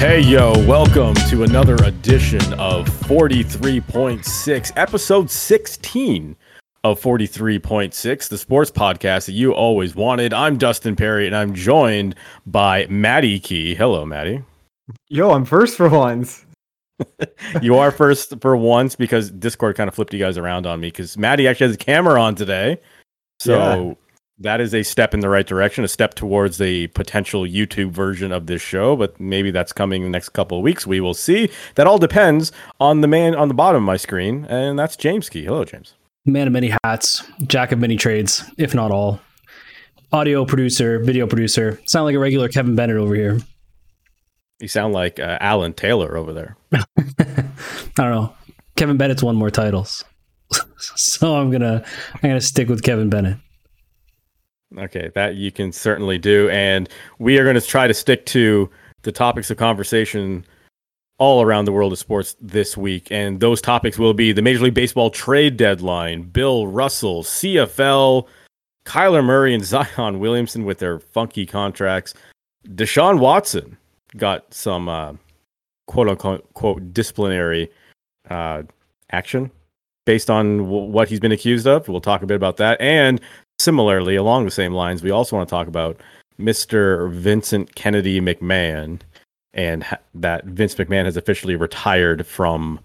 Hey, yo, welcome to another edition of 43.6, episode 16 of 43.6, the sports podcast that you always wanted. I'm Dustin Perry, and I'm joined by Maddie Key. Hello, Maddie. Yo, I'm first for once. you are first for once because Discord kind of flipped you guys around on me because Maddie actually has a camera on today. So. That is a step in the right direction, a step towards the potential YouTube version of this show, but maybe that's coming in the next couple of weeks. We will see. That all depends on the man on the bottom of my screen, and that's James Key. Hello, James. Man of many hats, jack of many trades, if not all. Audio producer, video producer. Sound like a regular Kevin Bennett over here. You sound like uh, Alan Taylor over there. I don't know. Kevin Bennett's won more titles, so I'm gonna I'm gonna stick with Kevin Bennett. Okay, that you can certainly do, and we are going to try to stick to the topics of conversation all around the world of sports this week, and those topics will be the Major League Baseball trade deadline, Bill Russell, CFL, Kyler Murray, and Zion Williamson with their funky contracts, Deshaun Watson got some uh, quote unquote quote disciplinary uh, action based on w- what he's been accused of. We'll talk a bit about that. And similarly, along the same lines, we also want to talk about Mr. Vincent Kennedy McMahon and ha- that Vince McMahon has officially retired from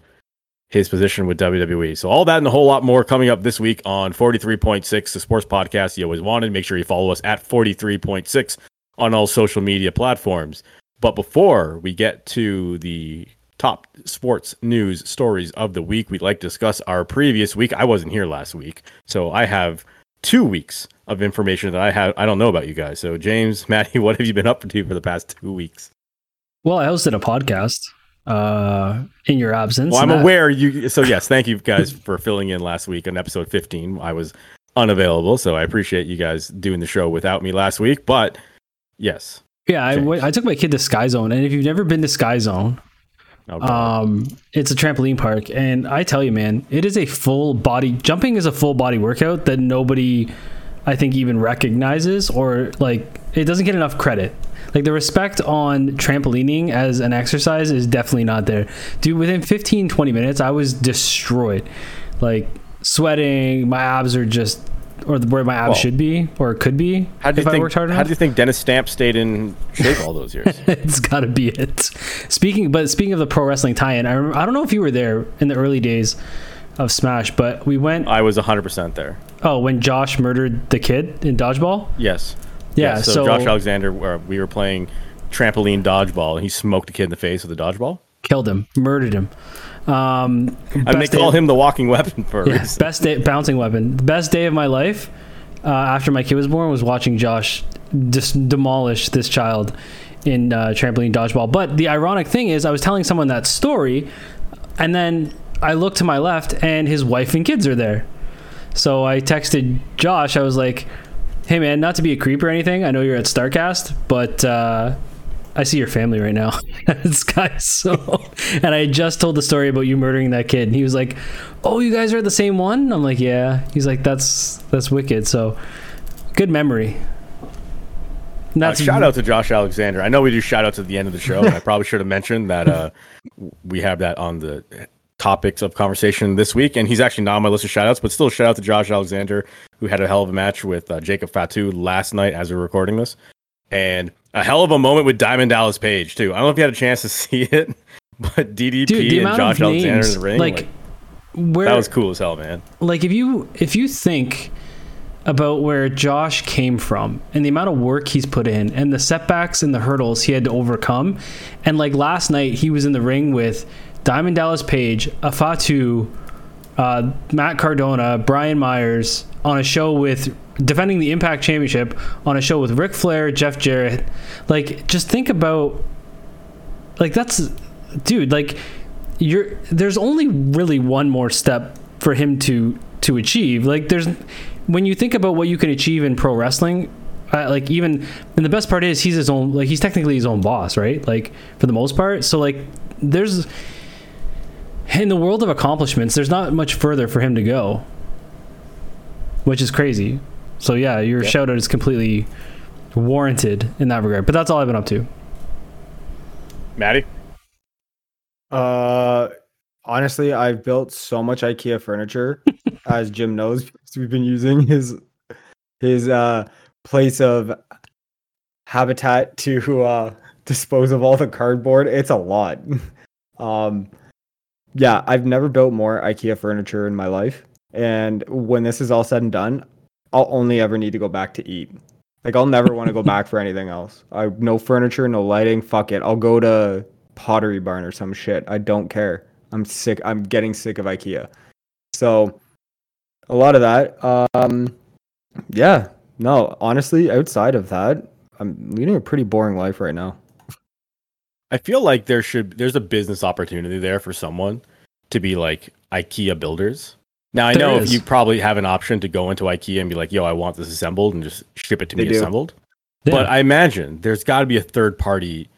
his position with WWE. So all that and a whole lot more coming up this week on 43.6, the sports podcast you always wanted. Make sure you follow us at 43.6 on all social media platforms. But before we get to the top sports news stories of the week, we'd like to discuss our previous week. I wasn't here last week, so I have two weeks of information that I have I don't know about you guys. So James, Maddie, what have you been up to for the past two weeks? Well, I hosted a podcast uh, in your absence. Well, I'm that... aware you. So yes, thank you guys for filling in last week on episode 15. I was unavailable, so I appreciate you guys doing the show without me last week. But yes, yeah, I, w- I took my kid to Sky Zone, and if you've never been to Sky Zone, um, it's a trampoline park, and I tell you, man, it is a full body jumping is a full body workout that nobody, I think, even recognizes or like it doesn't get enough credit. Like the respect on trampolining as an exercise is definitely not there. Dude, within 15, 20 minutes, I was destroyed. Like sweating, my abs are just or where my abs well, should be or could be how do you think, How do you think Dennis Stamp stayed in shape all those years? it's got to be it. Speaking, but speaking of the pro wrestling tie-in, I, remember, I don't know if you were there in the early days of Smash, but we went. I was 100% there. Oh, when Josh murdered the kid in dodgeball? Yes. Yeah. so, so, Josh Alexander, uh, we were playing trampoline dodgeball, and he smoked a kid in the face with a dodgeball. Killed him, murdered him. Um, and they call day, him the walking weapon for a yeah, reason. Best day, bouncing weapon. The best day of my life uh, after my kid was born was watching Josh just demolish this child in uh, trampoline dodgeball. But the ironic thing is, I was telling someone that story, and then I looked to my left, and his wife and kids are there. So I texted Josh. I was like, "Hey man, not to be a creep or anything. I know you're at Starrcast, but uh, I see your family right now. this guy so and I just told the story about you murdering that kid. And he was like, Oh, you guys are the same one? I'm like, Yeah. He's like, That's that's wicked. So good memory. Uh, shout out to Josh Alexander. I know we do shout outs at the end of the show, and I probably should have mentioned that uh, we have that on the topics of conversation this week. And he's actually not on my list of shout outs, but still shout out to Josh Alexander, who had a hell of a match with uh, Jacob Fatu last night as we are recording this. And a hell of a moment with Diamond Dallas Page too. I don't know if you had a chance to see it, but DDP Dude, and Josh Alexander in the ring, like, like where, that was cool as hell, man. Like if you if you think about where Josh came from and the amount of work he's put in and the setbacks and the hurdles he had to overcome, and like last night he was in the ring with Diamond Dallas Page, Afatu, uh, Matt Cardona, Brian Myers on a show with defending the Impact Championship on a show with Ric Flair, Jeff Jarrett. Like, just think about, like, that's, dude, like, you're, there's only really one more step for him to, to achieve. Like, there's, when you think about what you can achieve in pro wrestling, uh, like even and the best part is he's his own like he's technically his own boss right like for the most part so like there's in the world of accomplishments there's not much further for him to go which is crazy so yeah, your yep. shout out is completely warranted in that regard. But that's all I've been up to. Maddie? Uh, honestly, I've built so much IKEA furniture, as Jim knows, because we've been using his his uh place of habitat to uh dispose of all the cardboard. It's a lot. Um, yeah, I've never built more IKEA furniture in my life, and when this is all said and done, I'll only ever need to go back to eat. Like I'll never want to go back for anything else. I no furniture, no lighting. Fuck it. I'll go to Pottery Barn or some shit. I don't care. I'm sick. I'm getting sick of IKEA. So a lot of that. Um, yeah. No, honestly, outside of that, I'm leading a pretty boring life right now. I feel like there should there's a business opportunity there for someone to be like IKEA builders. Now I There know if is. you probably have an option to go into IKEA and be like, "Yo, I want this assembled," and just ship it to They me do. assembled. Yeah. But I imagine there's got to be a third party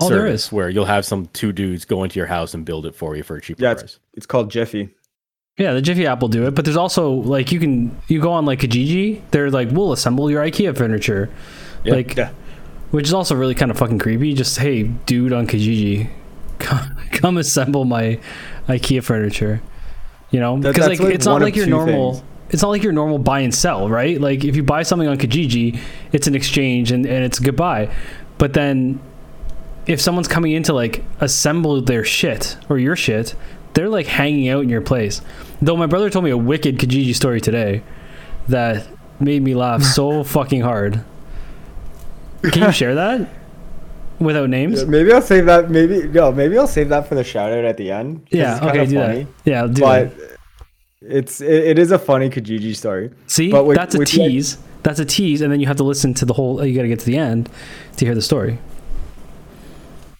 Oh, there service is. where you'll have some two dudes go into your house and build it for you for a cheaper Yeah, price. It's called Jiffy. Yeah, the Jiffy app will do it, but there's also like you can you go on like Kijiji, they're like we'll assemble your IKEA furniture, Yeah. like, Yeah. which is also really kind of fucking creepy. Just hey, dude on Kijiji, come, come assemble my IKEA furniture. You know, because like, like it's not like your normal. things. It's not like your normal buy and sell, right? Like if you buy something on Kijiji, it's an exchange and, and it's goodbye. But then if someone's coming in to like assemble their shit or your shit, they're like hanging out in your place. Though my brother told me a wicked Kijiji story today that made me laugh so fucking hard. Can you share that without names? Yeah, Maybe I'll save that. Maybe no. Maybe I'll save that for the shout out at the end. Yeah, okay, do funny, that. Yeah, do But that. it's it, it is a funny Kijiji story. See, but with- that's a with the- tease. That's a tease, and then you have to listen to the whole. You got to get to the end to hear the story.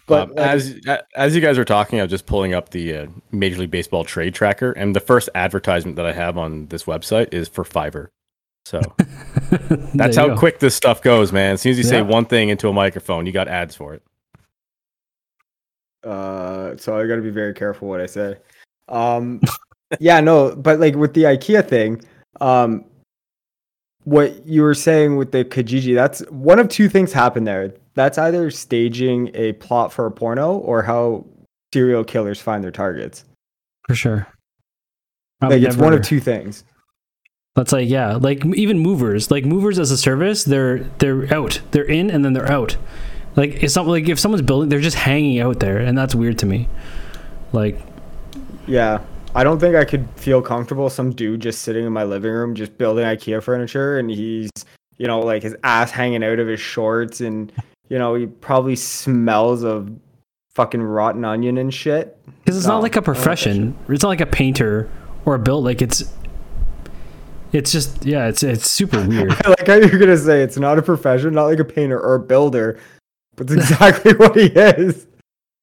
But Um, like, as as you guys are talking, I was just pulling up the uh, Major League Baseball trade tracker, and the first advertisement that I have on this website is for Fiverr. So that's how go. quick this stuff goes, man. As soon as you say one thing into a microphone, you got ads for it. uh, so I got to be very careful what I say. Um, yeah, no, but like with the IKEA thing, um, what you were saying with the Kijiji, that's one of two things happen there. That's either staging a plot for a porno or how serial killers find their targets. for sure. I've like it's one of two things. That's like yeah, like even movers, like movers as a service, they're they're out, they're in, and then they're out. Like it's not like if someone's building, they're just hanging out there, and that's weird to me. Like Yeah. I don't think I could feel comfortable some dude just sitting in my living room just building IKEA furniture and he's, you know, like his ass hanging out of his shorts and, you know, he probably smells of fucking rotten onion and shit. because it's No, not like a profession. It's not like a painter or a build. Like it's it's just yeah, it's it's super weird. I like how you're gonna say it's not a profession, not like a painter or a builder, but it's exactly what he is.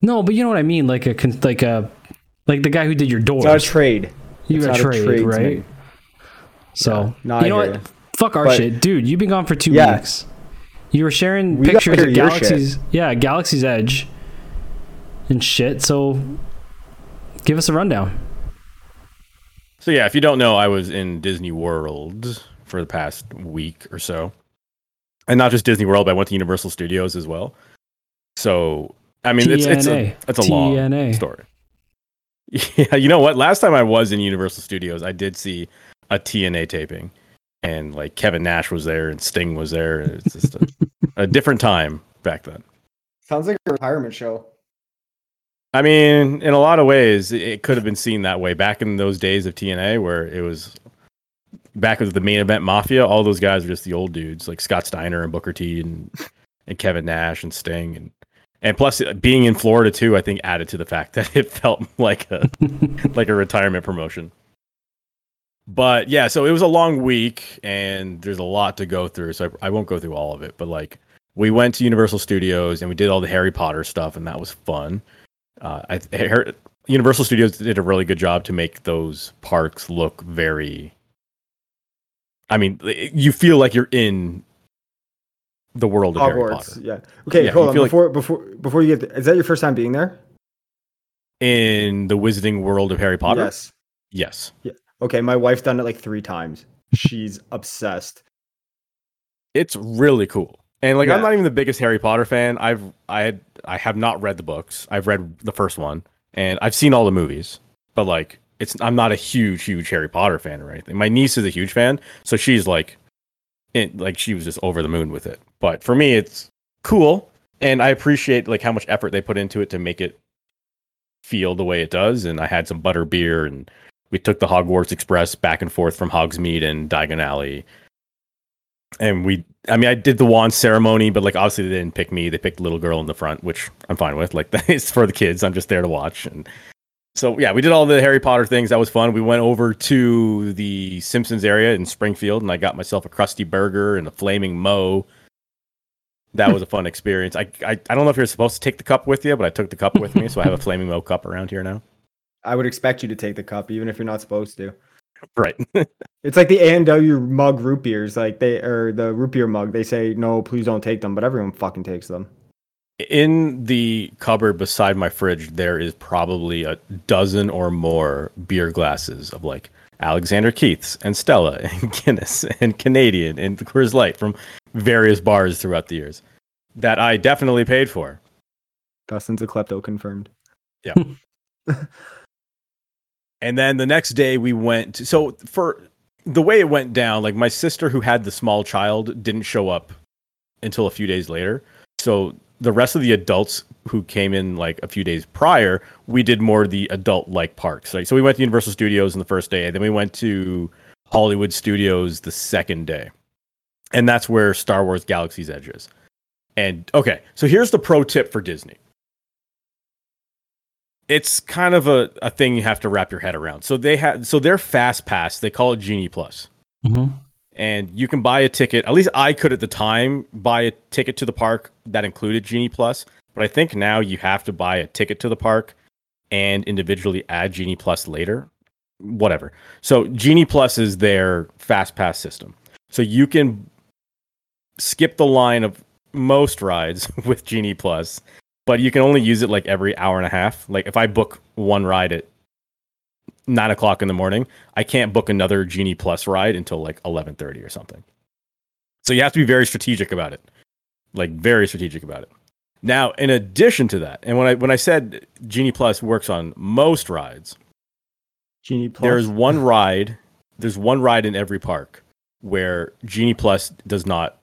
no, but you know what I mean. Like a con- like a like the guy who did your doors. It's not a trade. you it's got a trade, right? So I you know what? ya. Fuck our But- shit, dude. You've been gone for two Yeah. weeks. You were sharing We pictures of. Galaxy's, yeah, Galaxy's Edge, and shit. So, give us a rundown. So yeah, if you don't know, I was in Disney World for the past week or so, and not just Disney World, but I went to Universal Studios as well. So I mean, it's it's a, it's a long TNA. story. Yeah, you know what? Last time I was in Universal Studios, I did see a TNA taping, and like Kevin Nash was there and Sting was there. and It's just a, a different time back then. Sounds like a retirement show. I mean, in a lot of ways, it- could have been seen that way back in those days of TNA, where it was back with the main event Mafia. All those guys were just the old dudes, like Scott Steiner and Booker T and and Kevin Nash and Sting, and and plus uh, being in Florida too, I think added to the fact that it felt like a like a retirement promotion. But yeah, so it was a long week, and there's a lot to go through, so I, I won't go through all of it. But like, we went to Universal Studios and we did all the Harry Potter stuff, and that was fun. Uh, I, I Universal Studios did a really good job to make those parks look very. I mean, you feel like you're in the world of Harry Potter Yeah. Okay, Yeah, hold on. feel like- Before before before you get is that your first time being there? in the Wizarding World of Harry Potter. Yes. Yes. Yeah. Okay, my wife's done it like three times. She's obsessed. it's really cool. And like I'm not even the biggest Harry Potter fan. I've I had I have not read the books. I've read the first one and I've seen all the movies. But like it's I'm not a huge huge Harry Potter fan or anything. My niece is a huge fan, so she's like it, like she was just over the moon with it. But for me it's cool and I appreciate like how much effort they put into it to make it feel the way it does and I had some butter beer and we took the Hogwarts Express back and forth from Hogsmeade and Diagon Alley and we i mean i did the wand ceremony but like obviously they didn't pick me. They picked the little girl in the front which i'm fine with. Like it's for the kids. I'm just there to watch. And so yeah we did all the harry potter things. That was fun. We went over to the simpsons area in springfield and i got myself a Krusty Burger and a Flaming Moe that hmm. was a fun experience. I, I i don't know if you're supposed to take the cup with you but i took the cup with me so i have a Flaming Moe cup around here now. I would expect you to take the cup, even if you're not supposed to. Right It's like the A and W mug root beers, like they or the root beer mug. They say no, please don't take them, but everyone fucking takes them. in the cupboard beside my fridge there is probably a dozen or more beer glasses of like Alexander Keith's and Stella and Guinness and Canadian and Coors Light from various bars throughout the years that I definitely paid for. Dustin's a klepto confirmed. And then the next day we went to, so for the way it went down, like my sister who had the small child didn't show up until a few days later. So the rest of the adults who came in like a few days prior, we did more the adult like parks. Like so we went to Universal Studios on the first day, and then we went to Hollywood Studios the second day. And that's where Star Wars Galaxy's Edge is. And okay, so here's the pro tip for Disney it's kind of a, a thing you have to wrap your head around. So they have so their fast pass, they call it Genie Plus. Mhm. And you can buy a ticket, at least I could at the time buy a ticket to the park that included Genie Plus, but I think now you have to buy a ticket to the park and individually add Genie Plus later. Whatever. So Genie Plus is their fast pass system. So you can skip the line of most rides with Genie Plus but you can only use it like every hour and a half. Like if I book one ride at nine o'clock in the morning, I can't book another Genie Plus ride until like eleven thirty or something. So you have to be very strategic about it, like very strategic about it. Now, in addition to that, and when I when I said Genie Plus works on most rides, Genie Plus. there is one ride. There's one ride in every park where Genie Plus does not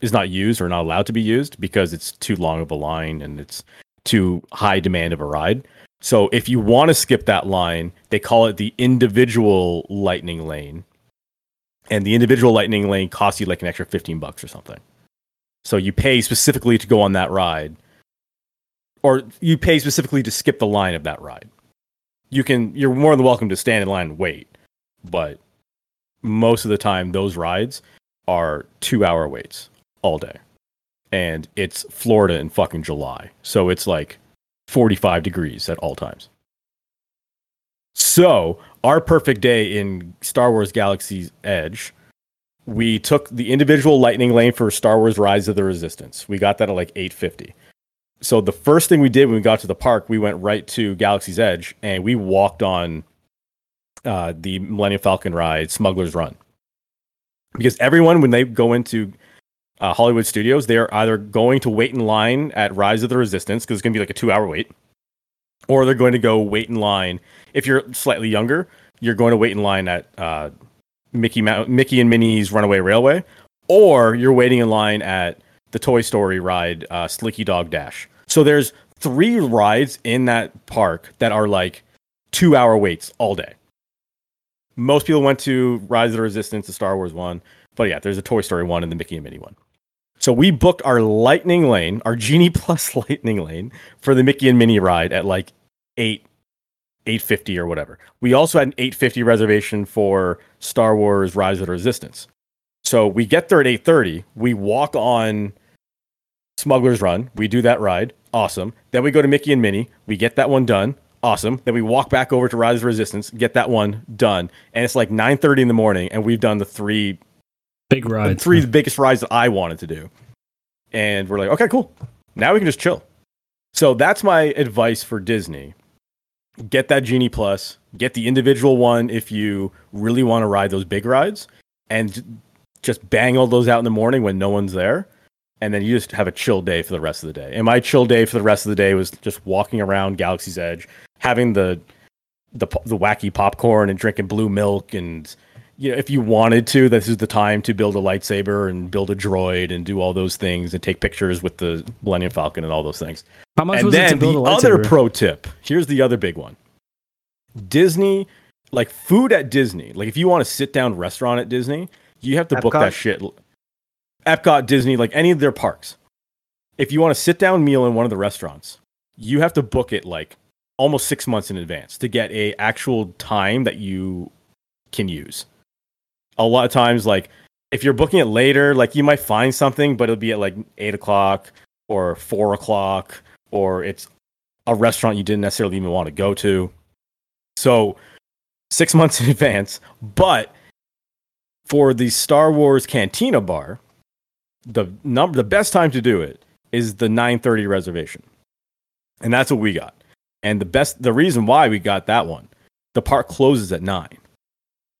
is not used or not allowed to be used because it's too long of a line and it's too high demand of a ride. So if you want to skip that line, they call it the individual lightning lane. And the individual lightning lane costs you like an extra 15 bucks or something. So you pay specifically to go on that ride or you pay specifically to skip the line of that ride. You can you're more than welcome to stand in line and wait, but most of the time those rides are 2-hour waits all day. And it's Florida in fucking July. So it's like 45 degrees at all times. So, our perfect day in Star Wars Galaxy's Edge, we took the individual lightning lane for Star Wars Rise of the Resistance. We got that at like 850. So the first thing we did when we got to the park, we went right to Galaxy's Edge and we walked on uh, the Millennium Falcon ride, Smuggler's Run. Because everyone, when they go into uh, Hollywood Studios, they're either going to wait in line at Rise of the Resistance because it's going to be like a two hour wait, or they're going to go wait in line. If you're slightly younger, you're going to wait in line at uh, Mickey, Mou- Mickey and Minnie's Runaway Railway, or you're waiting in line at the Toy Story ride, uh, Slinky Dog Dash. So there's three rides in that park that are like two hour waits all day. Most people went to Rise of the Resistance, the Star Wars one, but yeah, there's a Toy Story one and the Mickey and Minnie one. So we booked our Lightning Lane, our Genie Plus Lightning Lane for the Mickey and Minnie ride at like eight, eight fifty or whatever. We also had an eight fifty reservation for Star Wars Rise of the Resistance. So we get there at eight thirty. We walk on Smuggler's Run. We do that ride. Awesome. Then we go to Mickey and Minnie. We get that one done. Awesome. Then we walk back over to Rise of the Resistance, get that one done. And it's like 9:30 in the morning and we've done the three Big the rides. three biggest rides that I wanted to do. And we're like, okay, cool. Now we can just chill. So that's my advice for Disney. Get that Genie Plus, get the individual one if you really want to ride those big rides, and just bang all those out in the morning when no one's there. and then you just have a chill day for the rest of the day. And my chill day for the rest of the day was just walking around Galaxy's Edge, having the the the wacky popcorn and drinking blue milk and you know if you wanted to this is the time to build a lightsaber and build a droid and do all those things and take pictures with the Millennium Falcon and all those things. How much and was it to then build the a other pro tip. Here's the other big one. Disney, like food at Disney. Like if you want to sit down restaurant at Disney, you have to book that shit. Epcot, Disney, like any of their parks. If you want a sit down meal in one of the restaurants, you have to book it like almost six months in advance to get a actual time that you can use. A lot of times, like if you're booking it later, like you might find something, but it'll be at like eight o'clock or four o'clock, or it's a restaurant you didn't necessarily even want to go to. So six months in advance. But for the Star Wars Cantina bar, the number the best time to do it is the 9:30 reservation. And that's what we got. And the best the reason why we got that one, the park closes at 9.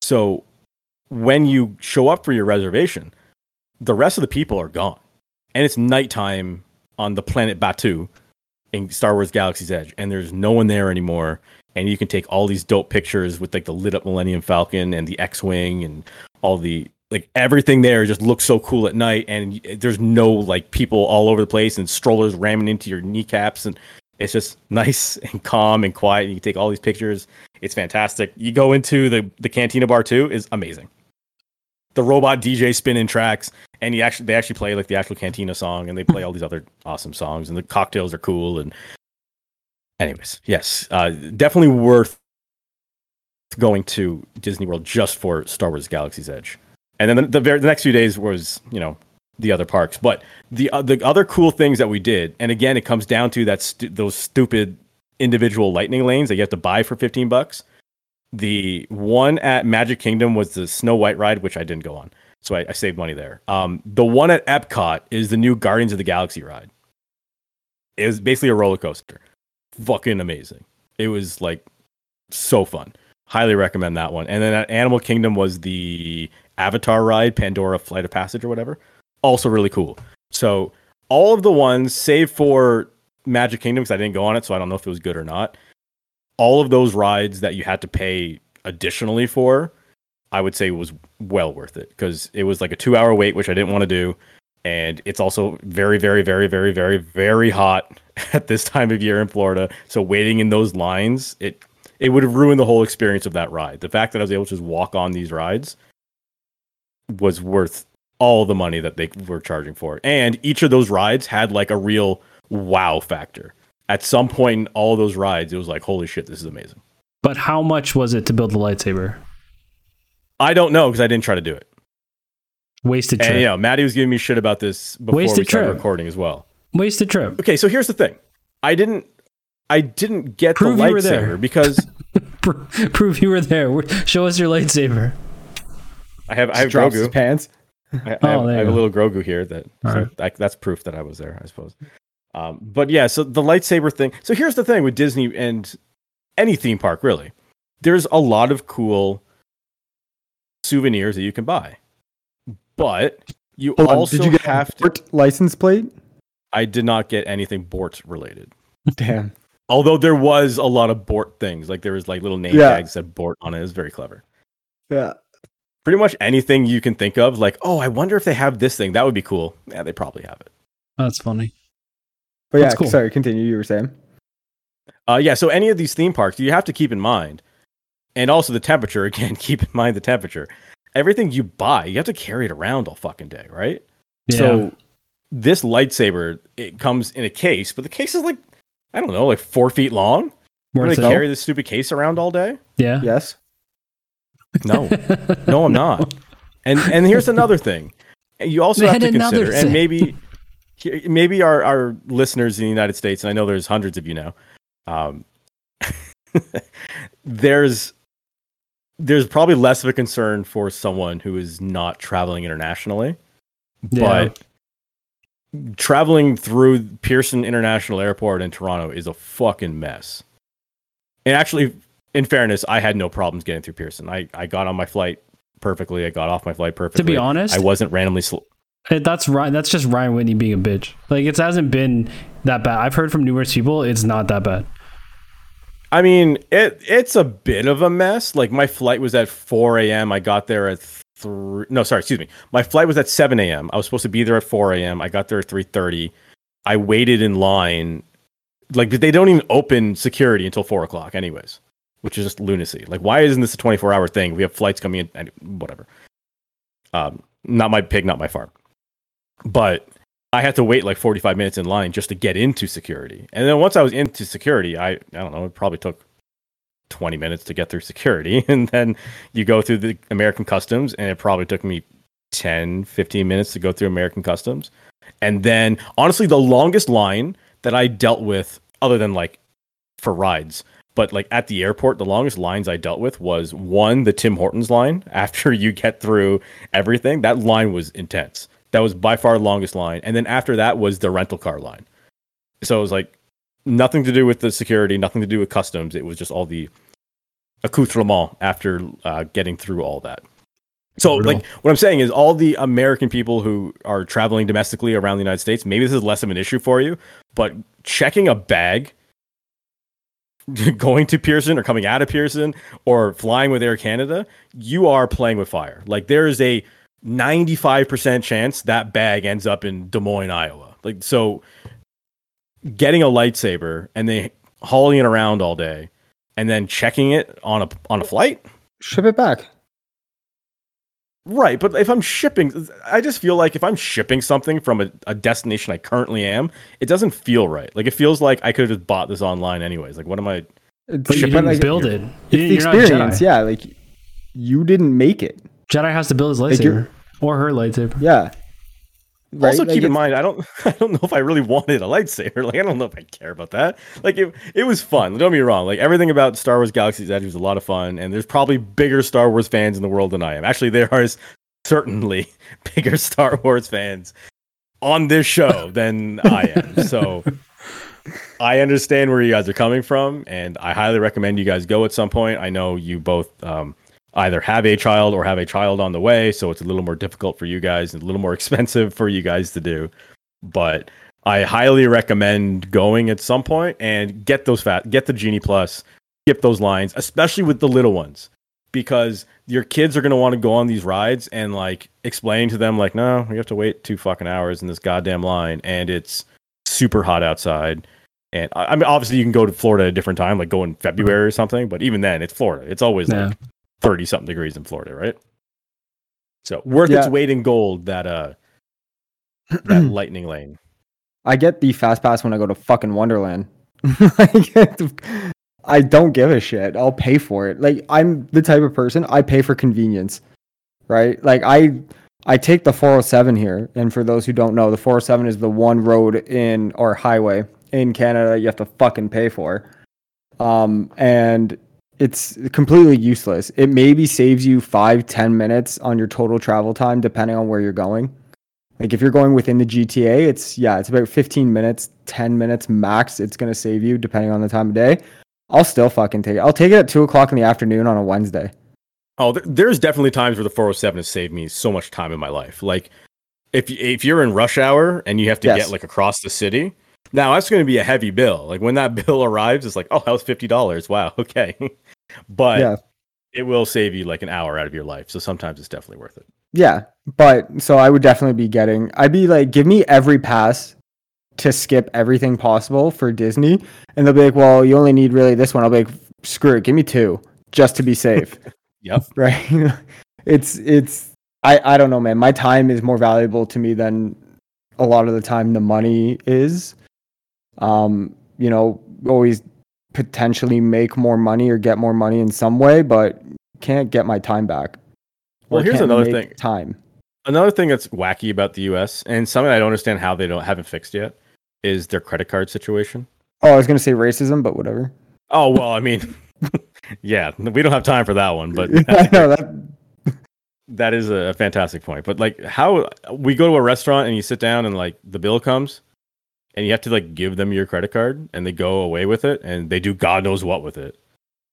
So when you show up for your reservation, the rest of the people are gone. And it's nighttime on the planet Batuu in Star Wars Galaxy's Edge, and there's no one there anymore. And you can take all these dope pictures with like the lit up Millennium Falcon and the X Wing and all the like everything there just looks so cool at night. And there's no like people all over the place and strollers ramming into your kneecaps. And it's just nice and calm and quiet. And you can take all these pictures. It's fantastic. You go into the, the Cantina Bar too, is amazing. The robot DJ spinning tracks, and you actually they actually play like the actual Cantina song, and they play all these other awesome songs, and the cocktails are cool. And anyways, yes, uh, definitely worth going to Disney World just for Star Wars Galaxy's Edge. And then the, the, the next few days was, you know, the other parks. But the uh, the other cool things that we did, and again, it comes down to that stu- those stupid individual lightning lanes that you have to buy for fifteen bucks. The one at Magic Kingdom was the Snow White ride, which I didn't go on, so I, I saved money there. Um, the one at Epcot is the new Guardians of the Galaxy ride. It was basically a roller coaster, fucking amazing. It was like so fun. Highly recommend that one. And then at Animal Kingdom was the Avatar ride, Pandora Flight of Passage or whatever. Also really cool. So all of the ones, save for Magic Kingdom, because I didn't go on it, so I don't know if it was good or not. All of those rides that you had to pay additionally for, I would say was well worth it because it was like a two hour wait, which I didn't want to do. And it's also very, very, very, very, very, very hot at this time of year in Florida. So waiting in those lines, it it would have ruined the whole experience of that ride. The fact that I was able to just walk on these rides was worth all the money that they were charging for. And each of those rides had like a real wow factor. At some point in all those rides, it was like, holy shit, this is amazing. But how much was it to build the lightsaber? I don't know because I didn't try to do it. Wasted trip. And you know, Maddie was giving me shit about this before Wasted we started trip. recording as well. Wasted trip. Okay, so here's the thing. I didn't I didn't get Prove the you were there. lightsaber because Pro- Prove you were there. Show us your lightsaber. I have I have Grogu. pants. I, I Oh, have, I have a little Grogu here that so right. I, that's proof that I was there, I suppose. Um, but yeah, so the lightsaber thing. So here's the thing with Disney and any theme park, really. There's a lot of cool souvenirs that you can buy, but you Hold on, also did you get have a to. Bort license plate? I did not get anything Bort related. Damn. Although there was a lot of Bort things, like there was like little name Yeah. tags that Bort on it. It was very clever. Yeah. Pretty much anything you can think of, like, oh, I wonder if they have this thing. That would be cool. Yeah, they probably have it. That's funny. But yeah, cool. sorry, continue. You were saying. Uh, yeah, so any of these theme parks, you have to keep in mind, and also the temperature. Again, keep in mind the temperature. Everything you buy, you have to carry it around all fucking day, right? Yeah. So this lightsaber, it comes in a case, but the case is like, I don't know, like four feet long. I'm Worth gonna carry this stupid case around all day? Yeah. Yes. No, no, I'm not. And and here's another thing, you also have to consider, thing. and maybe here- maybe our our listeners in the United States, and I know there's hundreds of you now. Um, there's there's probably less of a concern for someone who is not traveling internationally, Yeah. but traveling through Pearson International Airport in Toronto is a fucking mess. And actually, in fairness, I had no problems getting through Pearson. I, I got on my flight perfectly. I got off my flight perfectly. To be honest, I wasn't randomly. Sl- It, that's Ryan. That's just Ryan Whitney being a bitch. Like it hasn't been that bad. I've heard from numerous people. It's not that bad. I mean, it it's a bit of a mess. Like my flight was at 4 a.m. I got there at three. No, sorry, excuse me. My flight was at 7 a.m. I was supposed to be there at 4 a.m. I got there at 3:30. I waited in line. Like they don't even open security until four o'clock, anyways, which is just lunacy. Like, why isn't this a 24 hour thing? We have flights coming in, and whatever. Um, not my pig, not my farm. But I had to wait like 45 minutes in line just to get into security. And then once I was into security, I, I don't know, it probably took 20 minutes to get through security. And then you go through the American customs, and it probably took me 10, 15 minutes to go through American customs. And then, honestly, the longest line that I dealt with, other than like for rides, but like at the airport, the longest lines I dealt with was one, the Tim Hortons line. After you get through everything, that line was intense. That was by far the longest line. And then after that was the rental car line. So it was like nothing to do with the security, nothing to do with customs. It was just all the accoutrement after uh, getting through all that. So, Brutal. like, what I'm saying is, all the American people who are traveling domestically around the United States, maybe this is less of an issue for you, but checking a bag, going to Pearson or coming out of Pearson or flying with Air Canada, you are playing with fire. Like, there is a 95% chance that bag ends up in Des Moines, Iowa. Like, so getting a lightsaber and then hauling it around all day and then checking it on a on a flight Ship it back. Right, but if I'm shipping, I just feel like if I'm shipping something from a, a destination I currently am, it doesn't feel right. Like it feels like I could have just bought this online anyways. Like, what am I? It's, But you Ship didn't like, build it. It's the You- You're experience. Yeah, like you didn't make it. Jedi has to build his lightsaber or her lightsaber. Yeah. Right? Also, Like, keep in mind, I don't, I don't know if I really wanted a lightsaber. Like, I don't know if I care about that. Like, it, it was fun. Don't be wrong. Like, everything about Star Wars Galaxy's Edge was a lot of fun, and there's probably bigger Star Wars fans in the world than I am. Actually, there are certainly bigger Star Wars fans on this show than I am. So, I understand where you guys are coming from, and I highly recommend you guys go at some point. I know you both um, either have a child or have a child on the way, so it's a little more difficult for you guys and a little more expensive for you guys to do. But I highly recommend going at some point and get those fat, get the Genie Plus, skip those lines, especially with the little ones, because your kids are going to want to go on these rides and like explain to them like, no, you have to wait two fucking hours in this goddamn line, and it's super hot outside. And I I mean, obviously, you can go to Florida at a different time, like go in February or something. But even then, it's Florida. It's always Yeah. like thirty something degrees in Florida, right? So worth its weight in gold. That uh, that lightning lane. I get the fast pass when I go to fucking Wonderland. The- I don't give a shit. I'll pay for it. Like I'm the type of person I pay for convenience, right? Like I I take the 407 here, and for those who don't know, the 407 is the one road in or highway in Canada you have to fucking pay for. Um, and it's completely useless. It maybe saves you five, ten minutes on your total travel time, depending on where you're going. Like if you're going within the GTA, it's yeah, it's about 15 minutes, 10 minutes max. It's gonna save you depending on the time of day. I'll still fucking take it. I'll take it at two o'clock in the afternoon on a Wednesday. Oh, there's definitely times where the 407 has saved me so much time in my life. Like if if you're in rush hour and you have to Yes. get like across the city, now that's going to be a heavy bill. Like when that bill arrives, it's like, oh, that was fifty dollars. Wow, okay, but Yeah. it will save you like an hour out of your life. So sometimes it's definitely worth it. Yeah, but so I would definitely be getting. I'd be like, give me every pass to skip everything possible for Disney, and they'll be like, well, you only need really this one. I'll be like, screw it, give me two just to be safe. Yep. right? it's it's I I don't know, man. My time is more valuable to me than a lot of the time the money is. Um, you know, always potentially make more money or get more money in some way, but can't get my time back. Well, here's another thing. Time. Another thing that's wacky about the U.S. and something I don't understand how they don't haven't fixed yet is their credit card situation. Oh, I was gonna say racism, but whatever. Oh well, I mean, yeah, we don't have time for that one, but I know that. that is a fantastic point. But like, how we go to a restaurant and you sit down and like the bill comes, and you have to like give them your credit card, and they go away with it, and they do God knows what with it,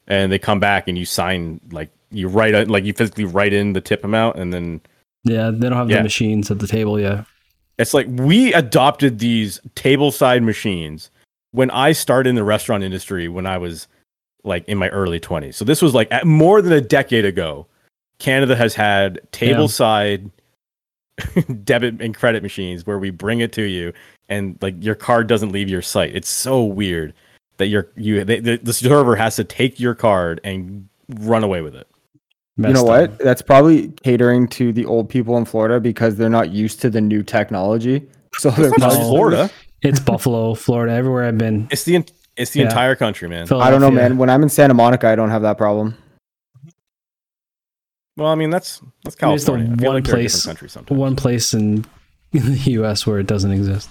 and they come back and you sign like you write uh, like you physically write in the tip amount, and then Yeah, they don't have Yeah. the machines at the table yeah It's like we adopted these table side machines when I started in the restaurant industry when I was like in my early 20s. So this was like more than a decade ago. Canada has had table side debit and credit machines where we bring it to you and like your card doesn't leave your site. It's so weird that you're you they, the, the server has to take your card and run away with it. You know Messed up. what? That's probably catering to the old people in Florida because they're not used to the new technology. So they're It's not probably Florida. It's Buffalo, Florida, everywhere I've been. It's the it's the Yeah. entire country, man. I don't know, man. When I'm in Santa Monica, I don't have that problem. Well, I mean that's that's I mean, it's the California. One like place- country sometimes. One place in the U.S. where it doesn't exist.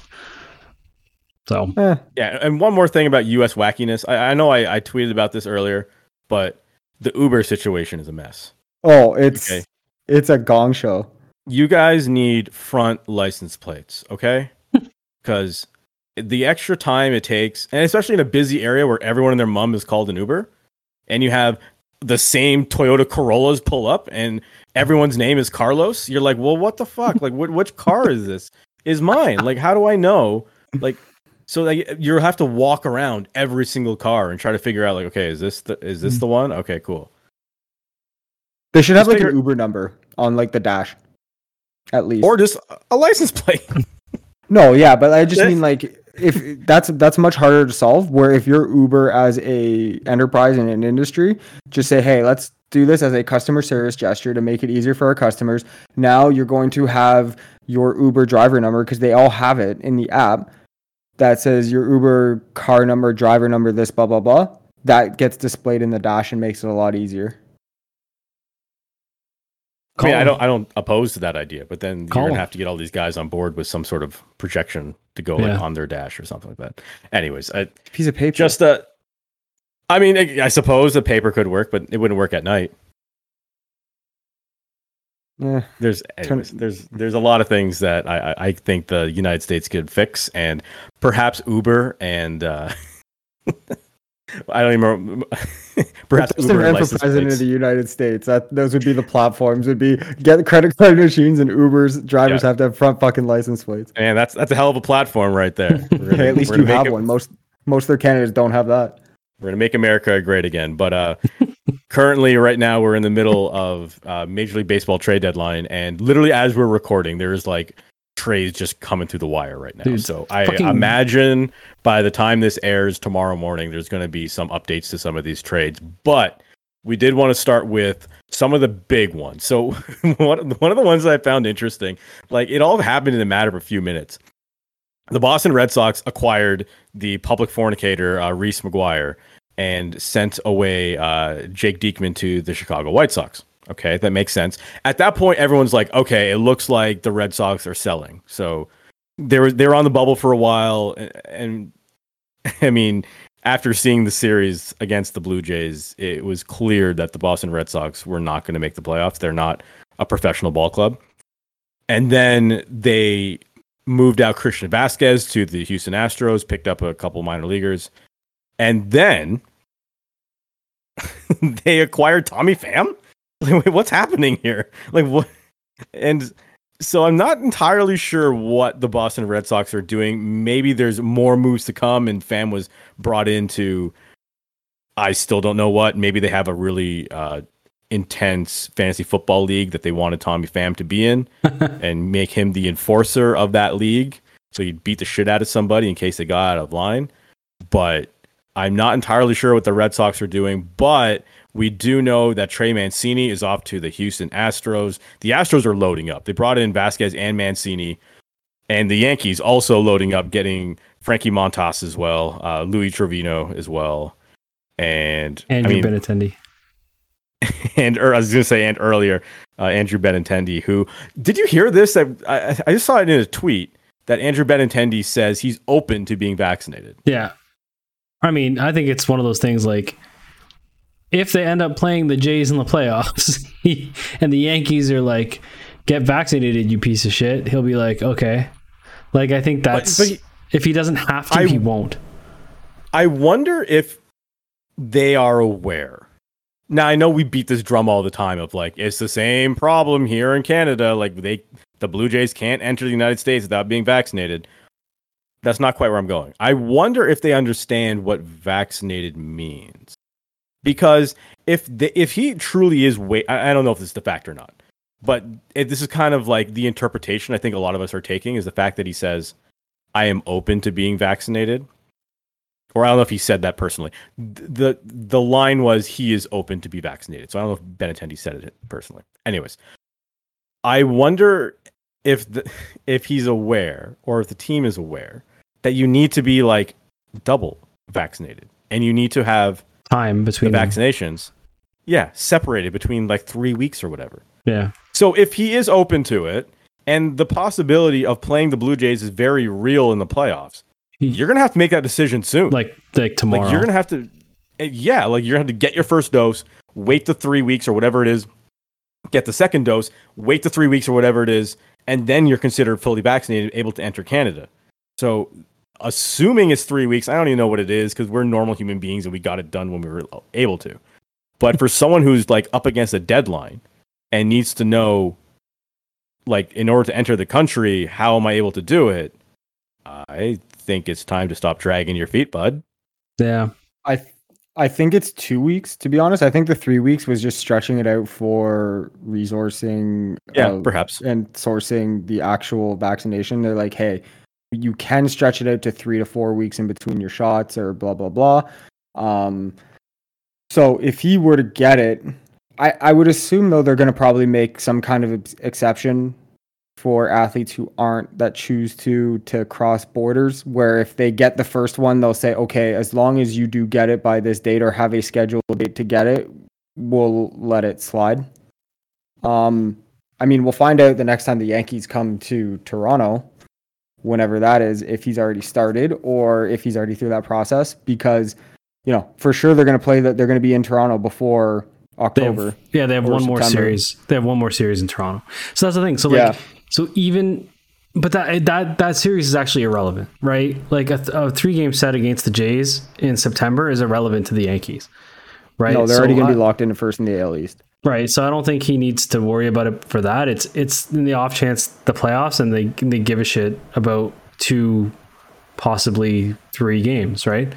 So Eh, Yeah, and one more thing about U.S. wackiness. I, I know I, I tweeted about this earlier, but the Uber situation is a mess. oh, it's Okay. it's a gong show. You guys need front license plates, okay? Because the extra time it takes, and especially in a busy area where everyone and their mom is called an Uber, and you have the same Toyota Corollas pull up, and everyone's name is Carlos. You're like, well, what the fuck? like, what which car is this? Is mine? Like, how do I know? Like, so like you have to walk around every single car and try to figure out, like, okay, is this the is this hmm. the one? Okay, cool. They should have Just like an Uber number on like the dash, at least. Or just a license plate. no, yeah, but I just mean like if that's that's much harder to solve. Where if you're Uber as a enterprise in an industry, just say, hey, let's do this as a customer service gesture to make it easier for our customers. Now you're going to have your Uber driver number because they all have it in the app that says your Uber car number, driver number, this blah blah blah. That gets displayed in the dash and makes it a lot easier. I mean, I don't, I don't oppose to that idea, but then Call you're gonna them. have to get all these guys on board with some sort of projection to go Yeah. like on their dash or something like that. Anyways, I, Piece of paper. just a, I mean, I, I suppose the paper could work, but it wouldn't work at night. Eh. There's, anyways, there's, there's a lot of things that I, I, I think the United States could fix, and perhaps Uber and uh, I don't even remember. perhaps Just Uber and for president plates. of the United States. That those would be the platforms. Would be get credit card machines and Uber's drivers Yeah. have to have front fucking license plates. And that's that's a hell of a platform right there. Gonna- Hey, at least you have it- one. Most most of their candidates don't have that. We're gonna make America great again. But uh, currently, right now, we're in the middle of uh, Major League Baseball trade deadline, and literally as we're recording, there is like trades just coming through the wire right now. Dude, so I fucking- imagine by the time this airs tomorrow morning, there's going to be some updates to some of these trades. But we did want to start with some of the big ones. So one one of the ones that I found interesting, like it all happened in a matter of a few minutes. The Boston Red Sox acquired the public fornicator uh, Reese McGuire and sent away uh, Jake Diekman to the Chicago White Sox. Okay, that makes sense. At that point, everyone's like, okay, it looks like the Red Sox are selling. So they were they were on the bubble for a while, a- and, I mean, after seeing the series against the Blue Jays, it was clear that the Boston Red Sox were not going to make the playoffs. They're not a professional ball club. And then they moved out Christian Vazquez to the Houston Astros, picked up a couple minor leaguers, and then they acquired Tommy Pham. Like, wait, what's happening here? Like what? And so I'm not entirely sure what the Boston Red Sox are doing. Maybe there's more moves to come, and Pham was brought into. I still don't know what. Maybe they have a really uh, intense fantasy football league that they wanted Tommy Pham to be in and make him the enforcer of that league. So he'd beat the shit out of somebody in case they got out of line. But I'm not entirely sure what the Red Sox are doing. But we do know that Trey Mancini is off to the Houston Astros. The Astros are loading up. They brought in Vazquez and Mancini. And the Yankees also loading up, getting Frankie Montas as well, uh, Louis Trivino as well. And Andrew I mean, Benintendi. and or I was going to say and earlier, uh, Andrew Benintendi, who did you hear this? I, I I just saw it in a tweet that Andrew Benintendi says he's open to being vaccinated. Yeah. I mean, I think it's one of those things like if they end up playing the Jays in the playoffs and the Yankees are like, get vaccinated, you piece of shit, he'll be like, okay. Like, I think that's but he- if he doesn't have to, I- he won't. I wonder if they are aware Now I know we beat this drum all the time of like it's the same problem here in Canada. Like they, the Blue Jays can't enter the United States without being vaccinated. That's not quite where I'm going. I wonder if they understand what vaccinated means, because if the, if he truly is wait, I, I don't know if this is the fact or not, but it, this is kind of like the interpretation I think a lot of us are taking is the fact that he says, "I am open to being vaccinated." Or I don't know if he said that personally. The the line was he is open to be vaccinated. So I don't know if Benintendi said it personally. Anyways, I wonder if the, if he's aware or if the team is aware that you need to be like double vaccinated and you need to have Time the between them. vaccinations yeah separated between like 3 weeks or whatever. Yeah. So if he is open to it and the possibility of playing the Blue Jays is very real in the playoffs, you're going to have to make that decision soon. Like like tomorrow. Like you're gonna have to, eh, yeah, like you're gonna have to get your first dose, wait the three weeks or whatever it is, get the second dose, wait the three weeks or whatever it is, and then you're considered fully vaccinated, able to enter Canada. So, assuming it's three weeks, I don't even know what it is because we're normal human beings and we got it done when we were able to. But for someone who's like up against a deadline and needs to know, like, in order to enter the country, how am I able to do it? I think it's time to stop dragging your feet, bud. yeah. I th- I think it's two weeks. To be honest, I think the three weeks was just stretching it out for resourcing. Yeah, uh, perhaps. and sourcing the actual vaccination. They're like, hey, you can stretch it out to three to four weeks in between your shots, or blah blah blah. Um, so if he were to get it, I I would assume though they're going to probably make some kind of exception for athletes who aren't that choose to to cross borders where if they get the first one they'll say okay as long as you do get it by this date or have a scheduled date to get it we'll let it slide um i mean we'll find out the next time the yankees come to toronto whenever that is if he's already started or if he's already through that process because you know for sure they're going to play that they're going to be in toronto before They october have, yeah, they have one more series. They have one more series in Toronto. So that's the thing. So like, Yeah. so even, but that that that series is actually irrelevant, right? Like a, th- a three game set against the Jays in September is irrelevant to the Yankees, right? no they're So already going to be locked into first in the AL East Right. So I don't think he needs to worry about it for that. It's it's in the off chance the playoffs and they they give a shit about two, possibly three games, right?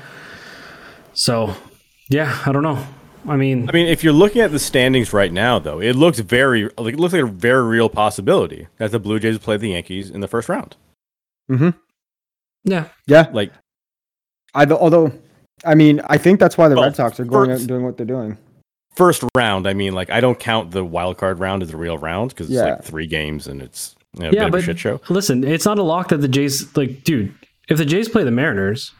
So, yeah, I don't know. I mean, I mean, if you're looking at the standings right now, though, it looks very like it looks like a very real possibility that the Blue Jays play the Yankees in the first round. mm-hmm. yeah, yeah Like, I, although, I mean, I think that's why the Well, Red Sox are going out and doing what they're doing. First round, I mean, like I don't count the wild card round as a real round because it's Yeah. like three games and it's you know, a yeah, bit of but a shit show. listen, it's not a lock that the Jays like, dude. If the Jays play the Mariners,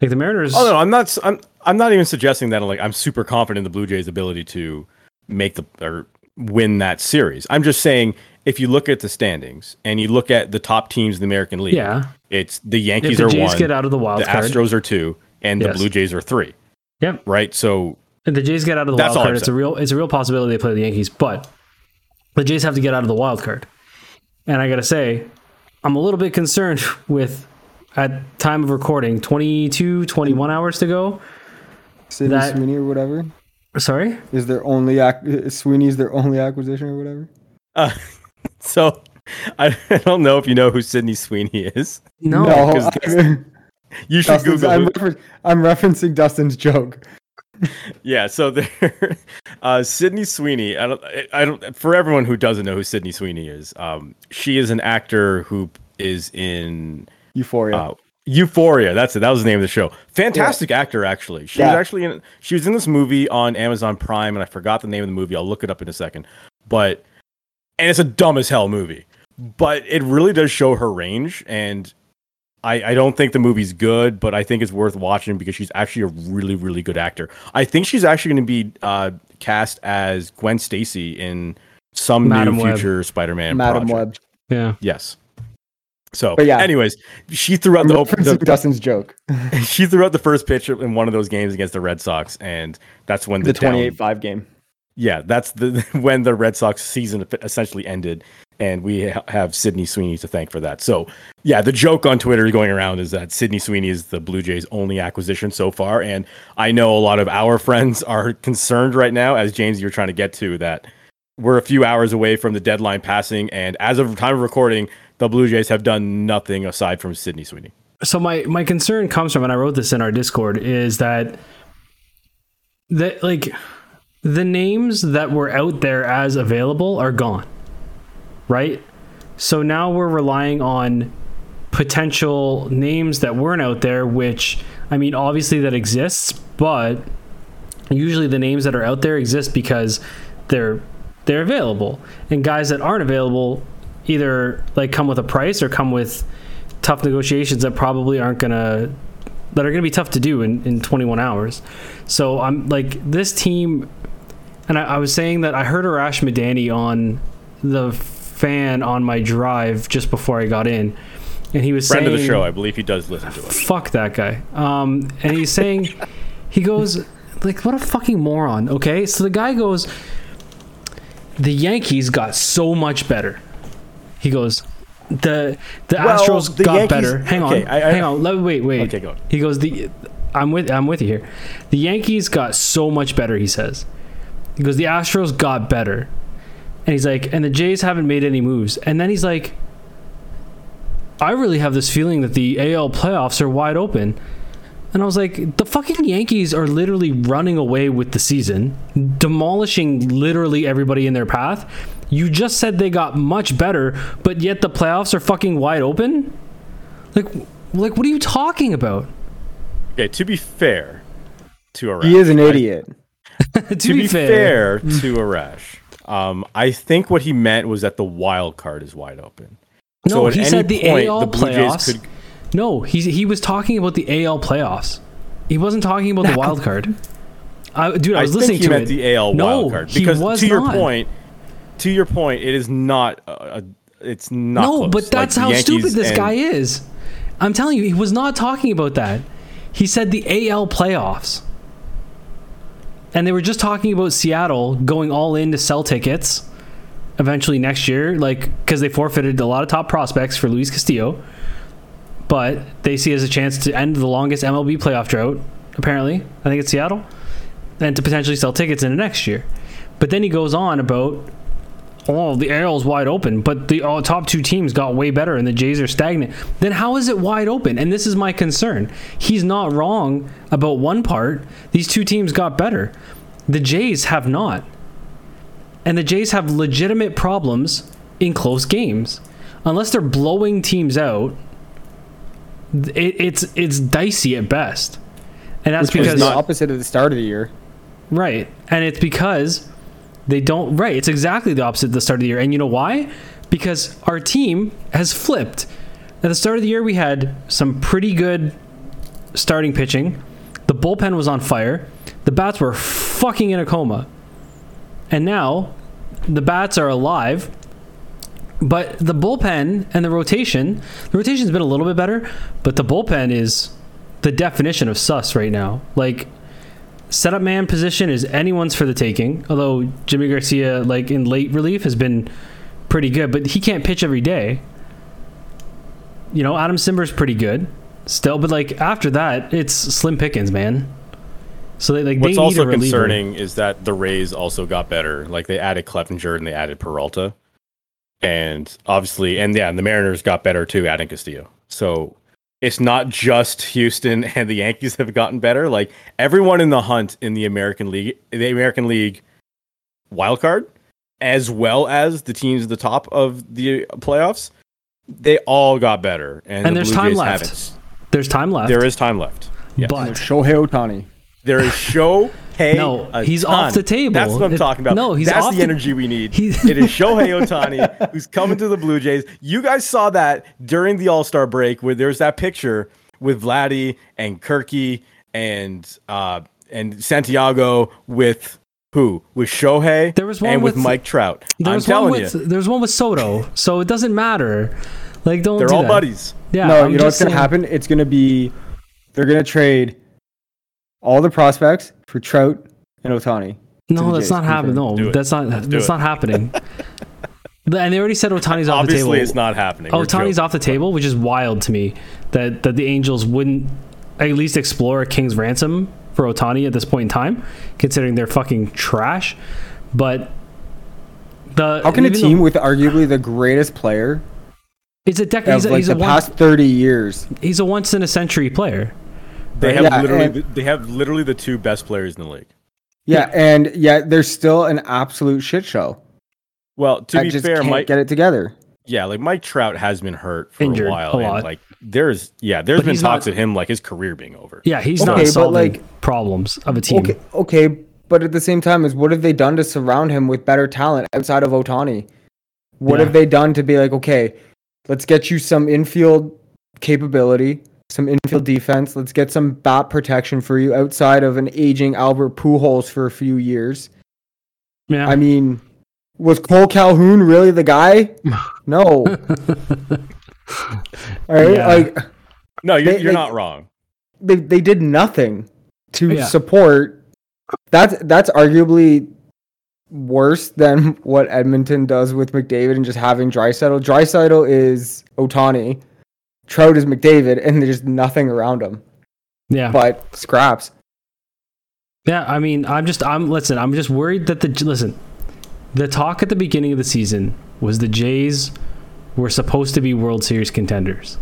like the Mariners, Oh no, I'm not. s- I'm. I'm not even suggesting that. Like, I'm super confident in the Blue Jays' ability to make the or win that series. I'm just saying, if you look at the standings and you look at the top teams in the American League, yeah. it's the If Yankees the are Jays one, get out of the wild the card, Astros are two, and the Blue Jays are three. Yep. Right. So If the Jays get out of the That's wild card, it's a real it's a real possibility they play the Yankees, but the Jays have to get out of the wild card. And I gotta say, I'm a little bit concerned with at time of recording, 22, 21 hours to go. Sydney That- Sweeney or whatever Sorry? is their only ac- Sweeney's their only acquisition or whatever. Uh, so I, I don't know if you know who Sydney Sweeney is. No. no, 'cause I- You should Dustin's- Google. I'm, refer- I'm referencing Dustin's joke. Yeah, so there, uh, Sydney Sweeney. I don't, I don't. For everyone who doesn't know who Sydney Sweeney is, um, she is an actor who is in Euphoria. uh, Euphoria. That's it. That was the name of the show. Fantastic actor, actually. She was actually in. She was in this movie on Amazon Prime, and I forgot the name of the movie. I'll look it up in a second. But and it's a dumb as hell movie, but it really does show her range. And I, I don't think the movie's good, but I think it's worth watching because she's actually a really, really good actor. I think she's actually going to be uh, cast as Gwen Stacy in some Madam new Web. future Spider-Man. Madam project. Web. Yeah. Yes. So, But yeah. anyways, she threw out the, op- referencing the Dustin's joke. she threw out the first pitch in one of those games against the Red Sox, and that's when the, The 28-5 game. Yeah, that's the when the Red Sox season essentially ended, and we ha- have Sydney Sweeney to thank for that. So, yeah, the joke on Twitter going around is that Sydney Sweeney is the Blue Jays' only acquisition so far, and I know a lot of our friends are concerned right now, as James you're trying to get to that we're a few hours away from the deadline passing, and as of time of recording, the Blue Jays have done nothing aside from Sydney Sweeney. So my my concern comes from, and I wrote this in our Discord, is that that like the names that were out there as available are gone, right? So now we're relying on potential names that weren't out there, which I mean, obviously that exists, but usually the names that are out there exist because they're they're available, and guys that aren't available either like come with a price or come with tough negotiations that probably aren't gonna that are gonna be tough to do in, in 21 hours. So I'm like this team, and I, I was saying that I heard Arash Madani on the fan on my drive just before I got in, and he was Friend saying, of the show, I believe he does listen to us. fuck that guy. Um, and he's saying, he goes, like, what a fucking moron. Okay, so the guy goes, the Yankees got so much better. He goes, the the Well, Astros the got Yankees- better. Hang okay, on, I- I- hang on. Let, wait, wait. Okay, go. He goes, the I'm with I'm with you here. The Yankees got so much better. He says, he goes, the Astros got better, and he's like, and the Jays haven't made any moves. And then he's like, I really have this feeling that the AL playoffs are wide open. And I was like, the fucking Yankees are literally running away with the season, demolishing literally everybody in their path. You just said they got much better, but yet the playoffs are fucking wide open? Like like what are you talking about? Okay, to be fair to Arash, He is an I- idiot. to, to be fair, to Arash, um, I think what he meant was that the wild card is wide open. No, so at he said the point, AL the playoffs. Could. No, he he was talking about the AL playoffs. He wasn't talking about the wild card. I, dude, I I was think listening he to meant it. the AL No, wild card because to your not. point, to your point, it is not. A, a, it's not. no, close. but that's the how stupid this and- guy is. I'm telling you, he was not talking about that. He said the AL playoffs. And they were just talking about Seattle going all in to sell tickets eventually next year, like because they forfeited a lot of top prospects for Luis Castillo. But they see as a chance to end the longest MLB playoff drought, apparently. I think it's Seattle. And to potentially sell tickets in the next year. But then he goes on about oh, the AL's wide open, but the top two teams got way better and the Jays are stagnant. Then how is it wide open? And this is my concern. He's not wrong about one part. These two teams got better. The Jays have not. And the Jays have legitimate problems in close games. Unless they're blowing teams out, it, it's it's dicey at best. And that's Which because the opposite of the start of the year. Right. And it's because they don't right, it's exactly the opposite at the start of the year. And you know why? Because our team has flipped. At the start of the year we had some pretty good starting pitching. The bullpen was on fire. The bats were fucking in a coma. And now the bats are alive. But the bullpen and the rotation, the rotation's been a little bit better, but the bullpen is the definition of sus right now. Like setup man position is anyone's for the taking. Although Jimmy Garcia, like in late relief, has been pretty good, but he can't pitch every day. You know, Adam Cimber's pretty good still, but like after that, it's slim pickings, man. So they like What's they need also concerning is that the Rays also got better. Like they added Cleavinger and they added Peralta, and obviously, and yeah, and the Mariners got better too, adding Castillo. So it's not just Houston and the Yankees have gotten better. Like everyone in the hunt in the American League, the American League wild card, as well as the teams at the top of the playoffs, they all got better. And, And the there's Blue time Jays left. haven't. There's time left. There is time left. Yes. but Shohei Ohtani. There is show hey No, he's off the table. That's what I'm It- talking about. no, he's that's off the the- energy we need. It is Shohei Ohtani who's coming to the Blue Jays. You guys saw that during the All Star break where there's that picture with Vladdy and Kirky and uh and Santiago with who with Shohei There was one and with, with- Mike Trout. there I'm was one telling with you, there's one with Soto, so it doesn't matter. Like don't they're do all that. buddies. Yeah, no, I'm you know what's just gonna saying- happen? It's gonna be they're gonna trade all the prospects for Trout and Ohtani. No, that's Jays, not happening. No, Do it. that's not. do That's it. not happening. and they already said Ohtani's off the table. Obviously, it's not happening. Oh, We're Tony's joking. off the table, which is wild to me. That that the Angels wouldn't at least explore a king's ransom for Ohtani at this point in time, considering they're fucking trash. But the How can a even though- team with arguably the greatest player He's a dec- of he's a, like he's, the one, past thirty years? he's a once in a century player. They have Yeah, literally, and- the, they have literally the two best players in the league. Yeah, and yet they're still an absolute shit show. Well, to I be just fair, can't Mike, get it together. yeah, like Mike Trout has been hurt for Injured a while, a and like there's yeah, there's But been talks not- of him like his career being over. Yeah, he's Okay, not but, solving like- problems of a team. Okay, okay, but at the same time, is what have they done to surround him with better talent outside of Ohtani? What Yeah. have they done to be like, okay, let's get you some infield capability, some infield defense. Let's get some bat protection for you outside of an aging Albert Pujols for a few years. Yeah, I mean, was Kole Calhoun really the guy? No. All right, Yeah. like No, you're, They- you're they- not wrong. they they did nothing to Yeah. support. That's that's arguably worse than what Edmonton does with McDavid and just having Draisaitl. Draisaitl is Ohtani, Trout is McDavid, and there's nothing around him yeah. but scraps. Yeah, I mean, I'm just, I'm, listen, I'm just worried that the, listen, the talk at the beginning of the season was the Jays were supposed to be World Series contenders.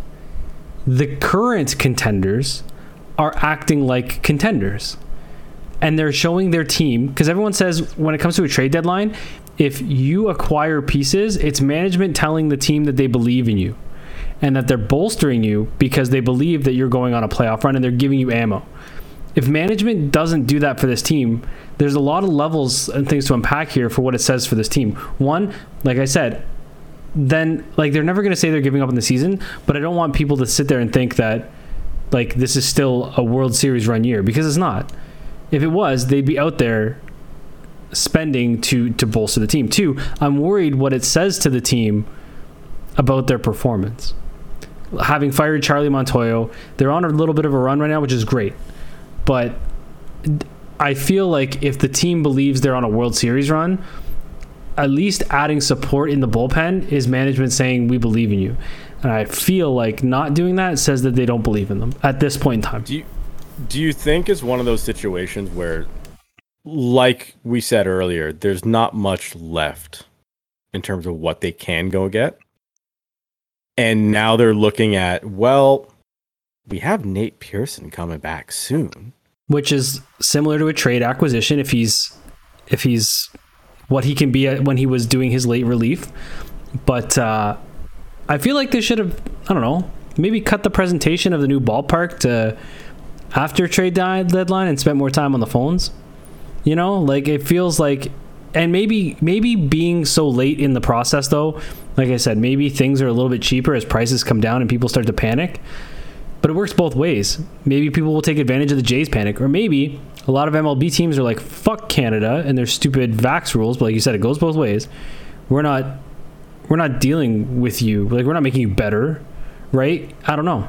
The current contenders are acting like contenders. And they're showing their team, because everyone says when it comes to a trade deadline, if you acquire pieces, it's management telling the team that they believe in you and that they're bolstering you because they believe that you're going on a playoff run and they're giving you ammo if management doesn't do that for this team, there's a lot of levels and things to unpack here for what it says for this team. One, like I said, then like they're never going to say they're giving up on the season, but I don't want people to sit there and think that like this is still a World Series run year because it's not. If it was, they'd be out there spending to to bolster the team. Two, I'm worried what it says to the team about their performance. Having fired Charlie Montoyo, they're on a little bit of a run right now, which is great but I feel like if the team believes they're on a World Series run, at least adding support in the bullpen is management saying we believe in you. And I feel like not doing that says that they don't believe in them at this point in time. Do you do you think it's one of those situations where, like we said earlier, there's not much left in terms of what they can go get, and now they're looking at well, we have Nate Pearson coming back soon. Which is similar to a trade acquisition if he's if he's what he can be at when he was doing his late relief. But uh, I feel like they should have I don't know maybe cut the presentation of the new ballpark to after trade deadline and spent more time on the phones. You know, like it feels like, and maybe maybe being so late in the process though, like I said, maybe things are a little bit cheaper as prices come down and people start to panic. But it works both ways. Maybe people will take advantage of the Jays panic, or maybe a lot of MLB teams are like, "Fuck Canada" and their stupid vax rules. But like you said, it goes both ways. We're not, we're not dealing with you. Like we're not making you better, right? I don't know.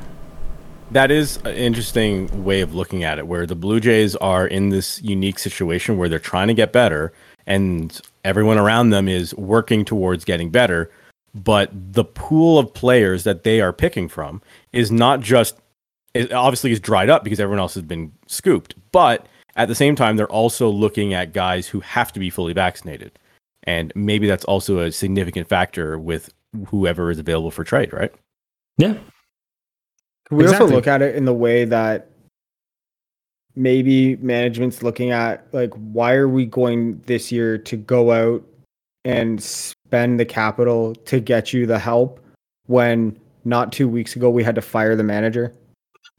That is an interesting way of looking at it, where the Blue Jays are in this unique situation where they're trying to get better, and everyone around them is working towards getting better. But the pool of players that they are picking from is not just, it obviously is dried up because everyone else has been scooped. But at the same time, they're also looking at guys who have to be fully vaccinated. And maybe that's also a significant factor with whoever is available for trade, right? Yeah, We Exactly. also look at it in the way that maybe management's looking at like why are we going this year to go out and spend the capital to get you the help when not two weeks ago we had to fire the manager.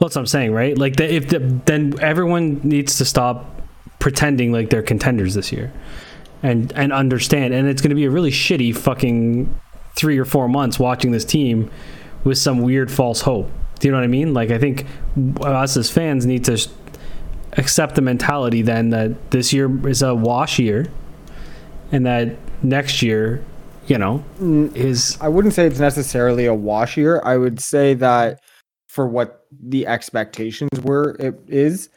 That's what I'm saying, right? Like, the, if the, then everyone needs to stop pretending like they're contenders this year, and and understand. And it's going to be a really shitty fucking three or four months watching this team with some weird false hope. Do you know what I mean? Like, I think us as fans need to accept the mentality then that this year is a wash year, and that next year, you know, mm, is I wouldn't say it's necessarily a wash year. I would say that for what the expectations were, it is.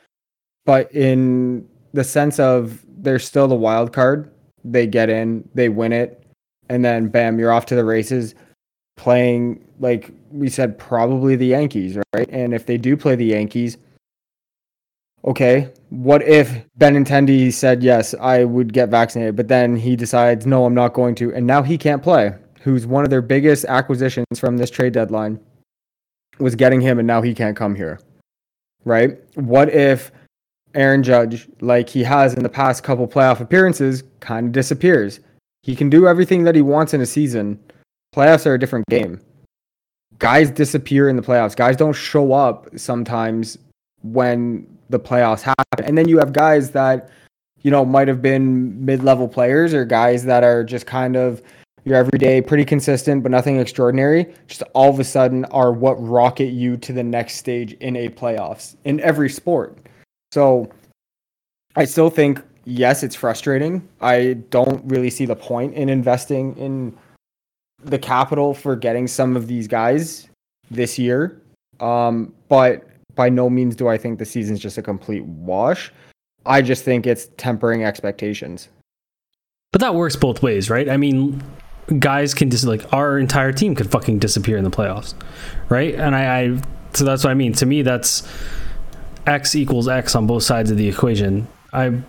But in the sense of they're still the wild card. They get in, they win it, and then bam, you're off to the races playing like we said probably the Yankees, right? And if they do play the Yankees, okay, what if Benintendi said yes, I would get vaccinated, but then he decides no, I'm not going to, and now he can't play. Who's one of their biggest acquisitions from this trade deadline was getting him, and now he can't come here, right? What if Aaron Judge, like he has in the past couple playoff appearances, kind of disappears? He can do everything that he wants in a season. Playoffs are a different game. Guys disappear in the playoffs. Guys don't show up sometimes when the playoffs happen. And then you have guys that, you know, might have been mid level players or guys that are just kind of your everyday, pretty consistent, but nothing extraordinary, just all of a sudden are what rocket you to the next stage in a playoffs in every sport. So I still think, yes, it's frustrating. I don't really see the point in investing in the capital for getting some of these guys this year. Um, but by no means do I think the season's just a complete wash. I just think it's tempering expectations. But that works both ways, right? I mean, guys can just like our entire team could fucking disappear in the playoffs, right? And I, I so that's what I mean. To me, that's x equals x on both sides of the equation. I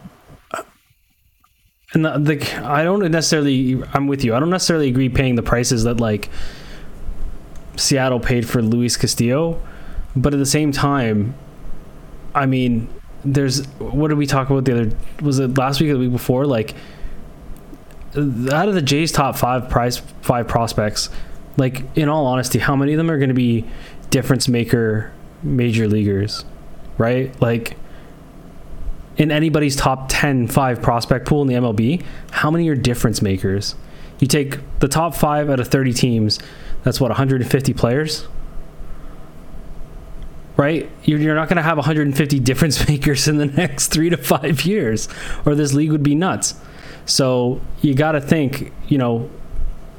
and the, the I don't necessarily. I'm with you. I don't necessarily agree paying the prices that like Seattle paid for Luis Castillo, but at the same time, I mean, there's what did we talk about the other? Was it last week or the week before? Like out of the Jays' top five price five prospects, like in all honesty, how many of them are going to be difference maker major leaguers, right? Like in anybody's top 10 5 prospect pool in the MLB, how many are difference makers? You take the top 5 out of 30 teams, that's what 150 players. Right? You're, you're not going to have 150 difference makers in the next 3 to 5 years or this league would be nuts. So you got to think, you know,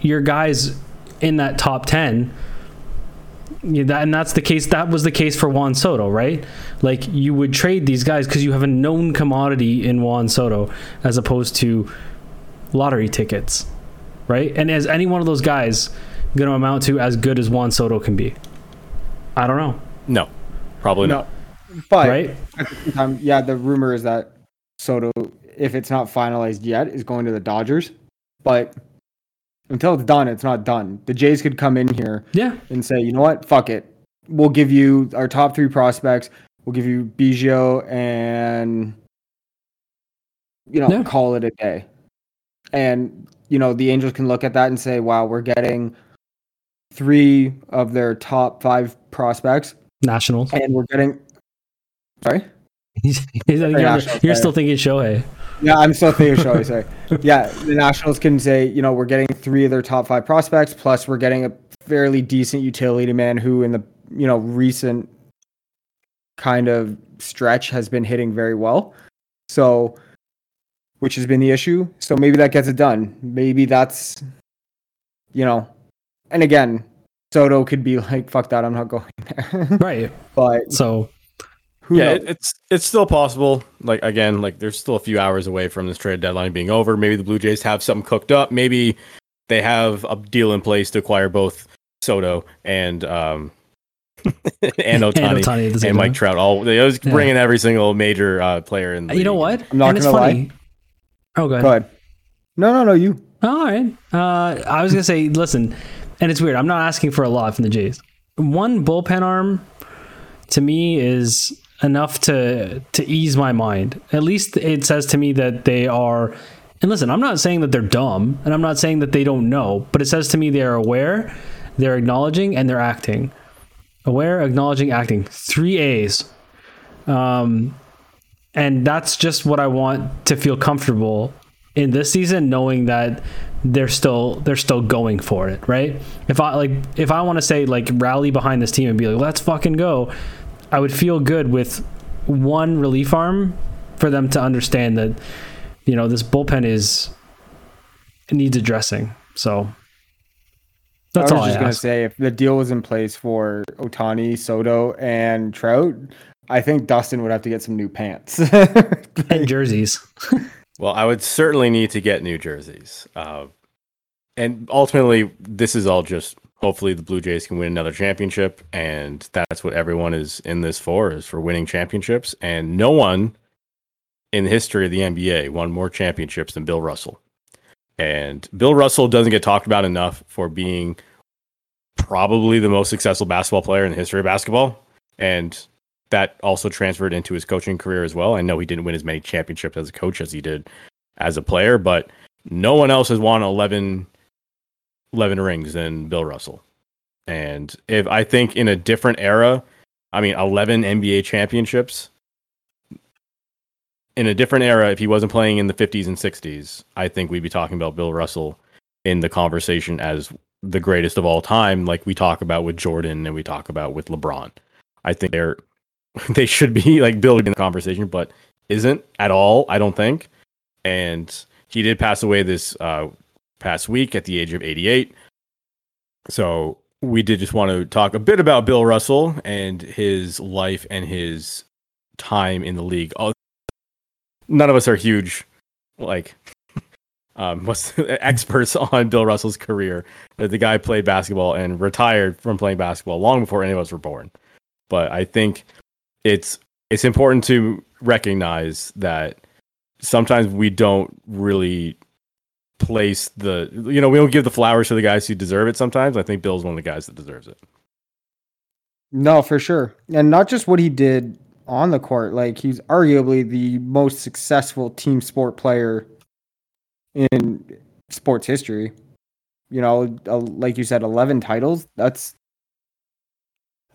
your guys in that top 10 yeah, that, and that's the case that was the case for Juan Soto, right? Like you would trade these guys because you have a known commodity in Juan Soto as opposed to lottery tickets, right? And is any one of those guys going to amount to as good as Juan Soto can be? I don't know. No, probably No, not. but Right? at the same time, yeah, the rumor is that Soto, if it's not finalized yet, is going to the Dodgers. But until it's done, it's not done. The Jays could come in here Yeah. and say, you know what, fuck it. We'll give you our top three prospects. We'll give you Biggio and you know, Yeah. call it a day. And you know, the Angels can look at that and say, wow, we're getting three of their top five prospects, Nationals. and we're getting sorry? you're, you're still thinking Shohei. Yeah, I'm still thinking Shohei, sorry. Yeah, the Nationals can say, you know, we're getting three of their top five prospects, plus we're getting a fairly decent utility man who in the you know recent kind of stretch has been hitting very well. So which has been the issue. So maybe that gets it done. Maybe that's you know and again, Soto could be like, fuck that, I'm not going there. Right. but So who yeah, knows? it, it's it's still possible. Like again, like there's still a few hours away from this trade deadline being over. Maybe the Blue Jays have something cooked up. Maybe they have a deal in place to acquire both Soto and um and Otani Ohtani at the same and Mike. Trout. All they always Yeah. bring every single major uh, player in. The you know what? I'm not and it's gonna lie. funny. Oh, go ahead. Go ahead. No, no, no, you. All right. Uh, I was gonna say, listen, and it's weird. I'm not asking for a lot from the Jays. One bullpen arm, to me, is enough to to ease my mind. At least it says to me that they are. And listen, I'm not saying that they're dumb, and I'm not saying that they don't know, but it says to me they are aware, they're acknowledging, and they're acting. Aware, acknowledging, acting. Three A's. Um, and that's just what I want to feel comfortable in this season, knowing that they're still they're still going for it, right? If I like if I want to say like rally behind this team and be like, let's fucking go, I would feel good with one relief arm for them to understand that you know this bullpen is it needs addressing. So that's I all was I just gonna ask. say if the deal was in place for Ohtani, Soto, and Trout, I think Dustin would have to get some new pants. And jerseys. Well, I would certainly need to get new jerseys. Uh, and ultimately, this is all just hopefully the Blue Jays can win another championship, and that's what everyone is in this for is for winning championships. And no one in the history of the NBA won more championships than Bill Russell. And Bill Russell doesn't get talked about enough for being probably the most successful basketball player in the history of basketball. And that also transferred into his coaching career as well. I know he didn't win as many championships as a coach as he did as a player, but no one else has won 11, 11 rings than Bill Russell. And if I think in a different era, I mean, 11 NBA championships in a different era, if he wasn't playing in the 50s and 60s, I think we'd be talking about Bill Russell in the conversation as the greatest of all time, like we talk about with Jordan and we talk about with LeBron. I think they're they should be like building the conversation, but isn't at all. I don't think. And he did pass away this uh, past week at the age of 88. So we did just want to talk a bit about Bill Russell and his life and his time in the league. None of us are huge, like, um, experts on Bill Russell's career. The guy played basketball and retired from playing basketball long before any of us were born. But I think it's it's important to recognize that sometimes we don't really place the you know we don't give the flowers to the guys who deserve it sometimes. I think bill's one of the guys that deserves it. No for sure. And not just what he did on the court like he's arguably the most successful team sport player in sports history. You know uh, like you said 11 titles that's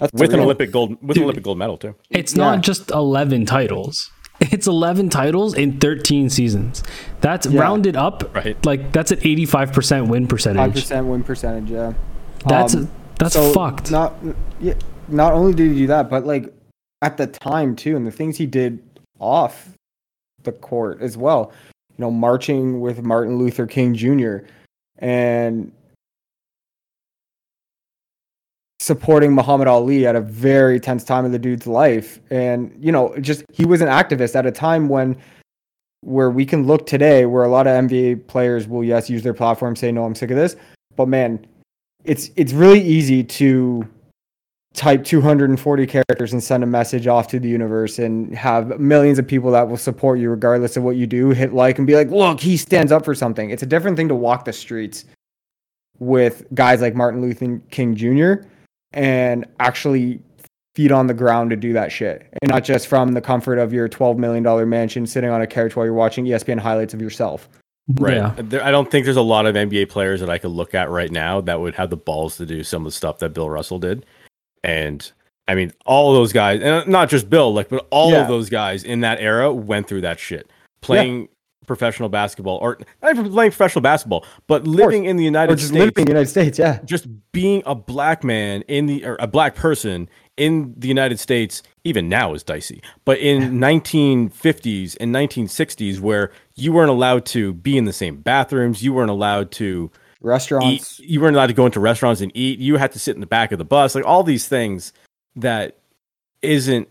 that's with an Olympic gold with Dude, an Olympic gold medal too. It's yeah. not just eleven titles. It's eleven titles in thirteen seasons. That's yeah. rounded up. Right. Like that's an eighty-five percent win percentage. Five percent win percentage. Yeah. That's um, that's so fucked. Not yeah. Not only did he do that, but like at the time too, and the things he did off the court as well. You know, marching with Martin Luther King Jr. and supporting Muhammad Ali at a very tense time in the dude's life. And, you know, just he was an activist at a time when where we can look today where a lot of NBA players will yes use their platform say no I'm sick of this but man it's it's really easy to type 240 characters and send a message off to the universe and have millions of people that will support you regardless of what you do hit like and be like look he stands up for something it's a different thing to walk the streets with guys like Martin Luther King Jr and actually feet on the ground to do that shit and not just from the comfort of your $12 million mansion sitting on a couch while you're watching ESPN highlights of yourself. Right. Yeah. There, I don't think there's a lot of NBA players that I could look at right now that would have the balls to do some of the stuff that Bill Russell did. And I mean, all those guys, and not just Bill, like, but all yeah. of those guys in that era went through that shit. Playing professional basketball, or not even playing professional basketball, but living in the United States, living in the United States, yeah, just being a black man in the or a black person in the United States, even now is dicey. But in 1950s and 1960s, where you weren't allowed to be in the same bathrooms, you weren't allowed to restaurants, eat, you weren't allowed to go into restaurants and eat. You had to sit in the back of the bus, like all these things that isn't.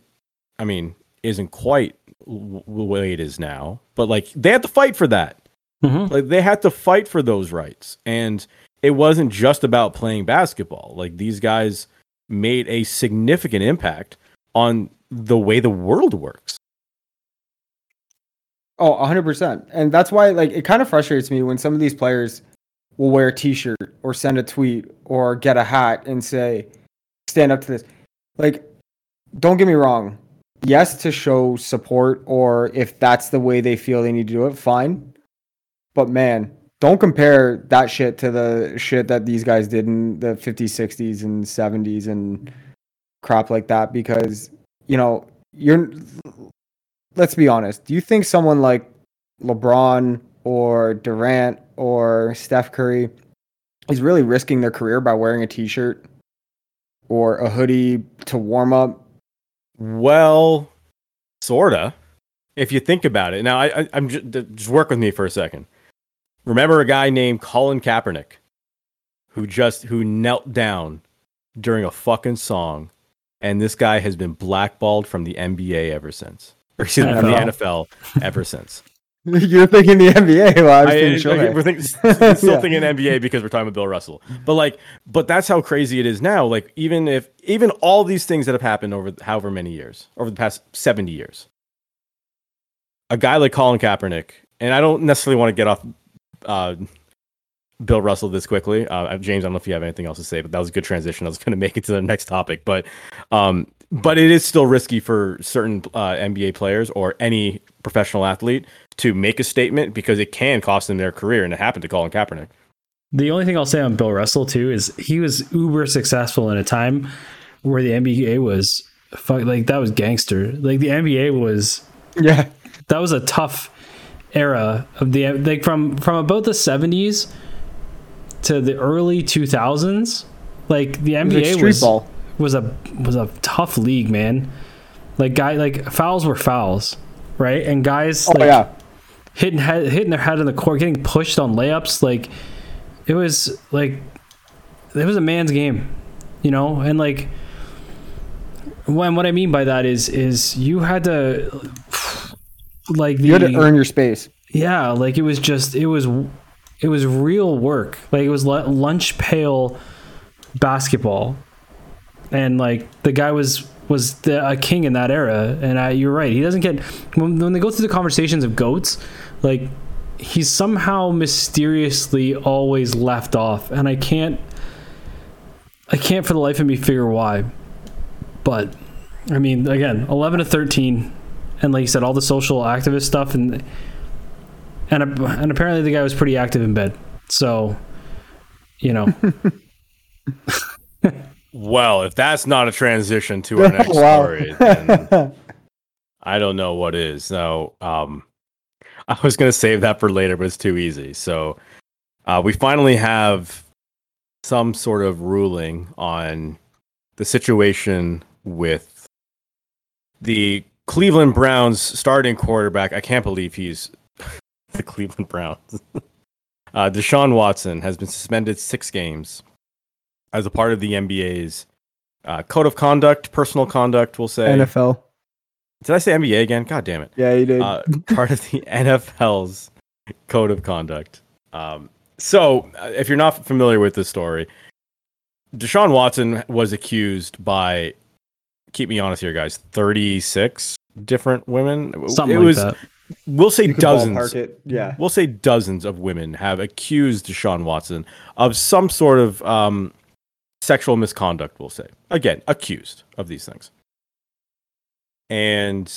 I mean, isn't quite the way it is now, but like they had to fight for that. Mm-hmm. Like they had to fight for those rights, and it wasn't just about playing basketball. Like these guys made a significant impact on the way the world works. Oh, 100%. And that's why like it kind of frustrates me when some of these players will wear a t-shirt or send a tweet or get a hat and say stand up to this. Like don't get me wrong, yes to show support or if that's the way they feel they need to do it fine. But man don't compare that shit to the shit that these guys did in the 50s 60s and 70s and crap like that because you know you're let's be honest do you think someone like lebron or durant or steph curry is really risking their career by wearing a t-shirt or a hoodie to warm up well, sorta. If you think about it. Now, I, am just, just work with me for a second. Remember a guy named Colin Kaepernick, who just who knelt down during a fucking song, and this guy has been blackballed from the NBA ever since, or excuse me, from the NFL ever since. You're thinking the NBA. Well, I was I, thinking I- we're thinking, still Yeah. thinking NBA because we're talking about Bill Russell. But like, but that's how crazy it is now. Like, even if even all these things that have happened over however many years, over the past seventy years, a guy like Colin Kaepernick, and I don't necessarily want to get off uh, Bill Russell this quickly. Uh, James, I don't know if you have anything else to say, but that was a good transition. I was going to make it to the next topic, but um, but it is still risky for certain uh, NBA players or any professional athlete to make a statement because it can cost them their career, and it happened to Colin Kaepernick. The only thing I'll say on Bill Russell too is he was uber successful in a time where the NBA was fuck like that was gangster. Like the NBA was yeah. that was a tough era of the like from from about the 70s to the early 2000s. Like the It was like NBA was ball. was a was a tough league, man. Like guy like fouls were fouls, right? And guys Oh like, yeah. Hitting head, hitting their head in the court, getting pushed on layups. Like it was like it was a man's game, you know. And like when what I mean by that is is you had to like the You had to earn your space. yeah, like it was just it was it was real work. Like it was lunch pail basketball, and like the guy was was the, a king in that era. And I, you're right, he doesn't get when, when they go through the conversations of goats, like he's somehow mysteriously always left off, and I can't I can't for the life of me figure why. But I mean, again, eleven to thirteen and like you said, all the social activist stuff, and and and apparently the guy was pretty active in bed. So, you know, Well, if that's not a transition to our next Wow. story, then I don't know what is. So, um, I was going to save that for later, but it's too easy. So, uh, we finally have some sort of ruling on the situation with the Cleveland Browns starting quarterback. I can't believe he's the Cleveland Browns. uh, Deshaun Watson has been suspended six games as a part of the NBA's uh, code of conduct, personal conduct, we'll say. NFL. Did I say NBA again? God damn it. Yeah, you did. Uh, part of the NFL's code of conduct. Um, so, uh, if you're not familiar with this story, Deshaun Watson was accused by, keep me honest here, guys, 36 different women. something it like was, that. we'll say You dozens. it. Yeah. We'll say dozens of women have accused Deshaun Watson of some sort of um, sexual misconduct, we'll say. Again, accused of these things. And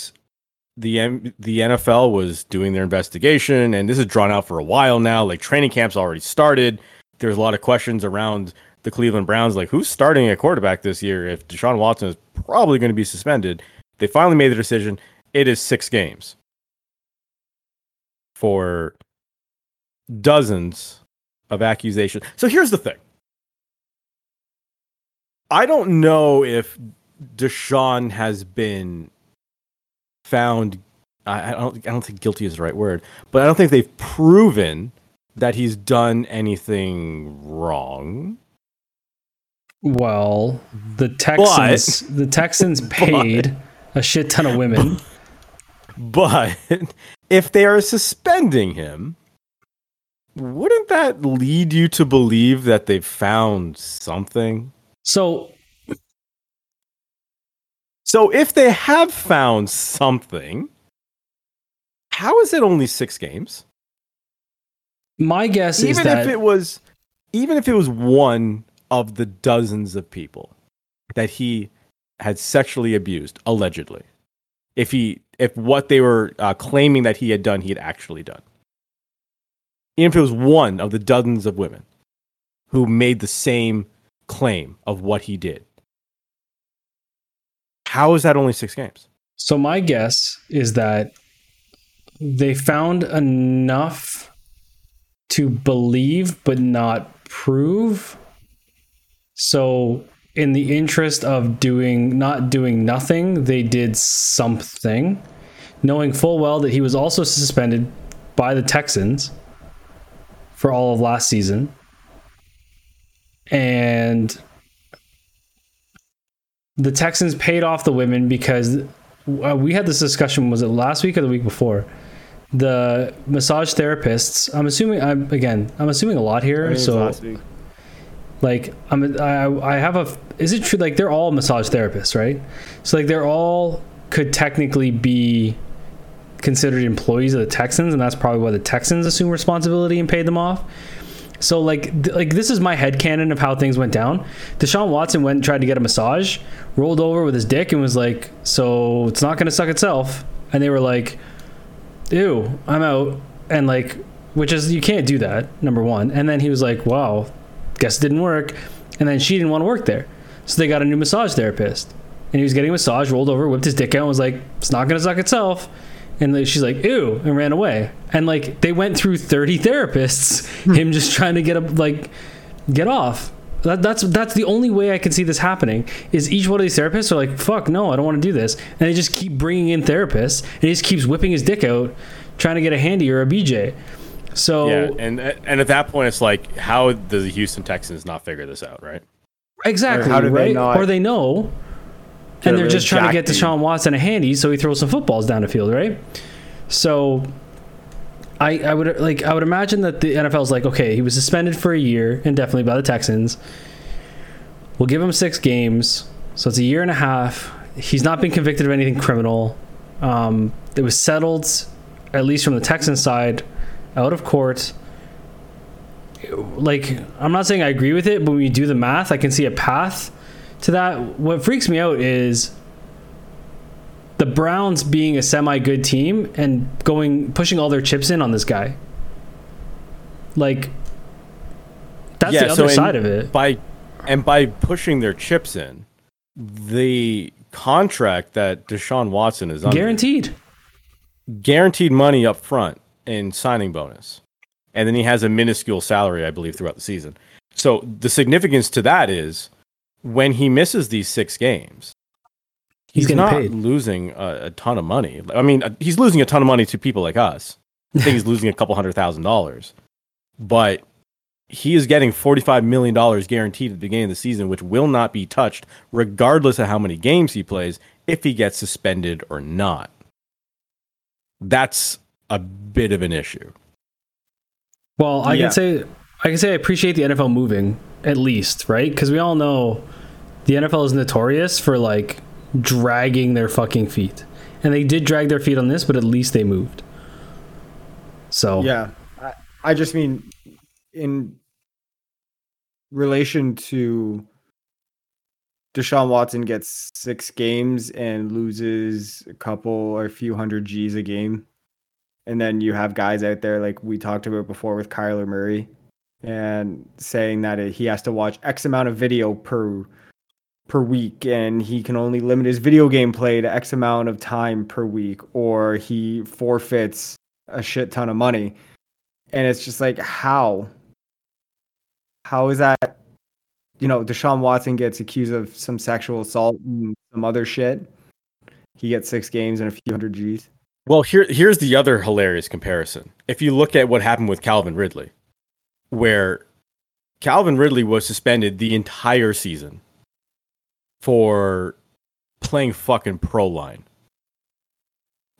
the M- the NFL was doing their investigation, and this is drawn out for a while now. Like training camps already started. There's a lot of questions around the Cleveland Browns, like who's starting at quarterback this year if Deshaun Watson is probably going to be suspended. They finally made the decision. It is six games for dozens of accusations. So here's the thing. I don't know if Deshaun has been found. I I don't. I don't think guilty is the right word, but I don't think they've proven that he's done anything wrong. Well, the Texans, the Texans paid a shit ton of women. But if they are suspending him, wouldn't that lead you to believe that they've found something? So So if they have found something, how is it only six games? my guess is Even that if it was, even if it was one of the dozens of people that he had sexually abused, allegedly, if he, if what they were uh, claiming that he had done, he had actually done. Even if it was one of the dozens of women who made the same claim of what he did, how is that only six games? So my guess is that they found enough to believe but not prove. So in the interest of doing not doing nothing, they did something, knowing full well that he was also suspended by the Texans for all of last season. And the Texans paid off the women because uh, we had this discussion. Was it last week or the week before? the massage therapists. I'm assuming. I'm again. I'm assuming a lot here. I so like I'm I I have a is it true like they're all massage therapists, right? So like they're all could technically be considered employees of the Texans and that's probably why the Texans assume responsibility and paid them off. So like th- like this is my head headcanon of how things went down. Deshaun Watson went and tried to get a massage, rolled over with his dick and was like, "So it's not going to suck itself." And they were like, "Ew, I'm out." And like which is you can't do that, number 1. And then he was like, "Wow, guess it didn't work." And then she didn't want to work there. So they got a new massage therapist. And he was getting a massage, rolled over, whipped his dick out, and was like, "It's not going to suck itself." And like, she's like, "Ew," and ran away. And like they went through 30 therapists, hmm. him just trying to get up like get off. That, that's that's the only way I can see this happening. Is each one of these therapists are like, "Fuck no, I don't want to do this," and they just keep bringing in therapists, and he just keeps whipping his dick out, trying to get a handy or a BJ. So Yeah, and and at that point, it's like, how does the Houston Texans not figure this out, right? exactly, Or how do they right? not or they know, and they're just trying to get Deshaun Watson a handy, so he throws some footballs down the field, right? So, I I would like I would imagine that the NFL is like, okay, he was suspended for a year indefinitely by the Texans. We'll give him six games, so it's a year and a half. He's not been convicted of anything criminal. Um, it was settled, at least from the Texan side, out of court. Like, I'm not saying I agree with it, but when you do the math, I can see a path to that. What freaks me out is the Browns being a semi good team and going pushing all their chips in on this guy. Like that's Yeah, the other in- side of it. By and by pushing their chips in, the contract that Deshaun Watson is under Guaranteed. guaranteed money up front in signing bonus. And then he has a minuscule salary, I believe, throughout the season. So the significance to that is when he misses these six games, He's, he's, not paid. losing a, a ton of money. I mean, uh, he's losing a ton of money to people like us. I think he's losing a couple hundred thousand dollars, but he is getting forty-five million dollars guaranteed at the beginning of the season, which will not be touched, regardless of how many games he plays, if he gets suspended or not. That's a bit of an issue. Well, I Yeah. can say I can say I appreciate the NFL moving at least, right? Because we all know the NFL is notorious for like dragging their fucking feet, and they did drag their feet on this, but at least they moved. So Yeah, I, I just mean in relation to Deshaun Watson gets six games and loses a couple or a few hundred G's a game. And then you have guys out there like we talked about before with Kyler Murray and saying that he has to watch X amount of video per per week and he can only limit his video game play to X amount of time per week or he forfeits a shit ton of money. And it's just like how how is that you know, Deshaun Watson gets accused of some sexual assault and some other shit. He gets six games and a few hundred G's. Well, here here's the other hilarious comparison. If you look at what happened with Calvin Ridley, where Calvin Ridley was suspended the entire season for playing fucking pro line.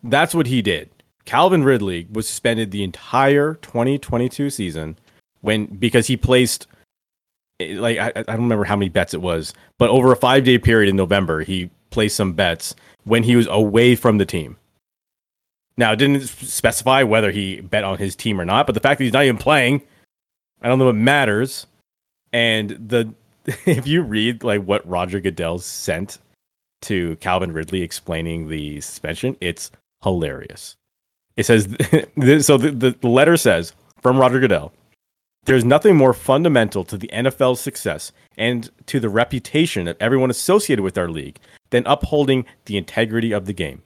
That's what he did. Calvin Ridley was suspended the entire 2022 season when because he placed eh, like I, I don't remember how many bets it was, but over a 5-day period in November, he placed some bets when he was away from the team. Now, it didn't specify whether he bet on his team or not, but the fact that he's not even playing, I don't know what matters. And the if you read like what Roger Goodell sent to Calvin Ridley explaining the suspension, it's hilarious. It says so the, the, letter says from Roger Goodell, there's nothing more fundamental to the NFL's success and to the reputation of everyone associated with our league than upholding the integrity of the game.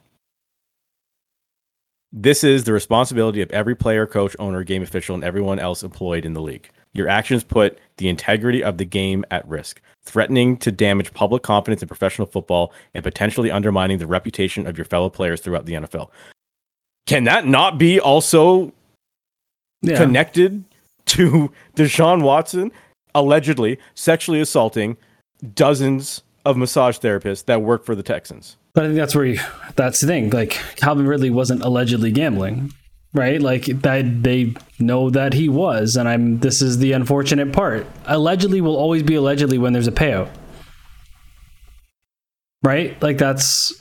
This is the responsibility of every player, coach, owner, game official, and everyone else employed in the league. Your actions put the integrity of the game at risk, threatening to damage public confidence in professional football and potentially undermining the reputation of your fellow players throughout the NFL. Can that not be also yeah. connected to Deshaun Watson allegedly sexually assaulting dozens of massage therapists that work for the Texans? But I think that's where you, that's the thing. Like Calvin Ridley wasn't allegedly gambling. Right? Like that they know that he was, and I'm. This is the unfortunate part. Allegedly will always be allegedly when there's a payout, right? Like that's,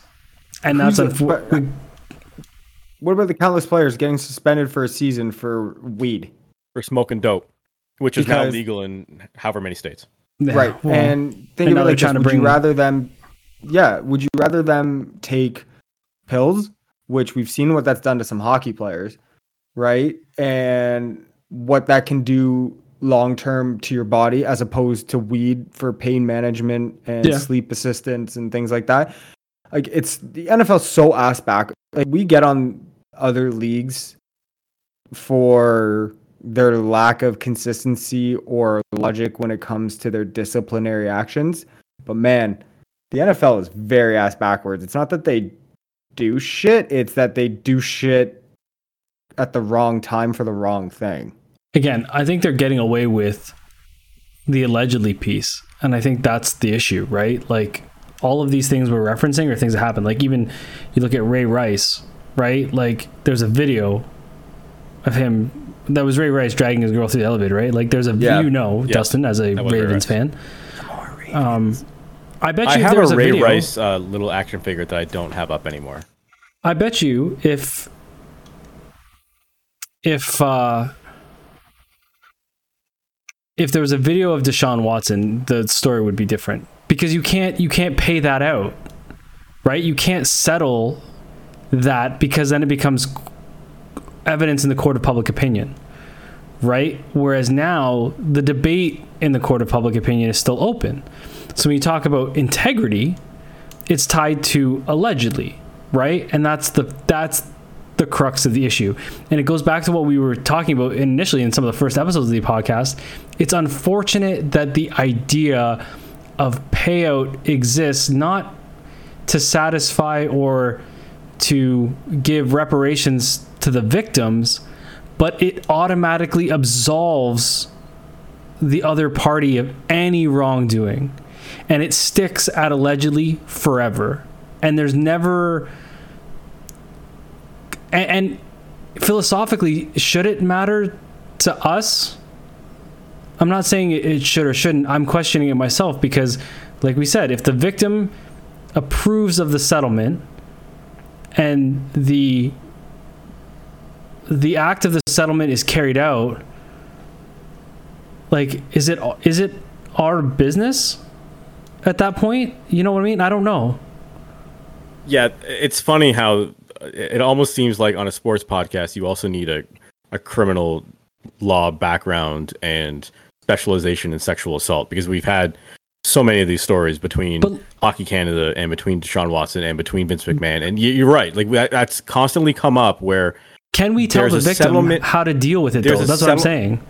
and that's Who's the- unfor- What about the countless players getting suspended for a season for weed? For smoking dope, which is now legal in however many states. Yeah, right. well, and think and of it they're like trying this. to Would you bring- rather them yeah, would you rather them take pills, which we've seen what that's done to some hockey players, right? And what that can do long term to your body as opposed to weed for pain management and Yeah. sleep assistance and things like that. Like it's the NFL's so ass back. Like we get on other leagues for their lack of consistency or logic when it comes to their disciplinary actions. But man, the NFL is very ass backwards. It's not that they do shit, it's that they do shit at the wrong time for the wrong thing. again, I think they're getting away with the allegedly piece. And I think that's the issue, right? Like all of these things we're referencing are things that happen. Like even you look at Ray Rice, right? Like there's a video of him that was Ray Rice dragging his girl through the elevator, right? Like there's a Yeah. you know, Yeah. Dustin as a That was Ray Ravens Rice. fan. Um I bet you I have there was a a Ray video, Rice uh, little action figure that I don't have up anymore. I bet you if if uh if there was a video of Deshaun Watson, the story would be different because you can't you can't pay that out, right? You can't settle that because then it becomes evidence in the court of public opinion, right? Whereas now the debate in the court of public opinion is still open. So when you talk about integrity, it's tied to allegedly, right? And that's the that's the crux of the issue. And it goes back to what we were talking about initially in some of the first episodes of the podcast. It's unfortunate that the idea of payout exists not to satisfy or to give reparations to the victims, but it automatically absolves the other party of any wrongdoing. And it sticks at allegedly forever. And there's never and, and philosophically, should it matter to us? I'm not saying it- should or shouldn't. I'm questioning it myself because, like we said, if the victim approves of the settlement and the the act of the settlement is carried out, like is it is it our business at that point? You know what I mean? I don't know. Yeah, it's funny how uh, it almost seems like on a sports podcast you also need a, a criminal law background and specialization in sexual assault because we've had so many of these stories between But- Hockey Canada and between Deshaun Watson and between Vince mm. McMahon, and you, you're right. Like that, that's constantly come up where Can we tell the victim how to deal with it though? That's what I'm saying.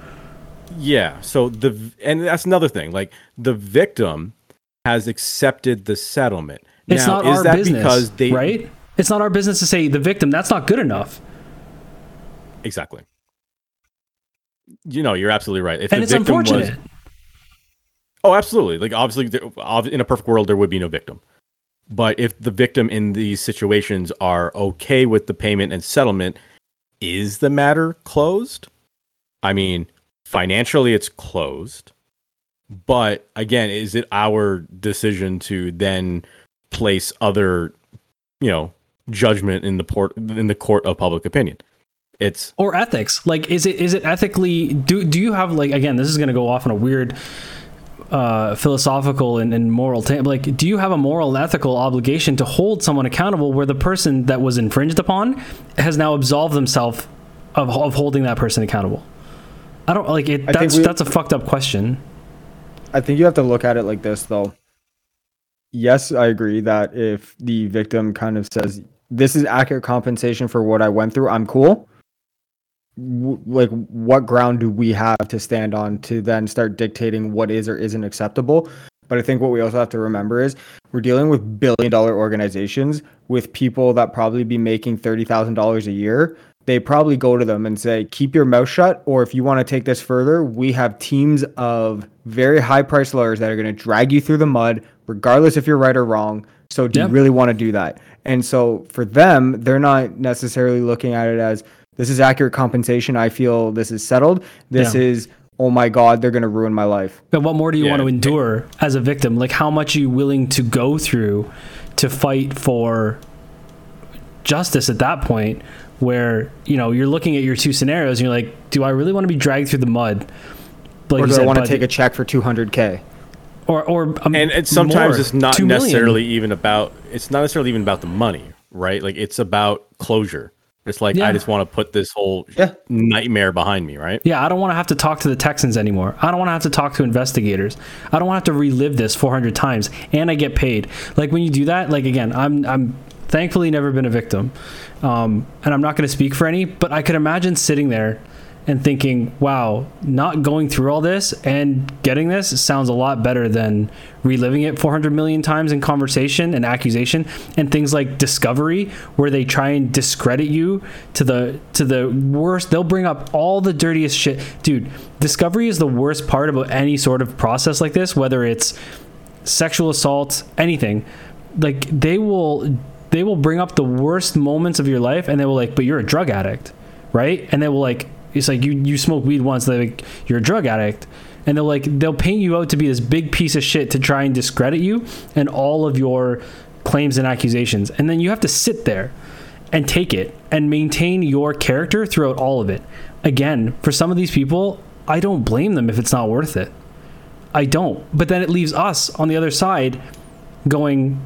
Yeah. So the and that's another thing. Like the victim has accepted the settlement. It's now, not our business, because they right? It's not our business to say the victim. That's not good enough. exactly? You know, you're absolutely right. If and the it's unfortunate. was oh, absolutely. Like obviously, there- in a perfect world, there would be no victim. But if the victim in these situations are okay with the payment and settlement, is the matter closed? I mean, financially, it's closed. But again, is it our decision to then place other, you know, judgment in the port in the court of public opinion? It's or ethics like is it is it ethically do do you have like again this is going to go off on a weird uh philosophical and, and moral ta- like do you have a moral and ethical obligation to hold someone accountable where the person that was infringed upon has now absolved themselves of, of holding that person accountable i don't like it that's we- that's a fucked up question I think you have to look at it like this, though. Yes, I agree that if the victim kind of says, This is accurate compensation for what I went through, I'm cool. Like, what ground do we have to stand on to then start dictating what is or isn't acceptable? But I think what we also have to remember is we're dealing with billion dollar organizations with people that probably be making $30,000 a year. They probably go to them and say, keep your mouth shut. Or if you want to take this further, we have teams of very high priced lawyers that are going to drag you through the mud, regardless if you're right or wrong. So do Yep. you really want to do that? And so for them, they're not necessarily looking at it as this is accurate compensation. I feel this is settled. This Yeah. is oh my god, they're gonna ruin my life. But what more do you Yeah. want to endure as a victim? Like, how much are you willing to go through to fight for justice at that point? Where you know you're looking at your two scenarios and you're like, do I really want to be dragged through the mud? Like or you do I want to take a check for 200k? or or um, and it's sometimes more, it's not 2 million. necessarily even about it's not necessarily even about the money right like it's about closure it's like Yeah. i just want to put this whole Yeah. nightmare behind me right Yeah, I don't want to have to talk to the Texans anymore. I don't want to have to talk to investigators. I don't want to have to relive this 400 times and I get paid. Like when you do that, like again, I'm I'm thankfully never been a victim. Um, and I'm not going to speak for any, but I could imagine sitting there and thinking, "Wow, not going through all this and getting this sounds a lot better than reliving it 400 million times in conversation and accusation and things like discovery where they try and discredit you to the to the worst. They'll bring up all the dirtiest shit. Dude discovery is the worst part about any sort of process like this whether it's sexual assault anything. Like they will they will bring up the worst moments of your life and they will like but you're a drug addict right? And they will like it's like you you smoke weed once they're like you're a drug addict. And they'll like they'll paint you out to be this big piece of shit to try and discredit you and all of your claims and accusations. And then you have to sit there and take it and maintain your character throughout all of it. Again for some of these people i don't blame them if it's not worth it. I don't. But then it leaves us on the other side going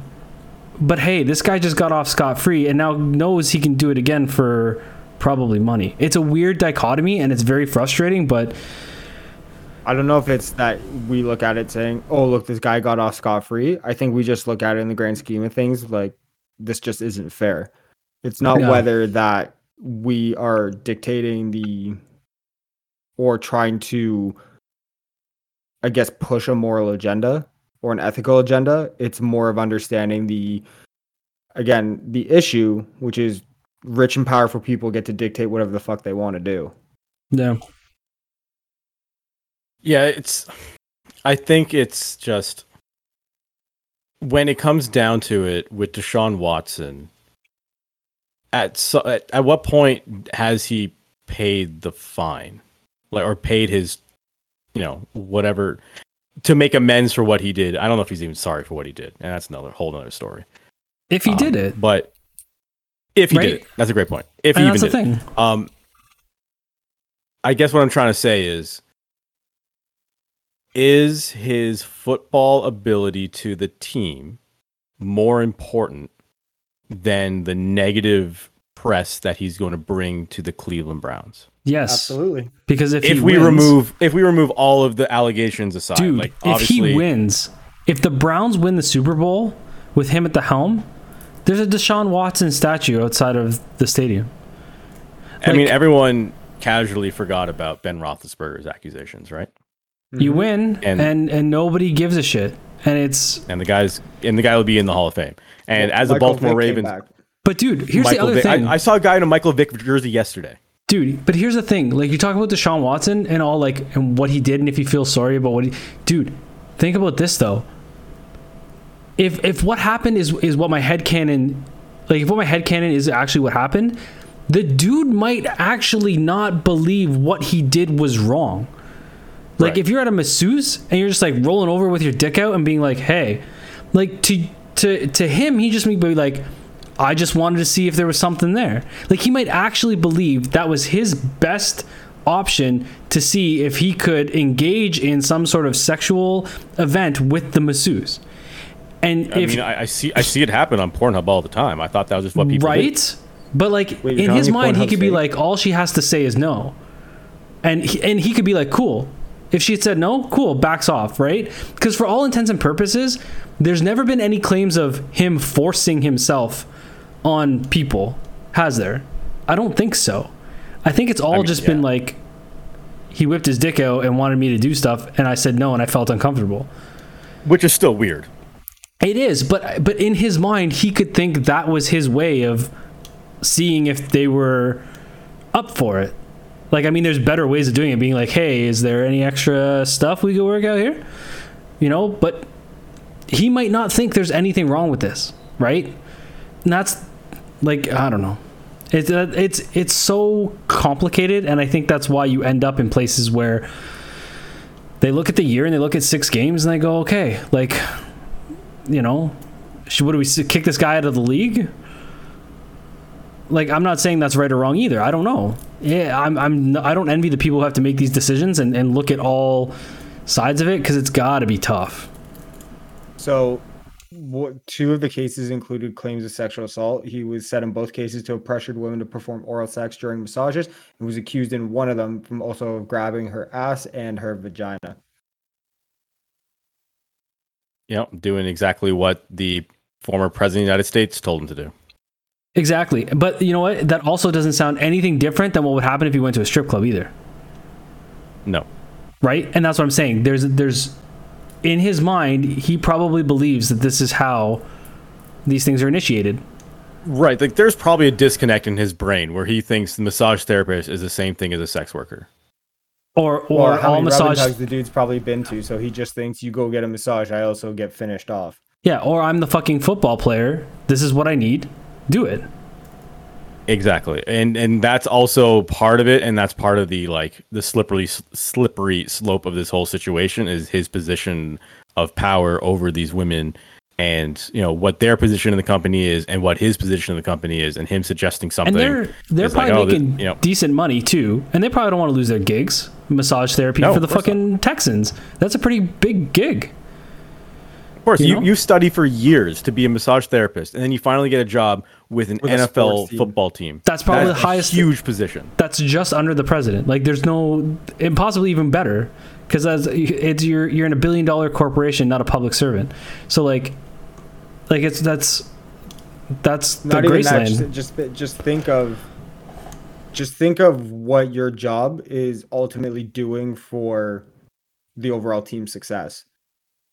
but hey this guy just got off scot-free and now knows he can do it again for probably money it's a weird dichotomy and it's very frustrating but I don't know if it's that we look at it saying, "Oh, look, this guy got off scot free." I think we just look at it in the grand scheme of things like this just isn't fair. It's not No. whether that we are dictating the or trying to I guess push a moral agenda or an ethical agenda. It's more of understanding the again, the issue, which is rich and powerful people get to dictate whatever the fuck they want to do. yeah Yeah, it's. I think it's just when it comes down to it with Deshaun Watson. At so, at, at what point has he paid the fine, like or paid his, you know, whatever to make amends for what he did? I don't know if he's even sorry for what he did, and that's another whole other story. if he Um, did it but if he Right. did it, that's a great point. If and he even did, it. um, I guess what I'm trying to say is, is his football ability to the team more important than the negative press that he's going to bring to the Cleveland Browns? Yes absolutely. because if, If, he we wins, remove, if we remove all of the allegations aside, dude like if he wins if the browns win the super bowl with him at the helm there's a deshaun watson statue outside of the stadium I mean, everyone casually forgot about Ben Roethlisberger's accusations, right? You win, Mm-hmm. And- and, and nobody gives a shit. And it's And the guys, and the guy will be in the Hall of Fame. And as the Michael Baltimore Vick Ravens, but dude, here's Michael the other Vick, thing, I, I saw a guy in a Michael Vick jersey yesterday. Dude. But here's the thing, like you talk about Deshaun Watson and all like and what he did, and if you feel sorry about what he, dude, think about this though. If if what happened is is what my head canon, like if what my head canon is actually what happened, the dude might actually not believe what he did was wrong. Like Right. if you're at a masseuse and you're just like rolling over with your dick out and being like, "Hey," like to to to him, he just may be like, "I just wanted to see if there was something there." Like he might actually believe that was his best option to see if he could engage in some sort of sexual event with the masseuse. And I if mean, I, I see, I see it happen on Pornhub all the time. I thought that was just what people did. right, but like Wait, in his me mind, he Pornhub's could be fake? like, all she has to say is no, and he, and he could be like, cool. If she had said no, cool, backs off, right? Because for all intents and purposes, there's never been any claims of him forcing himself on people, has there? I don't think so. I think it's all mean, just been like he whipped his dick out and wanted me to do stuff, and I said no, and I felt uncomfortable. which is still weird. It is, but but in his mind, he could think that was his way of seeing if they were up for it. Like, I mean, there's better ways of doing it. Being like, "Hey, is there any extra stuff we could work out here?" You know, but he might not think there's anything wrong with this, right? And that's like I don't know. It's uh, it's it's so complicated, and I think that's why you end up in places where they look at the year and they look at six games and they go, okay, like, you know, should, what do we kick this guy out of the league? Like, I'm not saying that's right or wrong either. I don't know. Yeah, I'm I'm I don't envy the people who have to make these decisions and, and look at all sides of it because it's got to be tough. So, what two of the cases included claims of sexual assault. He was said in both cases to have pressured women to perform oral sex during massages, and was accused in one of them from also grabbing her ass and her vagina. Yep, doing exactly what the former president of the United States told him to do. Exactly. But you know what? That also doesn't sound anything different than what would happen if you went to a strip club either. No. Right? And that's what I'm saying. There's there's in his mind, he probably believes that this is how these things are initiated. Right. Like there's probably a disconnect in his brain where he thinks the massage therapist is the same thing as a sex worker. Or Or or how all many massage tugs the dude's probably been to, so he just thinks you go get a massage. I also get finished off. Yeah, or I'm the fucking football player. This is what I need. Do it. Exactly. And and that's also part of it and that's part of the like the slippery slippery slope of this whole situation is his position of power over these women and you know what their position in the company is and what his position in the company is and him suggesting something And they're they're is like, probably oh, making you know decent money too, and they probably don't want to lose their gigs. Massage therapy No, for the fucking Texans. That's a pretty big gig. Of course, You you, know? you study for years to be a massage therapist, and then you finally get a job with an With NFL team. football team. That's probably That's the a highest- huge position. That's just under the president. Like, there's no, and possibly even better, because as it's you're you're in a billion dollar corporation, not a public servant. So like, like it's that's that's the Not even that. Just, just just think of just think of what your job is ultimately doing for the overall team success.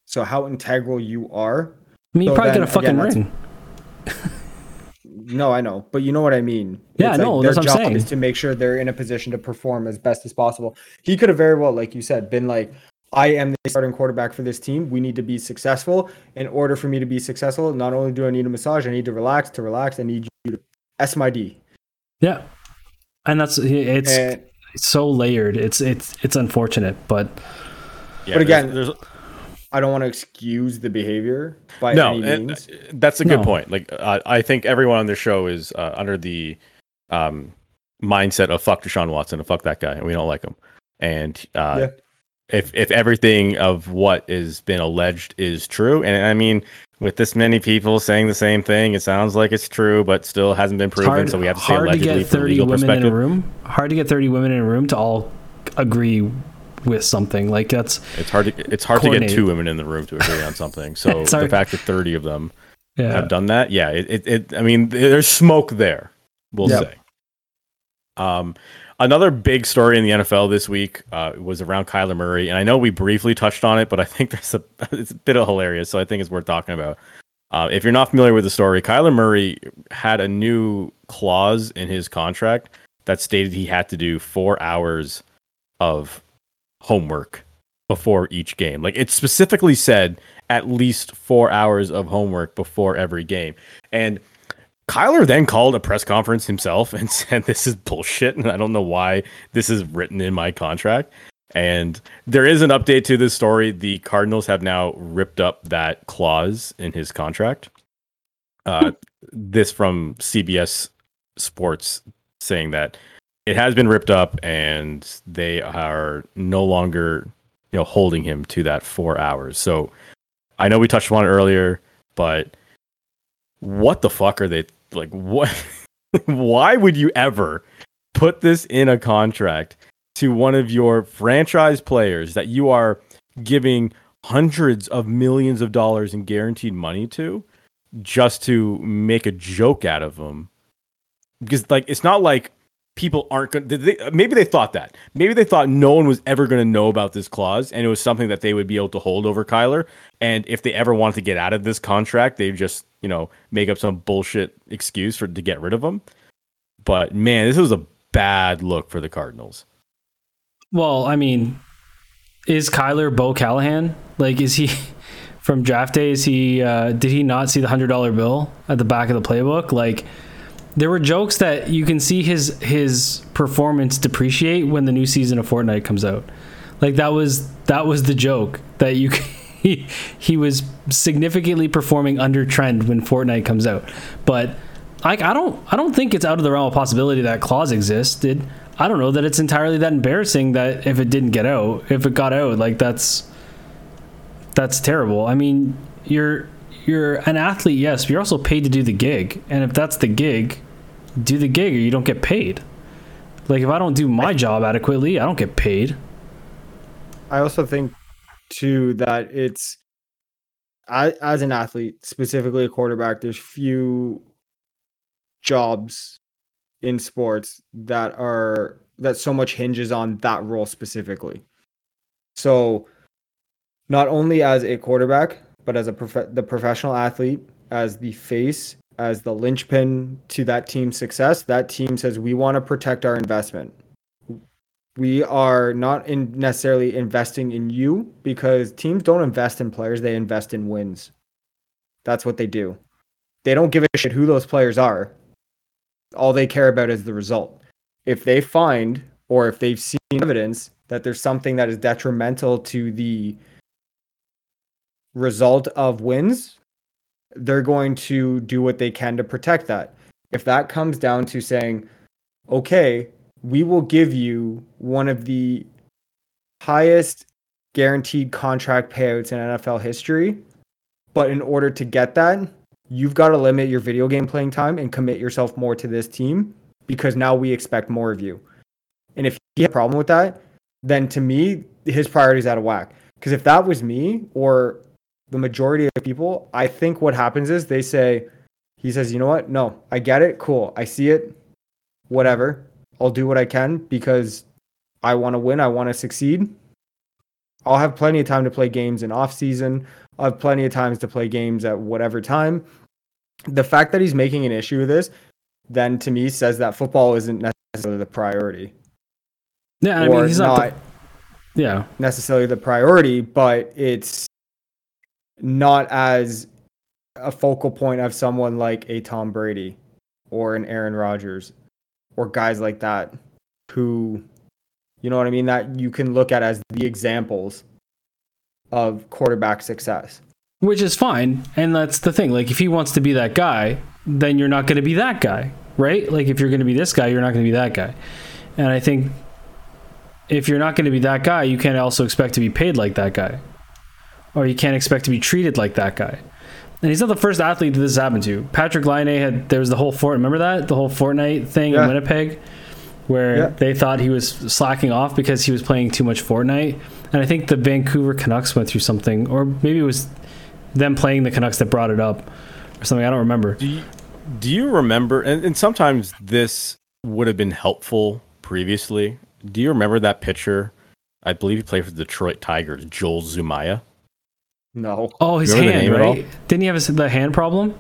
So how integral you are. I mean, you so probably get a then, fucking again, ring. No, I know, but you know what I mean. Yeah, It's I know, Their that's what I'm job saying. is to make sure they're in a position to perform as best as possible. He could have very well, like you said, been like, "I am the starting quarterback for this team. We need to be successful. In order for me to be successful, not only do I need a massage, I need to relax. To relax, I need you to S my D." Yeah, and that's it's And so layered. It's it's it's unfortunate, but Yeah, But again, there's, there's I don't want to excuse the behavior by no, any means. uh, that's a good No. point. Like, uh, I think everyone on this show is uh, under the um, mindset of "fuck Deshaun Watson" and "fuck that guy," and we don't like him. And uh, Yeah. if if everything of what has been alleged is true, and I mean, with this many people saying the same thing, it sounds like it's true, but still hasn't been proven. hard, so we have to say hard to allegedly get for thirty legal women in a perspective. room. Hard to get thirty women in a room to all agree with something. Like that's It's hard to it's hard to get two women in the room to agree on something. So the fact that thirty of them yeah. have done that, yeah, it, it, it I mean, there's smoke there. We'll Yep. say. Um, another big story in the NFL this week uh, was around Kyler Murray, and I know we briefly touched on it, but I think there's a it's a bit of hilarious, so I think it's worth talking about. Uh, if you're not familiar with the story, Kyler Murray had a new clause in his contract that stated he had to do four hours of homework before each game. Like it specifically said at least four hours of homework before every game. And Kyler then called a press conference himself and said, This is bullshit. And I don't know why this is written in my contract. And there is an update to this story. The Cardinals have now ripped up that clause in his contract. Uh, this from CBS Sports saying that it has been ripped up and they are no longer you know holding him to that four hours. So i know we touched on it earlier but what the fuck are they like what why would you ever put this in a contract to one of your franchise players that you are giving hundreds of millions of dollars in guaranteed money to just to make a joke out of them? Because like it's not like people aren't going to maybe they thought that maybe they thought no one was ever going to know about this clause and it was something that they would be able to hold over Kyler and if they ever wanted to get out of this contract they just you know make up some bullshit excuse for to get rid of him but man this was a bad look for the Cardinals Well, I mean, is Kyler Bo Callahan? Like, is he from draft day? Is he? Uh, did he not see the hundred dollar bill at the back of the playbook? Like, there were jokes that you can see his his performance depreciate when the new season of Fortnite comes out. Like that was that was the joke that you he, he was significantly performing under trend when Fortnite comes out. But like I don't I don't think it's out of the realm of possibility that clause existed. I don't know that it's entirely that embarrassing that if it didn't get out, if it got out, like that's that's terrible. I mean, you're you're an athlete, yes, but you're also paid to do the gig. And if that's the gig, do the gig or you don't get paid. Like if I don't do my job adequately, I don't get paid. I also think too that it's I, as an athlete, specifically a quarterback, there's few jobs in sports that are that so much hinges on that role specifically. So not only as a quarterback, but as a prof- the professional athlete, as the face, as the linchpin to that team's success, that team says we want to protect our investment. We are not in necessarily investing in you because teams don't invest in players, they invest in wins. That's what they do. They don't give a shit who those players are. All they care about is the result. If they find or if they've seen evidence that there's something that is detrimental to the result of wins, they're going to do what they can to protect that. If that comes down to saying, okay, we will give you one of the highest guaranteed contract payouts in NFL history, but in order to get that, you've got to limit your video game playing time and commit yourself more to this team because now we expect more of you. And if he has a problem with that, then to me, his priorities out of whack. Because if that was me or the majority of people, I think what happens is they say, he says, you know what? No, I get it. Cool. I see it. Whatever. I'll do what I can because I want to win. I want to succeed. I'll have plenty of time to play games in off season. I'll have plenty of times to play games at whatever time. The fact that he's making an issue of this, then to me says that football isn't necessarily the priority. Yeah, I mean, he's not. not the, yeah, necessarily the priority, but it's not as a focal point of someone like a Tom Brady or an Aaron Rodgers or guys like that who you know what I mean that you can look at as the examples of quarterback success. Which is fine, and that's the thing. Like if he wants to be that guy, then you're not going to be that guy, right? Like if you're going to be this guy, you're not going to be that guy. And I think if you're not going to be that guy, you can't also expect to be paid like that guy or you can't expect to be treated like that guy. And he's not the first athlete that this happened to. Patrik Laine had there was the whole Fort remember that the whole Fortnite thing yeah. in Winnipeg, where yeah. they thought he was slacking off because he was playing too much Fortnite. And I think the Vancouver Canucks went through something, or maybe it was them playing the Canucks that brought it up, or something. I don't remember. Do you, do you remember? And, and sometimes this would have been helpful previously. Do you remember that pitcher? I believe he played for the Detroit Tigers, Joel Zumaya. No. Oh, his hand, right? Didn't he have the hand problem?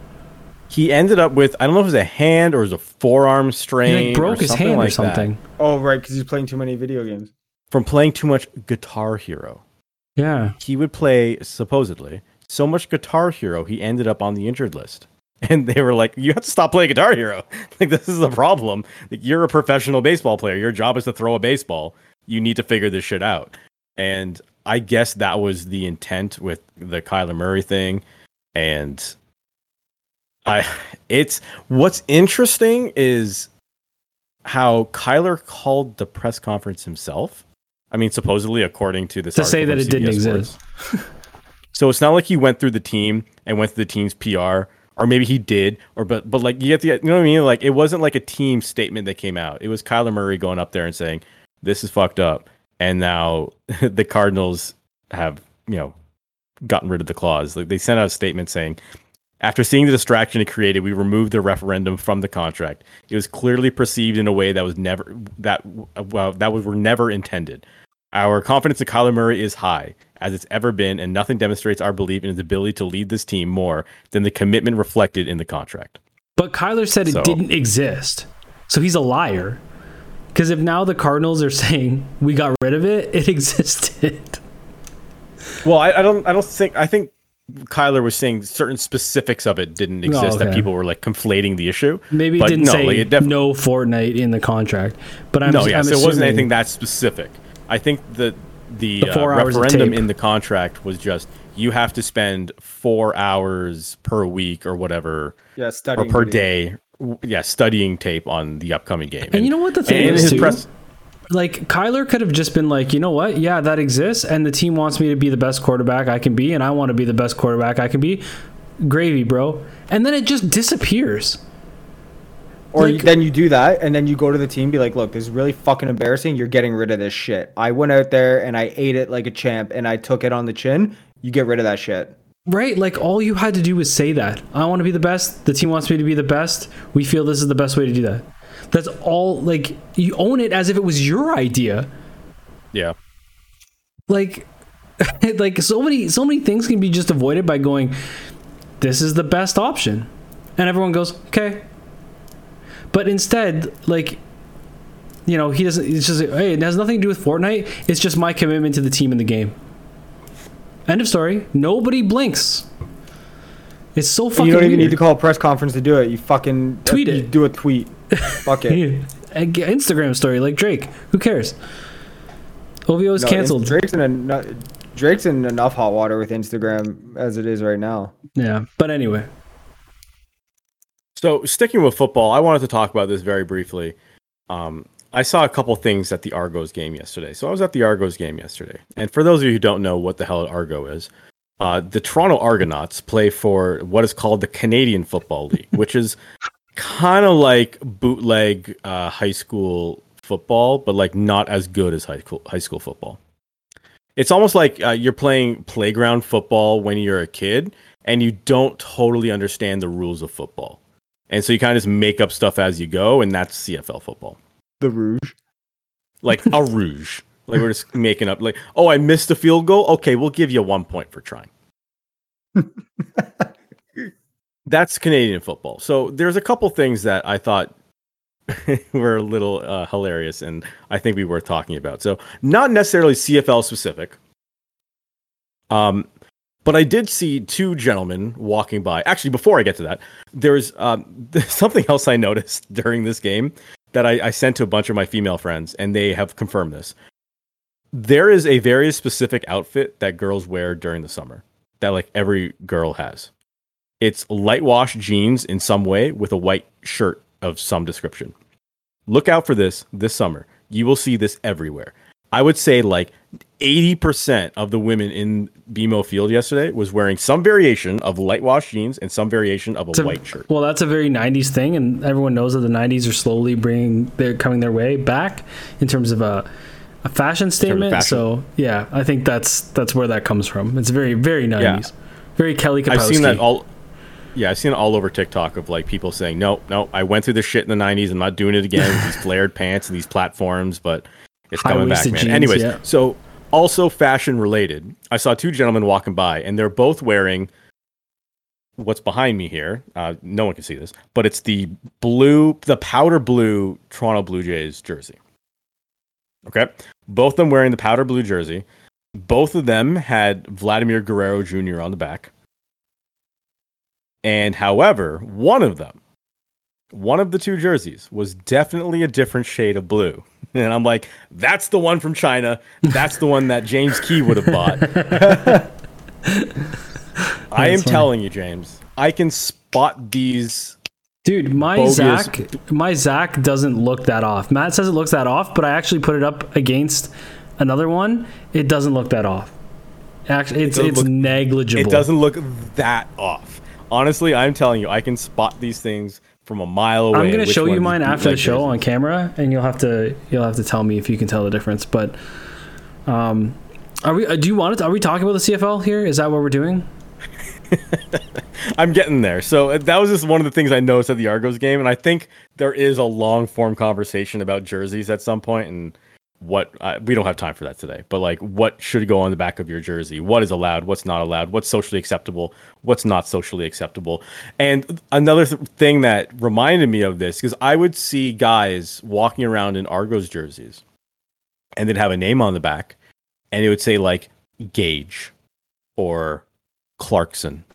He ended up with I don't know if it was a hand or it was a forearm strain. He like broke his hand like or something. That. Oh, right, because he's playing too many video games. From playing too much Guitar Hero. Yeah. He would play supposedly so much Guitar Hero he ended up on the injured list. And they were like, "You have to stop playing Guitar Hero. Like this is a problem. Like, you're a professional baseball player. Your job is to throw a baseball. You need to figure this shit out." And I guess that was the intent with the Kyler Murray thing, and I it's what's interesting is how Kyler called the press conference himself. I mean, supposedly, according to this, to say that it didn't exist. so it's not like he went through the team and went through the team's PR, or maybe he did, or but but like you get the you know what I mean? Like it wasn't like a team statement that came out. It was Kyler Murray going up there and saying, "This is fucked up," and now the Cardinals have you know gotten rid of the clause. Like they sent out a statement saying, after seeing the distraction it created, we removed the referendum from the contract. It was clearly perceived in a way that was never that well that was were never intended. Our confidence in Kyler Murray is high, as it's ever been, and nothing demonstrates our belief in his ability to lead this team more than the commitment reflected in the contract. But Kyler said it didn't exist. So he's a liar. Because if now the Cardinals are saying we got rid of it, it existed. Well, I, I don't. I don't think. I think Kyler was saying certain specifics of it didn't exist that okay. people were like conflating the issue. Maybe it didn't no, say like, it def- no Fortnite in the contract, but I'm no, I'm yes, it wasn't anything that specific. I think the the, The four uh, hours referendum in the contract was just you have to spend four hours per week or whatever Yeah, or per day. W- Yeah, studying tape on the upcoming game. And you know what the thing and is his too? press, like Kyler could have just been like, you know what? Yeah, that exists, and the team wants me to be the best quarterback I can be, and I want to be the best quarterback I can be. Gravy, bro. And then it just disappears. Or Like- then you do that, and then you go to the team, be like, "Look, this is really fucking embarrassing. You're getting rid of this shit. I went out there and I ate it like a champ, and I took it on the chin. You get rid of that shit." Right? Like all you had to do was say that. I want to be the best. The team wants me to be the best. We feel this is the best way to do that. That's all like you own it as if it was your idea. yeah, Like like so many so many things can be just avoided by going this is the best option. And everyone goes, "Okay." But instead, like you know, he doesn't it's just hey, it has nothing to do with Fortnite. It's just my commitment to the team in the game. End of story. Nobody blinks. It's so And fucking you don't even weird. need to call a press conference to do it. You fucking Tweet you it. Do a tweet. Fuck it. Yeah. Instagram story like Drake. Who cares? OVO is No, canceled. Drake's in a, Drake's in enough hot water with Instagram as it is right now. yeah, but anyway. So sticking with football, I wanted to talk about this very briefly. Um, I saw a couple things at the Argos game yesterday. So I was at the Argos game yesterday, and for those of you who don't know what the hell Argo is, uh, the Toronto Argonauts play for what is called the Canadian Football League, which is kind of like bootleg uh, high school football, but like not as good as high school high school football. It's almost like uh, you're playing playground football when you're a kid, and you don't totally understand the rules of football. And so you kind of just make up stuff as you go, and that's CFL football. The Rouge. Like a rouge. Like we're just making up like, oh, I missed a field goal. Okay, we'll give you one point for trying. that's Canadian football. So there's a couple things that I thought were a little uh, hilarious and I think we were talking about. So not necessarily CFL specific. Um, but I did see two gentlemen walking by. Actually, before I get to that, there's um, something else I noticed during this game that I, I sent to a bunch of my female friends, and they have confirmed this. There is a very specific outfit that girls wear during the summer that like every girl has. It's light wash jeans in some way with a white shirt of some description. Look out for this this summer. You will see this everywhere. I would say like 80% of the women in BMO Field yesterday was wearing some variation of light wash jeans and some variation of a white shirt. Well, that's a very '90s thing, and everyone knows that the '90s are slowly bringing, they're coming their way back in terms of a, a fashion statement. fashion. So yeah, I think that's that's where that comes from. It's very very '90s, very Kelly Kapowski. I've seen that all. Yeah, I've seen it all over TikTok of like people saying, "No, no, I went through this shit in the '90s. I'm not doing it again with these flared pants and these platforms, but it's coming back, man." jeans, Anyways, yeah. so also fashion related, I saw two gentlemen walking by, and they're both wearing what's behind me here. Uh, no one can see this, but it's the blue, the powder blue Toronto Blue Jays jersey. Okay, both of them wearing the powder blue jersey. Both of them had Vladimir Guerrero Jr. on the back. And however, one of them, one of the two jerseys was definitely a different shade of blue. And I'm like, that's the one from China. That's the one that James Key would have bought. I am funny. telling you, James, I can spot these. Dude, my bogus- Zach, my Zach doesn't look that off. Matt says it looks that off, but I actually put it up against another one. It doesn't look that off. Actually, it's doesn't it's look- negligible. It doesn't look that off. Honestly, I'm telling you, I can spot these things from a mile away. I'm gonna show you mine after the show on camera, and you'll have to you'll have to tell me if you can tell the difference. But um, are we? uh, Do you want it? Are we talking about the CFL here? Is that what we're doing? I'm getting there. So uh, that was just one of the things I noticed at the Argos game, and I think there is a long form conversation about jerseys at some point, and what uh, we don't have time for that today. But like, what should go on the back of your jersey? What is allowed? What's not allowed? What's socially acceptable? What's not socially acceptable? And another th- thing that reminded me of this because I would see guys walking around in Argos jerseys, and they'd have a name on the back, and it would say like Gage or Clarkson.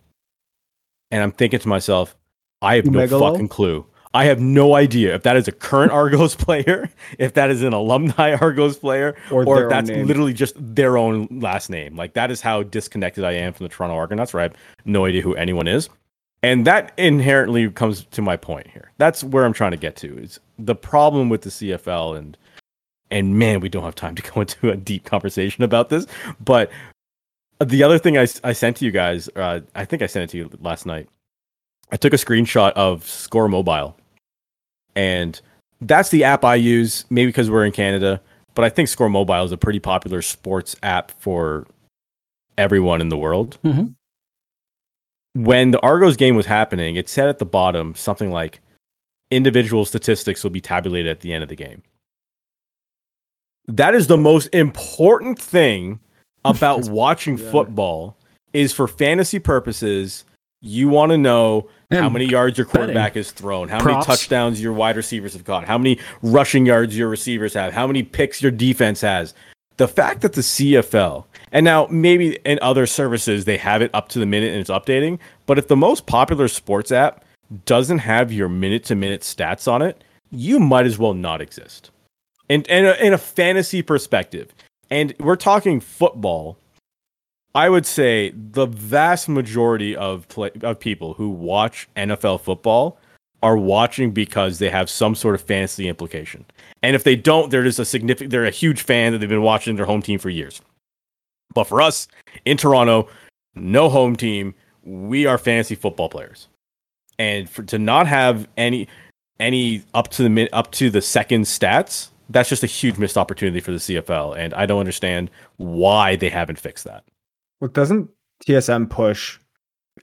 And I'm thinking to myself, I have no Megalo? fucking clue. I have no idea if that is a current Argos player, if that is an alumni Argos player, Or or, if that's literally just their own last name. Like that is how disconnected I am from the Toronto Argonauts, where I have no idea who anyone is. And that inherently comes to my point here. That's where I'm trying to get to. Is the problem with the CFL and and man, we don't have time to go into a deep conversation about this. But the other thing I, I sent to you guys, uh, I think I sent it to you last night. I took a screenshot of Score Mobile, and that's the app I use. Maybe because we're in Canada, but I think Score Mobile is a pretty popular sports app for everyone in the world. Mhm. When the Argos game was happening, it said at the bottom something like individual statistics will be tabulated at the end of the game. That is the most important thing about watching Yeah. football is for fantasy purposes. You want to know how many yards your betting. quarterback has thrown, how many touchdowns your wide receivers have caught, how many rushing yards your receivers have, how many picks your defense has. The fact that the CFL, and now maybe in other services they have it up to the minute and it's updating, but if the most popular sports app doesn't have your minute to minute stats on it, you might as well not exist. And in, in, a, in a fantasy perspective, and we're talking football, I would say the vast majority of play, of people who watch NFL football are watching because they have some sort of fantasy implication. And if they don't, they're just a significant they're a huge fan that they've been watching their home team for years. But for us in Toronto, no home team, we are fantasy football players. And for to not have any any up to the up to the second stats, that's just a huge missed opportunity for the CFL and I don't understand why they haven't fixed that. Well, doesn't TSN push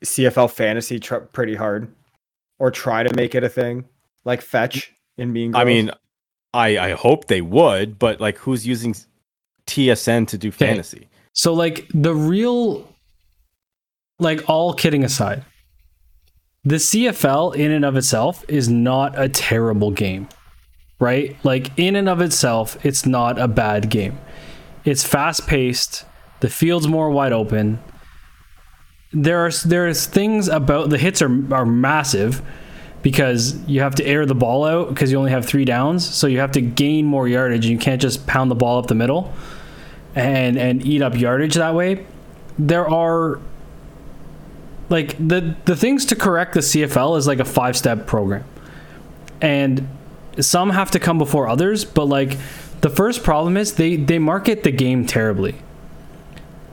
CFL fantasy tr- pretty hard, or try to make it a thing, like fetch in being? Girls? I mean, I I hope they would, but like, who's using TSN to do fantasy? So like the real like all kidding aside, the CFL in and of itself is not a terrible game. Right? Like in and of itself, it's not a bad game. It's fast paced, the field's more wide open. There are there's things about the hits are are massive because you have to air the ball out because you only have 3 downs, so you have to gain more yardage. You can't just pound the ball up the middle and and eat up yardage that way. There are like the the things to correct the CFL is like a five step program, and some have to come before others. But like the first problem is they they market the game terribly,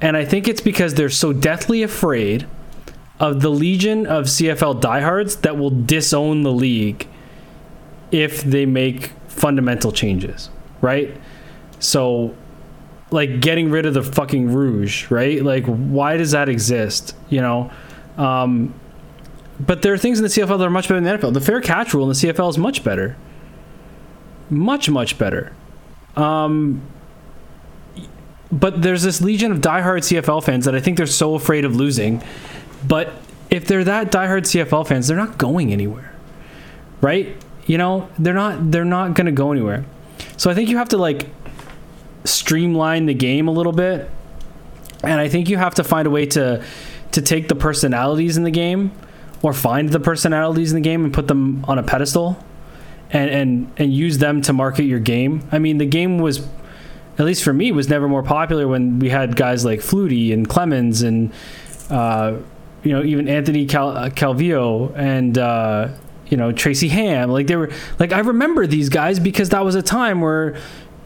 and I think it's because they're so deathly afraid of the legion of CFL diehards that will disown the league if they make fundamental changes, right? So like getting rid of the fucking rouge, right? Like why does that exist? You know? Um but there are things in the CFL that are much better than the NFL. The fair catch rule in the CFL is much better. Much, much better. Um but there's this legion of diehard CFL fans that I think they're so afraid of losing. But if they're that diehard CFL fans, they're not going anywhere. Right? You know, they're not they're not gonna go anywhere. So I think you have to like streamline the game a little bit and i think you have to find a way to to take the personalities in the game or find the personalities in the game and put them on a pedestal and and and use them to market your game i mean the game was at least for me was never more popular when we had guys like flutie and clemens and uh, you know even anthony Cal- uh, calvillo and uh, you know tracy ham. Like they were like i remember these guys because that was a time where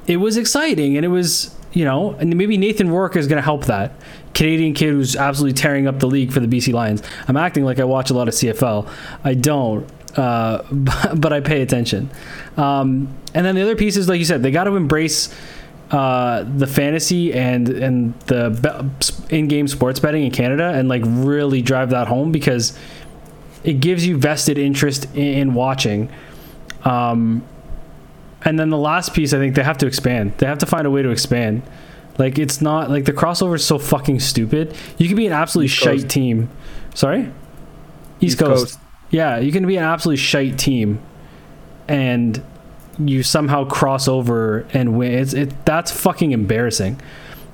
it was exciting and it was you know and maybe nathan rourke is going to help that. Canadian kid who's absolutely tearing up the league for the bc lions. I'm acting like i watch a lot of cfl i don't uh, but, but i pay attention. Um, and then the other piece is like you said they got to embrace uh, the fantasy and and the be- in-game sports betting in canada and like really drive that home because it gives you vested interest in, in watching um, and then the last piece, I think they have to expand. They have to find a way to expand. Like it's not like the crossover is so fucking stupid. You can be an absolutely East shite Coast. team. Sorry, East, East Coast. Coast. Yeah, you can be an absolutely shite team, and you somehow cross over and win. It's it. That's fucking embarrassing.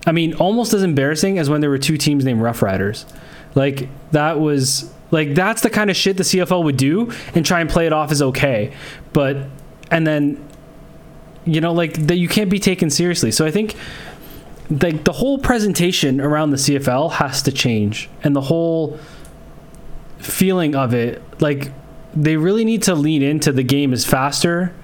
I mean, almost as embarrassing as when there were two teams named Rough Riders. Like that was like that's the kind of shit the CFL would do and try and play it off as okay. But and then you know like that you can't be taken seriously. So I think like the whole presentation around the CFL has to change and the whole feeling of it like they really need to lean into the game is faster,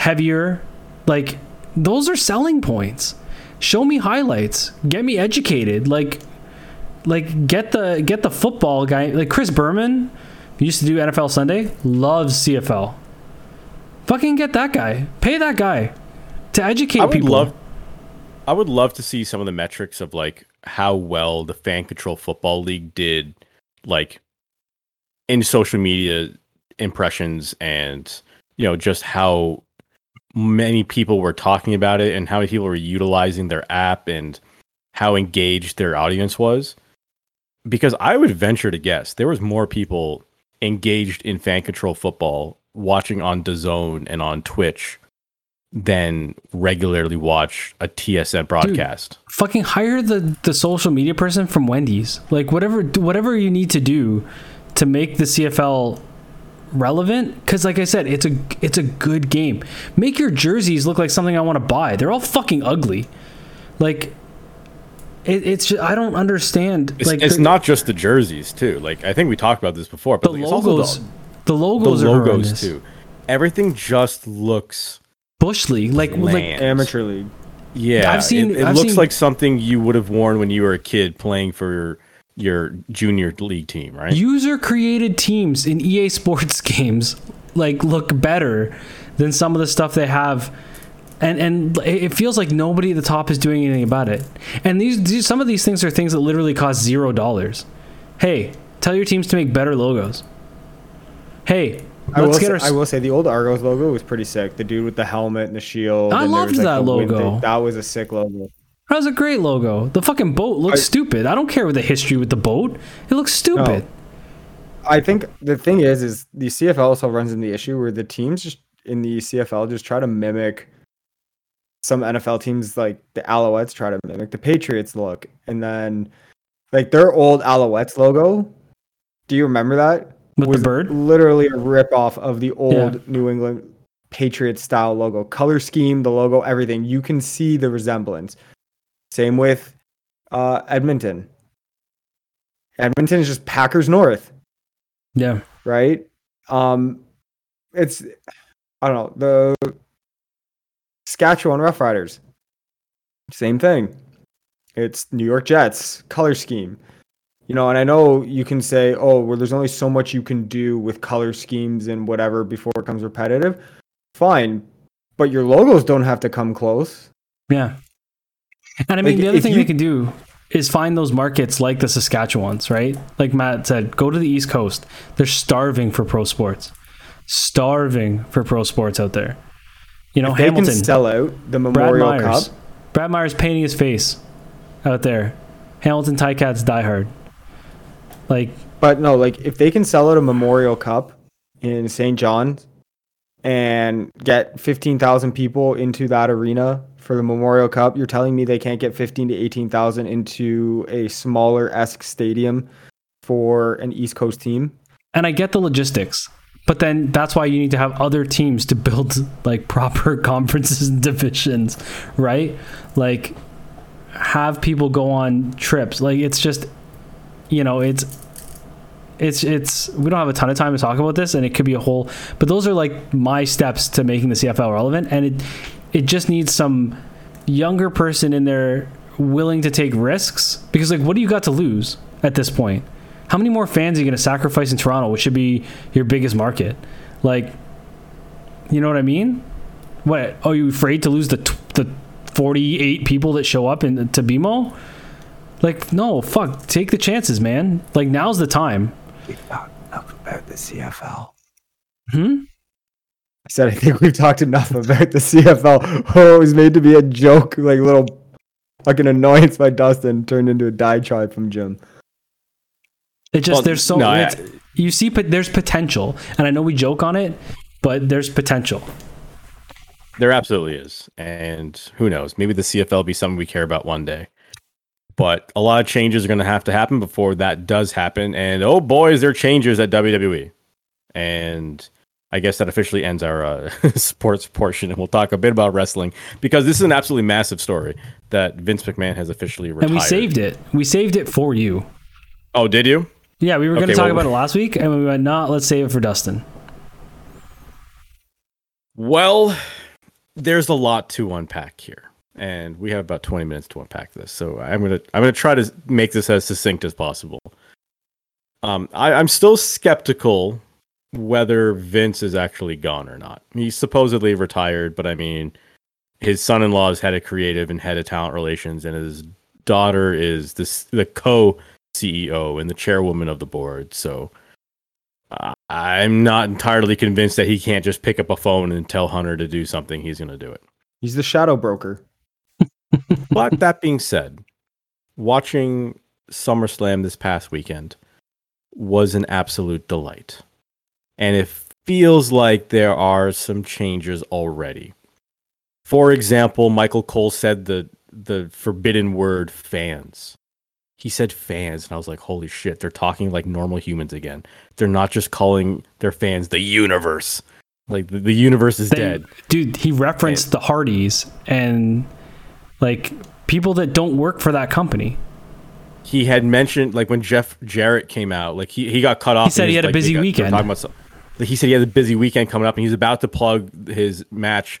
heavier, like those are selling points. Show me highlights, get me educated, like like get the get the football guy like Chris Berman used to do NFL Sunday, loves CFL. Fucking get that guy. Pay that guy to educate I would people. love I would love to see some of the metrics of like how well the fan control football league did like in social media impressions and you know just how many people were talking about it and how many people were utilizing their app and how engaged their audience was because I would venture to guess there was more people engaged in fan control football watching on DAZN and on Twitch than regularly watch a TSN broadcast. fucking hire the the social media person from Wendy's. Like whatever whatever you need to do to make the CFL relevant cuz like I said it's a it's a good game. Make your jerseys look like something I want to buy. They're all fucking ugly. Like it, it's just, I don't understand It's, like it's the, not just the jerseys too. Like I think we talked about this before, the but like, it's also logos the, the the logos, are logos horrendous. too. Everything just looks Bush League like like. Amateur league. Yeah, I've seen- It, it I've looks seen- like something you would have worn when you were a kid playing for your junior league team, right? user created teams in EA Sports games like look better than some of the stuff they have and and it feels like nobody at the top is doing anything about it and these, these some of these things are things that literally cost zero dollars hey tell your teams to make better logos hey I will, let's get say, our I will say the old Argos logo was pretty sick. The dude with the helmet and the shield. I loved was, like, that logo. thing. That was a sick logo. That was a great logo the fucking boat looks I- stupid i don't care with the history with the boat it looks stupid I think the thing is, is the CFL also runs in the issue where the teams just in the CFL just try to mimic some NFL teams, like the Alouettes try to mimic the Patriots look, and then like their old Alouettes logo. Do you remember that? With the bird? literally a rip off of the old Yeah. New England Patriots style logo, color scheme, the logo, everything. You can see the resemblance. Same with uh, Edmonton. Edmonton is just Packers North yeah right? Um, it's I don't know the Saskatchewan Rough Riders, same thing. It's New York Jets color scheme, you know. And I know you can say, oh, well, there's only so much you can do with color schemes and whatever before it becomes repetitive. Fine, but your logos don't have to come close. Yeah. And I mean, Like, the other thing you- they can do is find those markets like the Saskatchewans, right? Like Matt said, go to the East Coast. They're starving for pro sports, starving for pro sports out there. You know, If they can Hamilton, sell out the Brad Memorial Myers, Cup. Brad Myers painting his face out there. Hamilton Ticats die hard. Like, But no, like if they can sell out a Memorial Cup in St. John's and get 15,000 people into that arena for the Memorial Cup, you're telling me they can't get 15 to 18,000 into a smaller esque stadium for an East Coast team? and I get the logistics, but then that's why you need to have other teams to build like proper conferences and divisions, right? Like have people go on trips. Like it's just you know, it's it's it's we don't have a ton of time to talk about this and it could be a whole but those are like my steps to making the CFL relevant and it it just needs some younger person in there willing to take risks because like what do you got to lose at this point? How many more fans are you going to sacrifice in Toronto, which should be your biggest market? Like, you know what I mean? What? Are you afraid to lose the t- the forty eight people that show up in to BMO? Like, no, fuck, take the chances, man. Like now's the time. We've talked enough about the CFL. Hmm. I said I think we've talked enough about the CFL. Oh, it was made to be a joke, like little fucking annoyance by Dustin turned into a diatribe from Jim. It just Well, there's so no, I- you see, but there's potential, and I know we joke on it, but there's potential. There absolutely is. And who knows? Maybe the CFL will be something we care about one day. but a lot of changes are going to have to happen before that does happen. And oh boy, is there changes at WWE. And I guess that officially ends our uh, sports portion, and we'll talk a bit about wrestling because this is an absolutely massive story that Vince McMahon has officially retired. And we saved it. We saved it for you. Oh, did you? Yeah, we were going to Okay, talk well- about it last week, and we went, "Not. let's save it for Dustin." Well, there's a lot to unpack here, and we have about 20 minutes to unpack this. So I'm gonna I'm gonna try to make this as succinct as possible. Um, I, I'm still skeptical whether Vince is actually gone or not. He's supposedly retired, but I mean, his son-in-law is head of creative and head of talent relations, and his daughter is this the co CEO and the chairwoman of the board. So uh, I'm not entirely convinced that he can't just pick up a phone and tell Hunter to do something. He's going to do it. He's the shadow broker. But that being said, watching SummerSlam this past weekend was an absolute delight. And it feels like there are some changes already. For example, Michael Cole said the the forbidden word fans. He said fans, and I was like, holy shit, they're talking like normal humans again. They're not just calling their fans the universe. Like the, the universe is They- dead. dude. He referenced the Hardys and like people that don't work for that company. he had mentioned like when Jeff Jarrett came out, like he, he got cut off. He said and he was, had a like, busy got- weekend. talking about he said he had a busy weekend coming up, and he's about to plug his match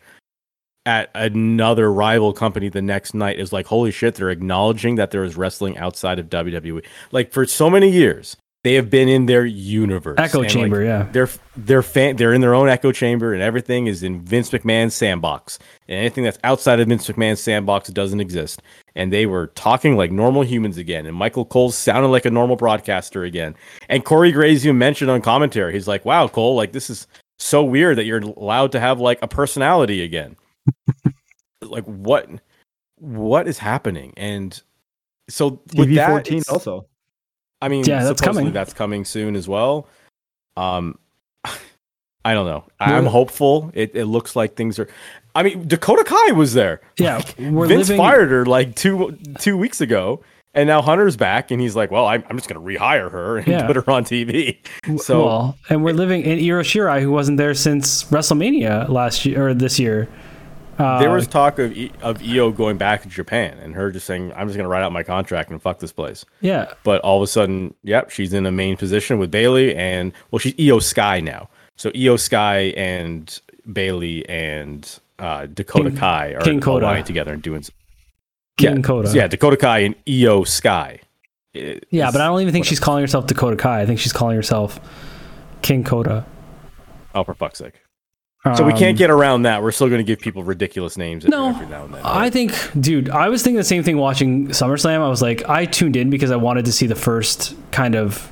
at another rival company the next night. Is like holy shit! They're acknowledging that there is wrestling outside of WWE. Like for so many years, they have been in their universe, Echo And, like, chamber, yeah. they're they're fan they're in their own echo chamber and everything is in Vince McMahon's sandbox. And anything that's outside of Vince McMahon's sandbox doesn't exist. And they were talking like normal humans again. And Michael Cole sounded like a normal broadcaster again. And Corey Graves you mentioned on commentary. He's like, Wow, Cole, like this is so weird that you're allowed to have like a personality again. like what what is happening? And so with TV that, 14 also. I mean, Yeah, that's supposedly coming. That's coming soon as well. Um, I don't know. I- I'm hopeful. It, it looks like things are. I mean, Dakota Kai was there. Yeah, we're Vince living. fired her like two two weeks ago, and now Hunter's back, and he's like, "Well, I'm, I'm just going to rehire her and Yeah. put her on TV." So well, and we're living in Io Shirai, who wasn't there since WrestleMania last year or this year. Uh, there was talk of e- of Io going back to Japan, and her just saying, "I'm just going to write out my contract and fuck this place." yeah, but all of a sudden, yep, she's in a main position with Bayley, and well, she's Io Sky now. So Io Sky and Bayley and uh, Dakota King- Kai are King allying together and doing. King yeah, Coda. Yeah, Dakota Kai and Io Sky. It- yeah, but I don't even think she's calling herself Dakota Kai. I think she's calling herself King Coda. Oh, for fuck's sake! So we can't Um, get around that. We're still going to give people ridiculous names No, every now and then. I think, dude, I was thinking the same thing watching SummerSlam. I was like, I tuned in because I wanted to see the first kind of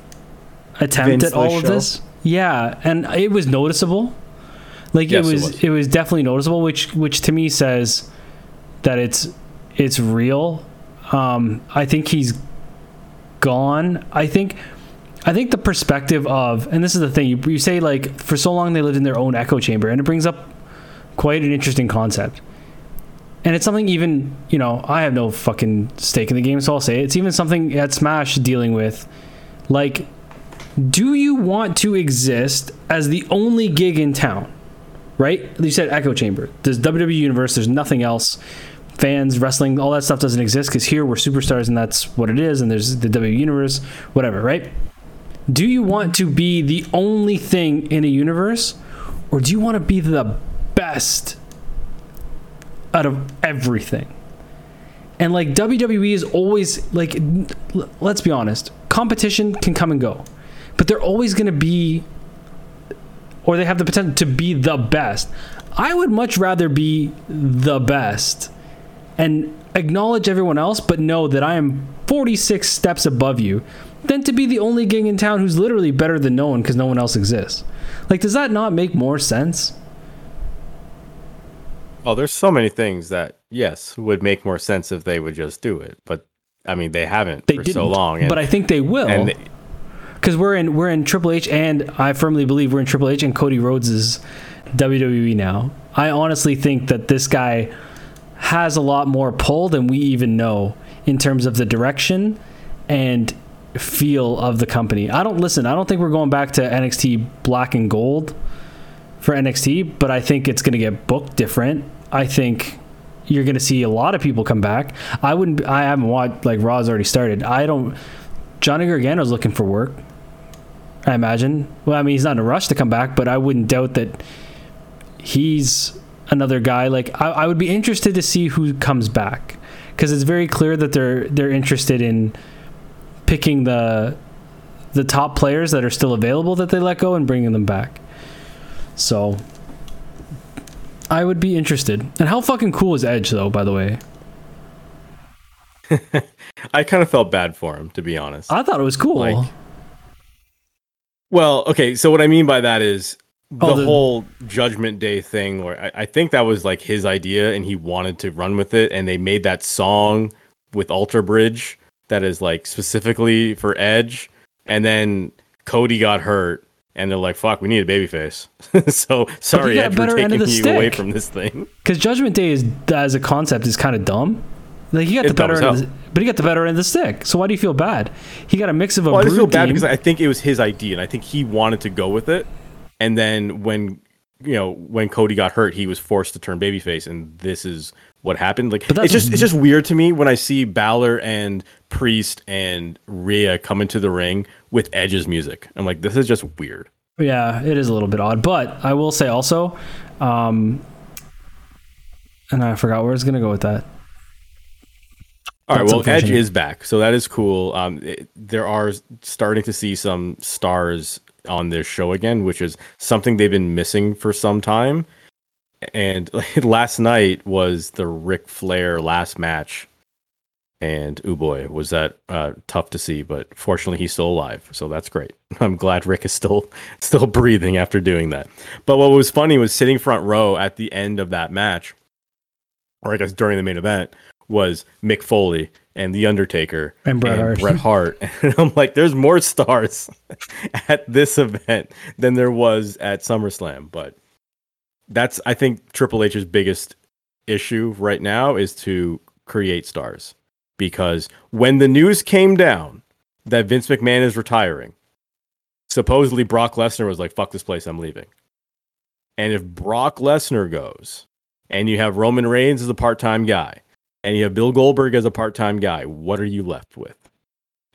attempt Vince at all Lee of this. Yeah, and it was noticeable. Like Yes, it it was, was. it was definitely noticeable, which which to me says that it's it's real. Um, I think he's gone. I think I think the perspective of, and this is the thing, you, you say like for so long they lived in their own echo chamber, and it brings up quite an interesting concept. And it's something even, you know, I have no fucking stake in the game, so I'll say it. it's even something at Smash dealing with. Like, do you want to exist as the only gig in town? Right? You said Echo Chamber. There's WWE Universe, there's nothing else. Fans, wrestling, all that stuff doesn't exist because here we're superstars and that's what it is, and there's the WWE Universe, whatever, right? Do you want to be the only thing in a universe, or do you want to be the best out of everything? And like WWE is always like, let's be honest, competition can come and go, but they're always going to be, or they have the potential to be the best. I would much rather be the best and acknowledge everyone else, but know that I am 46 steps above you, than to be the only gang in town who's literally better than no one because no one else exists. Like, does that not make more sense? Oh, there's so many things that yes would make more sense if they would just do it, but I mean they haven't They for so long. And, but I think they will. and they- because we're in we're in Triple H, and I firmly believe we're in Triple H and Cody Rhodes is WWE now. I honestly think that this guy has a lot more pull than we even know in terms of the direction and feel of the company. I don't listen. I don't think we're going back to NXT Black and Gold for NXT, but I think it's going to get booked different. I think you're going to see a lot of people come back. I wouldn't. I haven't watched like Raw's already started. I don't. Johnny Gargano's looking for work. I imagine. Well, I mean, he's not in a rush to come back, but I wouldn't doubt that he's another guy. Like I, I would be interested to see who comes back because it's very clear that they're they're interested in picking the the top players that are still available that they let go and bringing them back. So I would be interested. And how fucking cool is Edge though, by the way? I kind of felt bad for him, to be honest. I thought it was cool. Like- Well, okay, so what I mean by that is oh, the, Oh, the- whole Judgment Day thing, where I, I think that was like his idea and he wanted to run with it, and they made that song with Alter Bridge that is like specifically for Edge, and then Cody got hurt. And they're like, "Fuck, we need a babyface." so sorry, Edge, we're taking you the away from this thing. Because Judgment Day is as a concept is kind of dumb. Like he got It's the better end, of the, but he got the better end of the stick. So why do you feel bad? He got a mix of a Well, I just feel bad team. because I think it was his idea, and I think he wanted to go with it. And then when you know when Cody got hurt, he was forced to turn babyface, and this is what happened. Like it's just it's just weird to me when I see Balor and Priest and Rhea come into the ring with Edge's music. I'm like, this is just weird. Yeah, it is a little bit odd, but I will say also, um, and I forgot where I was gonna go with that. All right, well, Edge is back, so that is cool. Um, it- there are starting to see some stars on this show again, which is something they've been missing for some time. And last night was the Ric Flair last match, and oh boy, was that uh, tough to see. But fortunately, he's still alive, so that's great. I'm glad Ric is still still breathing after doing that. But what was funny was sitting front row at the end of that match, or I guess during the main event, was Mick Foley and The Undertaker And Bret Hart. Bret Hart. And I'm like, there's more stars at this event than there was at SummerSlam. But that's, I think, Triple H's biggest issue right now is to create stars. Because when the news came down that Vince McMahon is retiring, supposedly Brock Lesnar was like, fuck this place, I'm leaving. And if Brock Lesnar goes and you have Roman Reigns as a part time guy, and you have Bill Goldberg as a part time guy, what are you left with?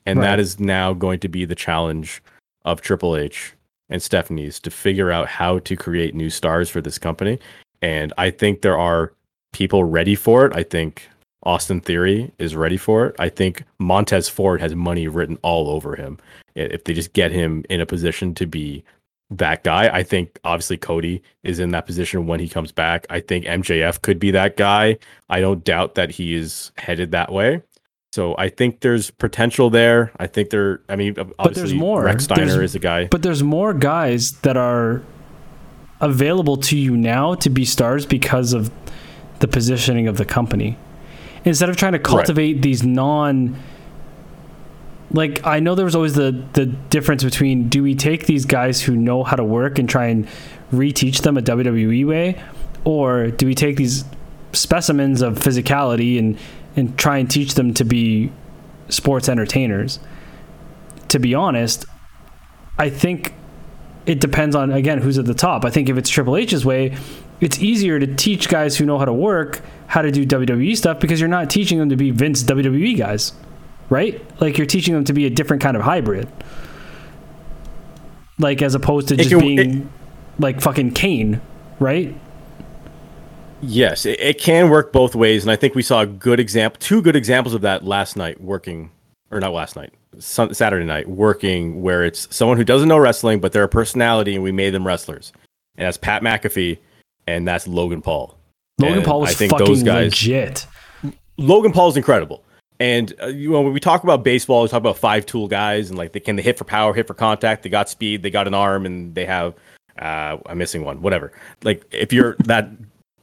And Right. that is now going to be the challenge of Triple H and Stephanie's to figure out how to create new stars for this company. And I think there are people ready for it. I think Austin Theory is ready for it. I think Montez Ford has money written all over him. If they just get him in a position to be that guy, I think obviously Cody is in that position when he comes back. I think MJF could be that guy. I don't doubt that he is headed that way. So I think there's potential there. I think there. I mean, obviously, there's more. Rex Steiner There's- is a guy. But there's more guys that are available to you now to be stars because of the positioning of the company. Instead of trying to cultivate these non like I know there was always the the difference between do we take these guys who know how to work and try and reteach them a WWE way or do we take these specimens of physicality and and try and teach them to be sports entertainers. To be honest, I think it depends on again who's at the top. I think if it's Triple H's way, it's easier to teach guys who know how to work how to do WWE stuff because you're not teaching them to be Vince WWE guys, right? Like you're teaching them to be a different kind of hybrid. Like as opposed to just can- being it- like fucking Kane, right? Yes, it, it can work both ways, and I think we saw a good example, two good examples of that last night working, or not last night, sun, Saturday night working, where it's someone who doesn't know wrestling, but they're a personality, and we made them wrestlers, and that's Pat McAfee, and that's Logan Paul. Logan And Paul was I think fucking those guys- legit. Logan Paul's incredible. And uh, you know, when we talk about baseball, we talk about five tool guys and like they can they hit for power, hit for contact, they got speed, they got an arm, and they have uh, I'm missing one, whatever. Like if you're that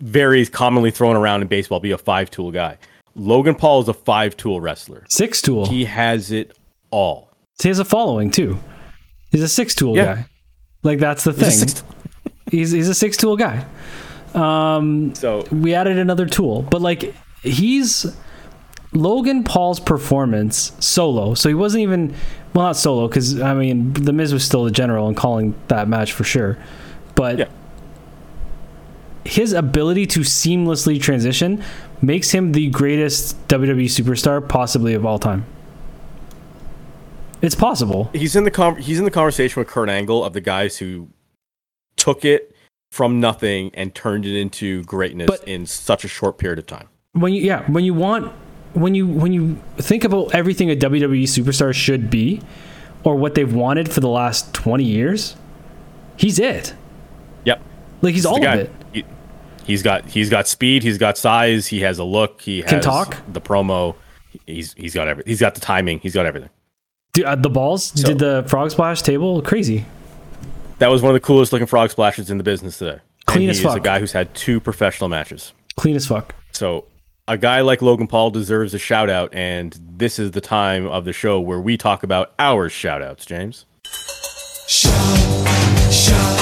very commonly thrown around in baseball, be a five tool guy. Logan Paul is a five tool wrestler. Six tool. He has it all. he has a following too. He's a six tool Yeah. guy. Like that's the He's a thing. six- he's he's a six tool guy. Um, So we added another tool, but like he's Logan Paul's performance solo, so he wasn't even well, not solo because I mean the Miz was still the general and calling that match for sure, but Yeah. His ability to seamlessly transition makes him the greatest WWE superstar possibly of all time. It's possible. He's in the con- he's in the conversation with Kurt Angle of the guys who took it from nothing and turned it into greatness But- in such a short period of time. when you yeah when you want when you when you think about everything a WWE superstar should be or what they've wanted for the last 20 years he's it Yep. like he's He's all of it he's got he's got speed, he's got size, he has a look, he has Can talk. the promo. He's he's got everything. He's got the timing, he's got everything. Dude, uh, the balls So- did the frog splash table crazy That was one of the coolest looking frog splashes in the business today. Clean and as he is a fuck. guy who's had two professional matches. clean as fuck So a guy like Logan Paul deserves a shout out, and this is the time of the show where we talk about our shout outs, James. Shout, shout,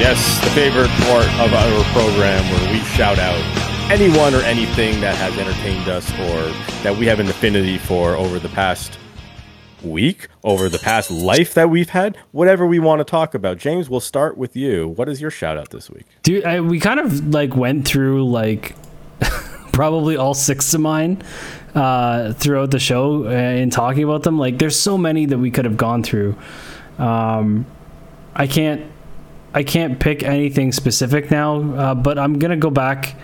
Yes, the favorite part of our program where we shout out anyone or anything that has entertained us or that we have an affinity for over the past week, over the past life that we've had, whatever we want to talk about. James, we'll start with you. What is your shout out this week? dude I, we kind of like went through like probably all six of mine uh throughout the show uh, in talking about them like there's so many that we could have gone through um i can't i can't pick anything specific now uh, but i'm gonna go back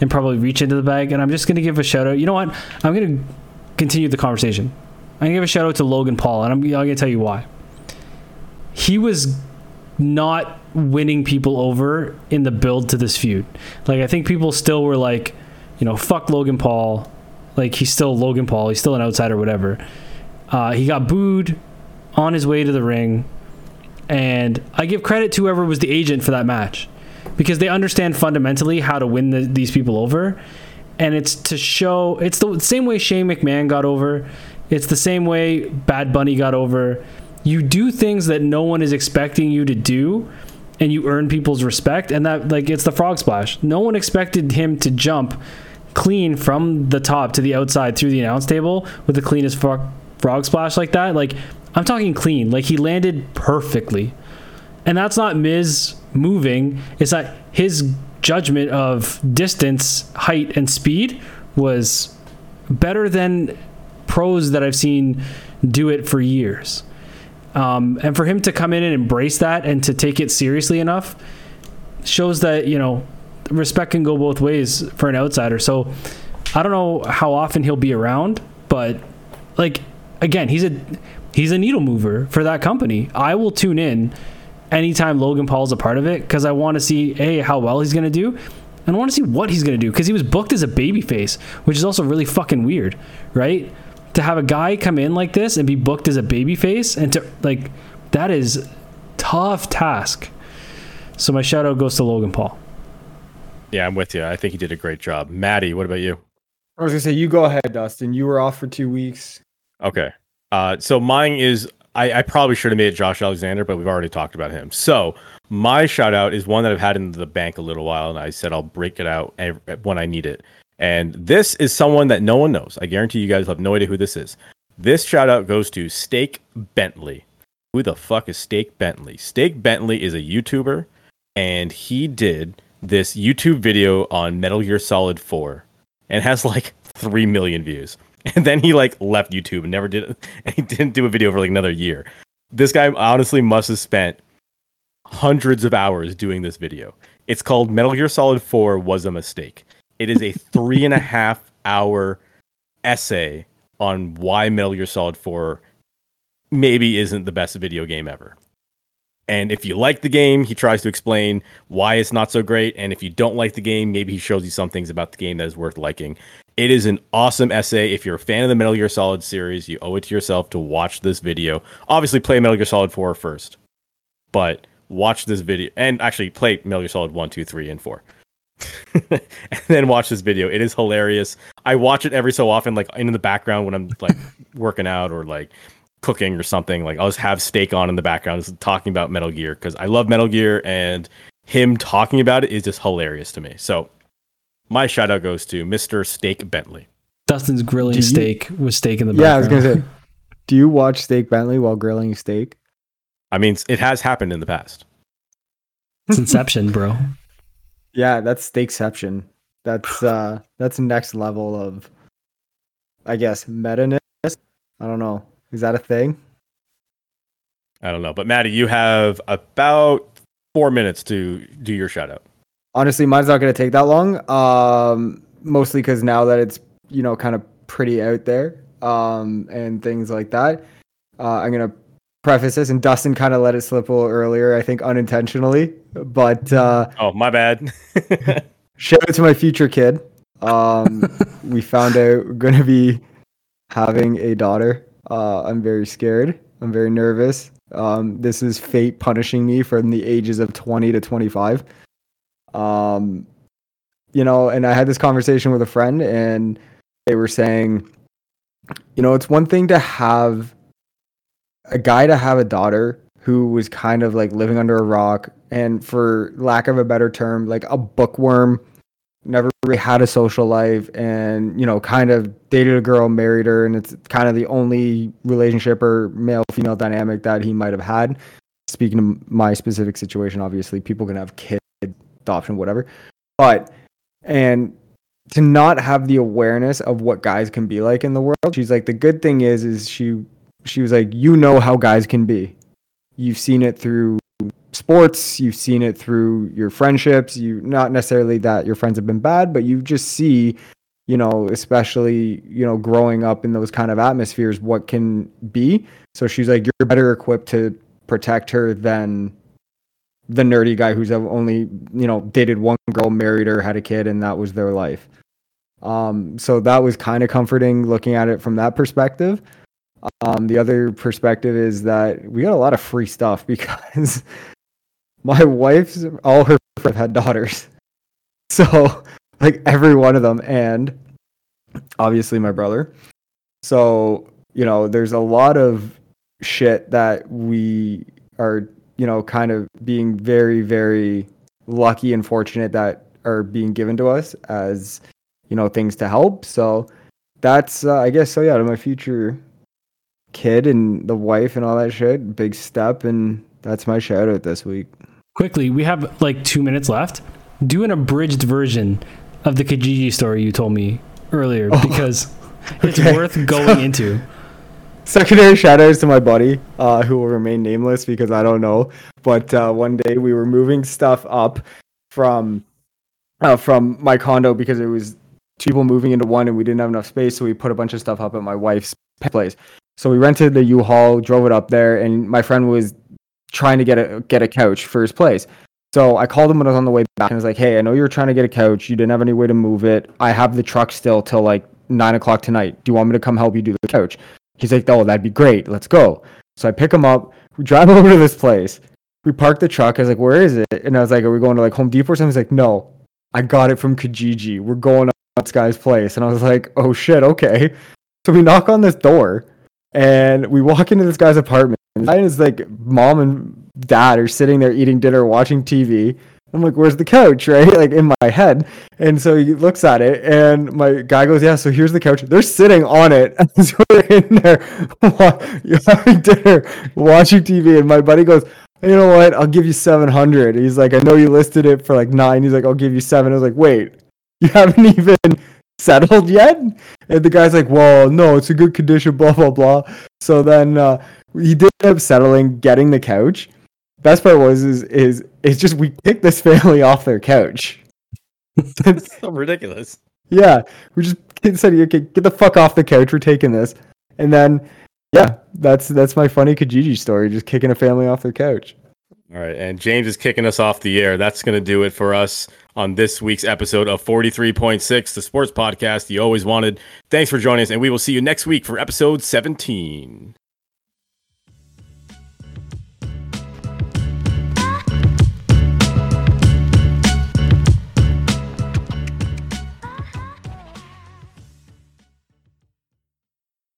and probably reach into the bag and i'm just gonna give a shout out you know what i'm gonna continue the conversation i'm gonna give a shout out to logan paul and i'm, I'm gonna tell you why he was not winning people over in the build to this feud. Like I think people still were like, you know, fuck Logan Paul. Like he's still Logan Paul. He's still an outsider, whatever. Uh, he got booed on his way to the ring, and I give credit to whoever was the agent for that match because they understand fundamentally how to win the, these people over, and it's to show. It's the same way Shane McMahon got over. It's the same way Bad Bunny got over. You do things that no one is expecting you to do, and you earn people's respect. And that, like, it's the frog splash. No one expected him to jump clean from the top to the outside through the announce table with the cleanest frog, frog splash like that. Like, I'm talking clean. Like, he landed perfectly. And that's not Miz moving. It's that his judgment of distance, height, and speed was better than pros that I've seen do it for years. Um, and for him to come in and embrace that and to take it seriously enough shows that, you know, respect can go both ways for an outsider. So I don't know how often he'll be around, but like again, he's a he's a needle mover for that company. I will tune in anytime Logan Paul's a part of it because I want to see a how well he's gonna do, and I want to see what he's gonna do because he was booked as a babyface, which is also really fucking weird, right? To have a guy come in like this and be booked as a babyface and to like that is tough task. So my shout out goes to Logan Paul. Yeah, I'm with you. I think he did a great job. Maddie, what about you? I was gonna say you go ahead, Dustin. You were off for two weeks. Okay. Uh, so mine is I, I probably should have made it Josh Alexander, but we've already talked about him. So my shout out is one that I've had in the bank a little while, and I said I'll break it out ev- when I need it. And this is someone that no one knows. I guarantee you guys have no idea who this is. This shout out goes to Steak Bentley. Who the fuck is Steak Bentley? Steak Bentley is a YouTuber, and he did this YouTube video on Metal Gear Solid 4 and has like 3 million views. And then he like left YouTube and never did it. And he didn't do a video for like another year. This guy honestly must have spent hundreds of hours doing this video. It's called Metal Gear Solid 4 Was a Mistake. It is a three and a half hour essay on why Metal Gear Solid 4 maybe isn't the best video game ever. And if you like the game, he tries to explain why it's not so great. And if you don't like the game, maybe he shows you some things about the game that is worth liking. It is an awesome essay. If you're a fan of the Metal Gear Solid series, you owe it to yourself to watch this video. Obviously, play Metal Gear Solid 4 first, but watch this video and actually play Metal Gear Solid 1, 2, 3, and 4. and then watch this video. It is hilarious. I watch it every so often, like in the background when I'm like working out or like cooking or something, like I'll just have steak on in the background, just talking about Metal Gear because I love Metal Gear, and him talking about it is just hilarious to me. So my shout out goes to Mr. Steak Bentley. Dustin's grilling Do you- steak with steak in the Yeah, I was gonna say. Do you watch Steak Bentley while grilling steak? I mean, it has happened in the past. it's Inception, bro. Yeah, that's Steakception. That's uh that's next level of I guess meta-ness. I don't know. Is that a thing? I don't know, but Maddie, you have about four minutes to do your shout out. Honestly, mine's not gonna take that long. Um mostly because now that it's, you know, kind of pretty out there, um, and things like that. Uh I'm gonna preface this and Dustin kind of let it slip a little earlier, I think unintentionally. But uh Oh, my bad. Shout out to my future kid. Um, we found out we're gonna be having a daughter. Uh, I'm very scared. I'm very nervous. Um, this is fate punishing me from the ages of 20 to 25. Um, you know, and I had this conversation with a friend, and they were saying, you know, it's one thing to have a guy to have a daughter who was kind of like living under a rock and for lack of a better term like a bookworm never really had a social life and you know kind of dated a girl married her and it's kind of the only relationship or male female dynamic that he might have had. Speaking of my specific situation obviously people can have kid adoption whatever. But and to not have the awareness of what guys can be like in the world she's like the good thing is is she she was like you know how guys can be. You've seen it through sports you've seen it through your friendships you not necessarily that your friends have been bad but you just see you know especially you know growing up in those kind of atmospheres what can be. So she's like you're better equipped to protect her than the nerdy guy who's only you know dated one girl married her had a kid and that was their life. Um so that was kind of comforting looking at it from that perspective. Um, the other perspective is that we got a lot of free stuff because my wife's all her friends had daughters, so like every one of them, and obviously my brother. So you know, there's a lot of shit that we are, you know, kind of being very, very lucky and fortunate that are being given to us as you know things to help. So that's, uh, I guess, so yeah, to my future kid and the wife and all that shit. Big step, and that's my shout out this week. Quickly, we have like two minutes left. Do an abridged version of the Kijiji story you told me earlier because it's okay. worth going into. Secondary outs to my buddy, uh, who will remain nameless because I don't know. But uh, one day we were moving stuff up from uh, from my condo because it was two people moving into one and we didn't have enough space, so we put a bunch of stuff up at my wife's place. So we rented the U-Haul, drove it up there, and my friend was trying to get a get a couch for his place. So I called him when I was on the way back and I was like, "Hey, I know you were trying to get a couch. You didn't have any way to move it. I have the truck still till like nine o'clock tonight. Do you want me to come help you do the couch?" He's like, "Oh, that'd be great. Let's go." So I pick him up. We drive over to this place. We park the truck. I was like, "Where is it?" And I was like, "Are we going to like Home Depot or something?" He's like, "No, I got it from Kijiji. We're going to this guy's place." And I was like, "Oh shit, okay." So we knock on this door and we walk into this guy's apartment. And his like mom and dad are sitting there eating dinner, watching TV. I'm like, "Where's the couch?" Right, like in my head. And so he looks at it, and my guy goes, "Yeah, so here's the couch." They're sitting on it as we're in there having dinner, watching TV. And my buddy goes, "You know what? I'll give you 700." He's like, "I know you listed it for like nine. He's like, "I'll give you seven. I was like, "Wait, you haven't even." settled yet and the guy's like well no it's a good condition blah blah blah so then uh, he did end up settling getting the couch best part was is is it's just we kicked this family off their couch It's so ridiculous. yeah we just said okay get the fuck off the couch we're taking this and then yeah that's that's my funny kijiji story just kicking a family off their couch All right, and James is kicking us off the air. That's going to do it for us on this week's episode of 43.6, the sports podcast you always wanted. Thanks for joining us, and we will see you next week for episode 17.